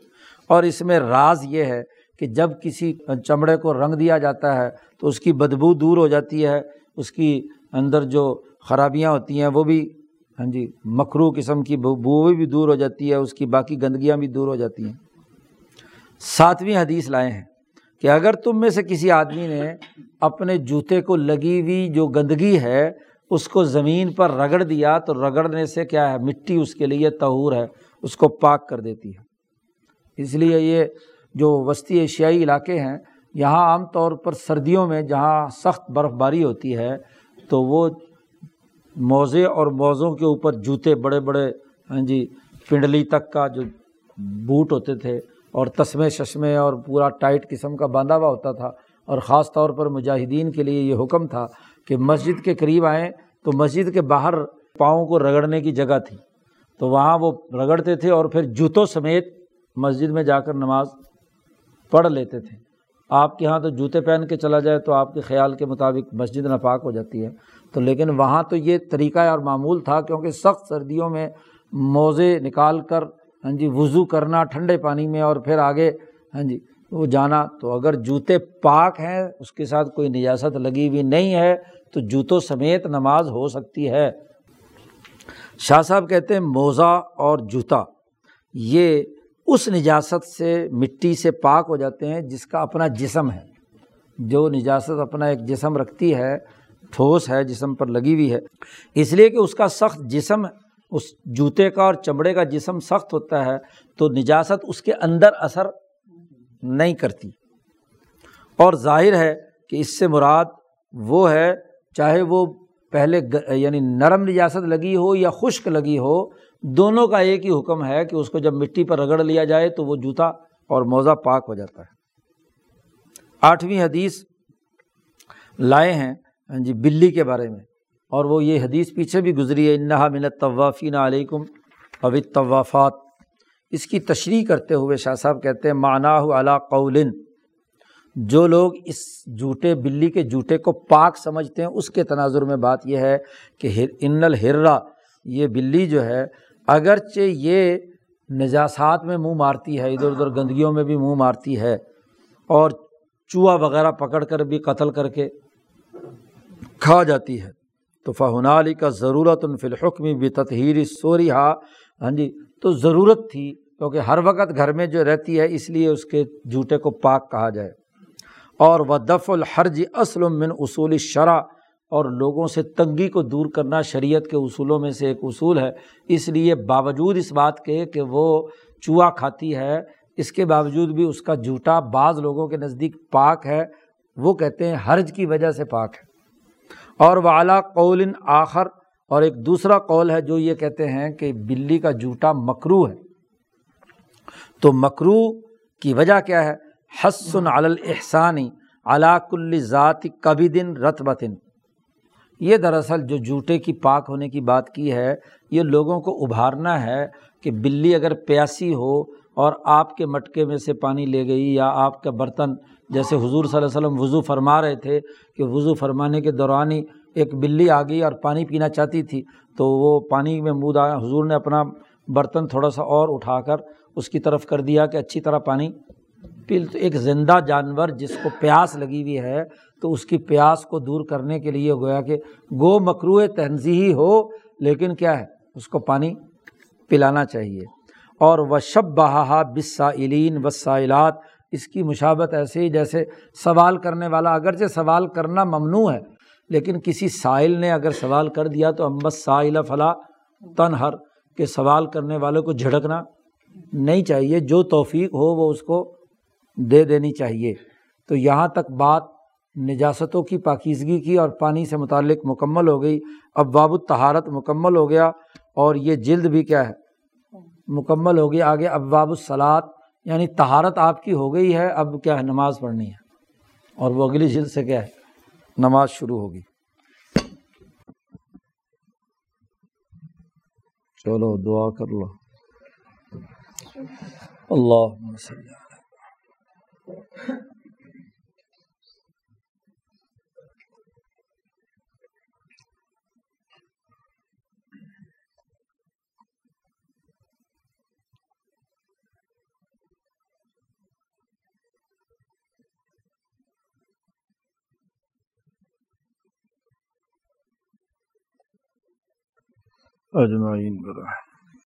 اور اس میں راز یہ ہے کہ جب کسی چمڑے کو رنگ دیا جاتا ہے تو اس کی بدبو دور ہو جاتی ہے، اس کی اندر جو خرابیاں ہوتی ہیں وہ بھی ہاں جی مکرو قسم کی بو بھی دور ہو جاتی ہے، اس کی باقی گندگیاں بھی دور ہو جاتی ہیں۔ ساتویں حدیث لائے ہیں کہ اگر تم میں سے کسی آدمی نے اپنے جوتے کو لگی ہوئی جو گندگی ہے اس کو زمین پر رگڑ دیا تو رگڑنے سے کیا ہے؟ مٹی اس کے لیے تہور ہے، اس کو پاک کر دیتی ہے۔ اس لیے یہ جو وسطی ایشیائی علاقے ہیں، یہاں عام طور پر سردیوں میں جہاں سخت برف باری ہوتی ہے، تو وہ موزے اور موزوں کے اوپر جوتے بڑے بڑے ہاں جی پنڈلی تک کا جو بوٹ ہوتے تھے اور تسمے ششمے اور پورا ٹائٹ قسم کا باندھا ہوا ہوتا تھا، اور خاص طور پر مجاہدین کے لیے یہ حکم تھا کہ مسجد کے قریب آئیں تو مسجد کے باہر پاؤں کو رگڑنے کی جگہ تھی۔ تو وہاں وہ رگڑتے تھے اور پھر جوتوں سمیت مسجد میں جا کر نماز پڑھ لیتے تھے۔ آپ کے یہاں تو جوتے پہن کے چلا جائے تو آپ کے خیال کے مطابق مسجد ناپاک ہو جاتی ہے۔ تو لیکن وہاں تو یہ طریقہ اور معمول تھا کیونکہ سخت سردیوں میں موزے نکال کر ہاں جی وضو کرنا ٹھنڈے پانی میں اور پھر آگے ہاں جی وہ جانا۔ تو اگر جوتے پاک ہیں، اس کے ساتھ کوئی نجاست لگی ہوئی نہیں ہے تو جوتوں سمیت نماز ہو سکتی ہے۔ شاہ صاحب کہتے ہیں موزہ اور جوتا، یہ اس نجاست سے، مٹی سے پاک ہو جاتے ہیں جس کا اپنا جسم ہے۔ جو نجاست اپنا ایک جسم رکھتی ہے، ٹھوس ہے، جسم پر لگی ہوئی ہے۔ اس لیے کہ اس کا سخت جسم، اس جوتے کا اور چمڑے کا جسم سخت ہوتا ہے، تو نجاست اس کے اندر اثر نہیں کرتی۔ اور ظاہر ہے کہ اس سے مراد وہ ہے چاہے وہ پہلے یعنی نرم نجاست لگی ہو یا خشک لگی ہو، دونوں کا ایک ہی حکم ہے کہ اس کو جب مٹی پر رگڑ لیا جائے تو وہ جوتا اور موزہ پاک ہو جاتا ہے۔ آٹھویں حدیث لائے ہیں ہاں جی بلی کے بارے میں۔ اور وہ یہ حدیث پیچھے بھی گزری ہے، انہا منت طوافین علیکم ابھی طوافات اس کی تشریح کرتے ہوئے شاہ صاحب کہتے ہیں، معناہ علا قولن۔ جو لوگ اس جوٹے بلی کے جوٹے کو پاک سمجھتے ہیں، اس کے تناظر میں بات یہ ہے کہ ان الحرا یہ بلی جو ہے، اگرچہ یہ نجاسات میں منہ مارتی ہے، ادھر ادھر گندگیوں میں بھی منہ مارتی ہے، اور چوہا وغیرہ پکڑ کر بھی قتل کر کے کھا جاتی ہے، تو فہن علی کا ضرورت ان فلحکمی بھی تطہیر سوری ہا ہاں جی تو ضرورت تھی، کیونکہ ہر وقت گھر میں جو رہتی ہے، اس لیے اس کے جوٹے کو پاک کہا جائے۔ اور وہ دف الحرج اصل من اصول شرح اور لوگوں سے تنگی کو دور کرنا شریعت کے اصولوں میں سے ایک اصول ہے۔ اس لیے باوجود اس بات کے کہ وہ چوہا کھاتی ہے، اس کے باوجود بھی اس کا جھوٹا بعض لوگوں کے نزدیک پاک ہے، وہ کہتے ہیں حرج کی وجہ سے پاک ہے۔ اور وہ اعلیٰ قول آخر، اور ایک دوسرا قول ہے جو یہ کہتے ہیں کہ بلی کا جھوٹا مکرو ہے۔ تو مکرو کی وجہ کیا ہے؟ حسن الحسانی کل ذات کبھی دن رت بتن یہ دراصل جو جوٹے کی پاک ہونے کی بات کی ہے، یہ لوگوں کو ابھارنا ہے کہ بلی اگر پیاسی ہو اور آپ کے مٹکے میں سے پانی لے گئی یا آپ کا برتن، جیسے حضور صلی اللہ علیہ وسلم وضو فرما رہے تھے کہ وضو فرمانے کے دوران ہی ایک بلی آ گئی اور پانی پینا چاہتی تھی، تو وہ پانی میں منہ آیا۔ حضور نے اپنا برتن تھوڑا سا اور اٹھا کر اس کی طرف کر دیا کہ اچھی طرح پانی پل ایک زندہ جانور جس کو پیاس لگی ہوئی ہے، تو اس کی پیاس کو دور کرنے کے لیے گویا کہ گو مکرو تنظیحی ہو، لیکن کیا ہے؟ اس کو پانی پلانا چاہیے۔ اور وہ شب بہا بسائلین وسائلات اس کی مشابت ایسے ہی جیسے سوال کرنے والا، اگرچہ سوال کرنا ممنوع ہے، لیکن کسی سائل نے اگر سوال کر دیا تو امبس سائل فلاں تنہر کے سوال کرنے والے کو جھڑکنا نہیں چاہیے، جو توفیق ہو وہ اس کو دے دینی چاہیے۔ تو یہاں تک بات نجاستوں کی، پاکیزگی کی اور پانی سے متعلق مکمل ہو گئی۔ اب باب الطہارت مکمل ہو گیا اور یہ جلد بھی کیا ہے؟ مکمل ہو گیا آگے اب باب الصلاط یعنی تہارت آپ کی ہو گئی ہے، اب کیا ہے؟ نماز پڑھنی ہے۔ اور وہ اگلی جلد سے کیا ہے؟ نماز شروع ہوگی۔ چلو دعا کر لو۔ اللہ اجمعین برحمت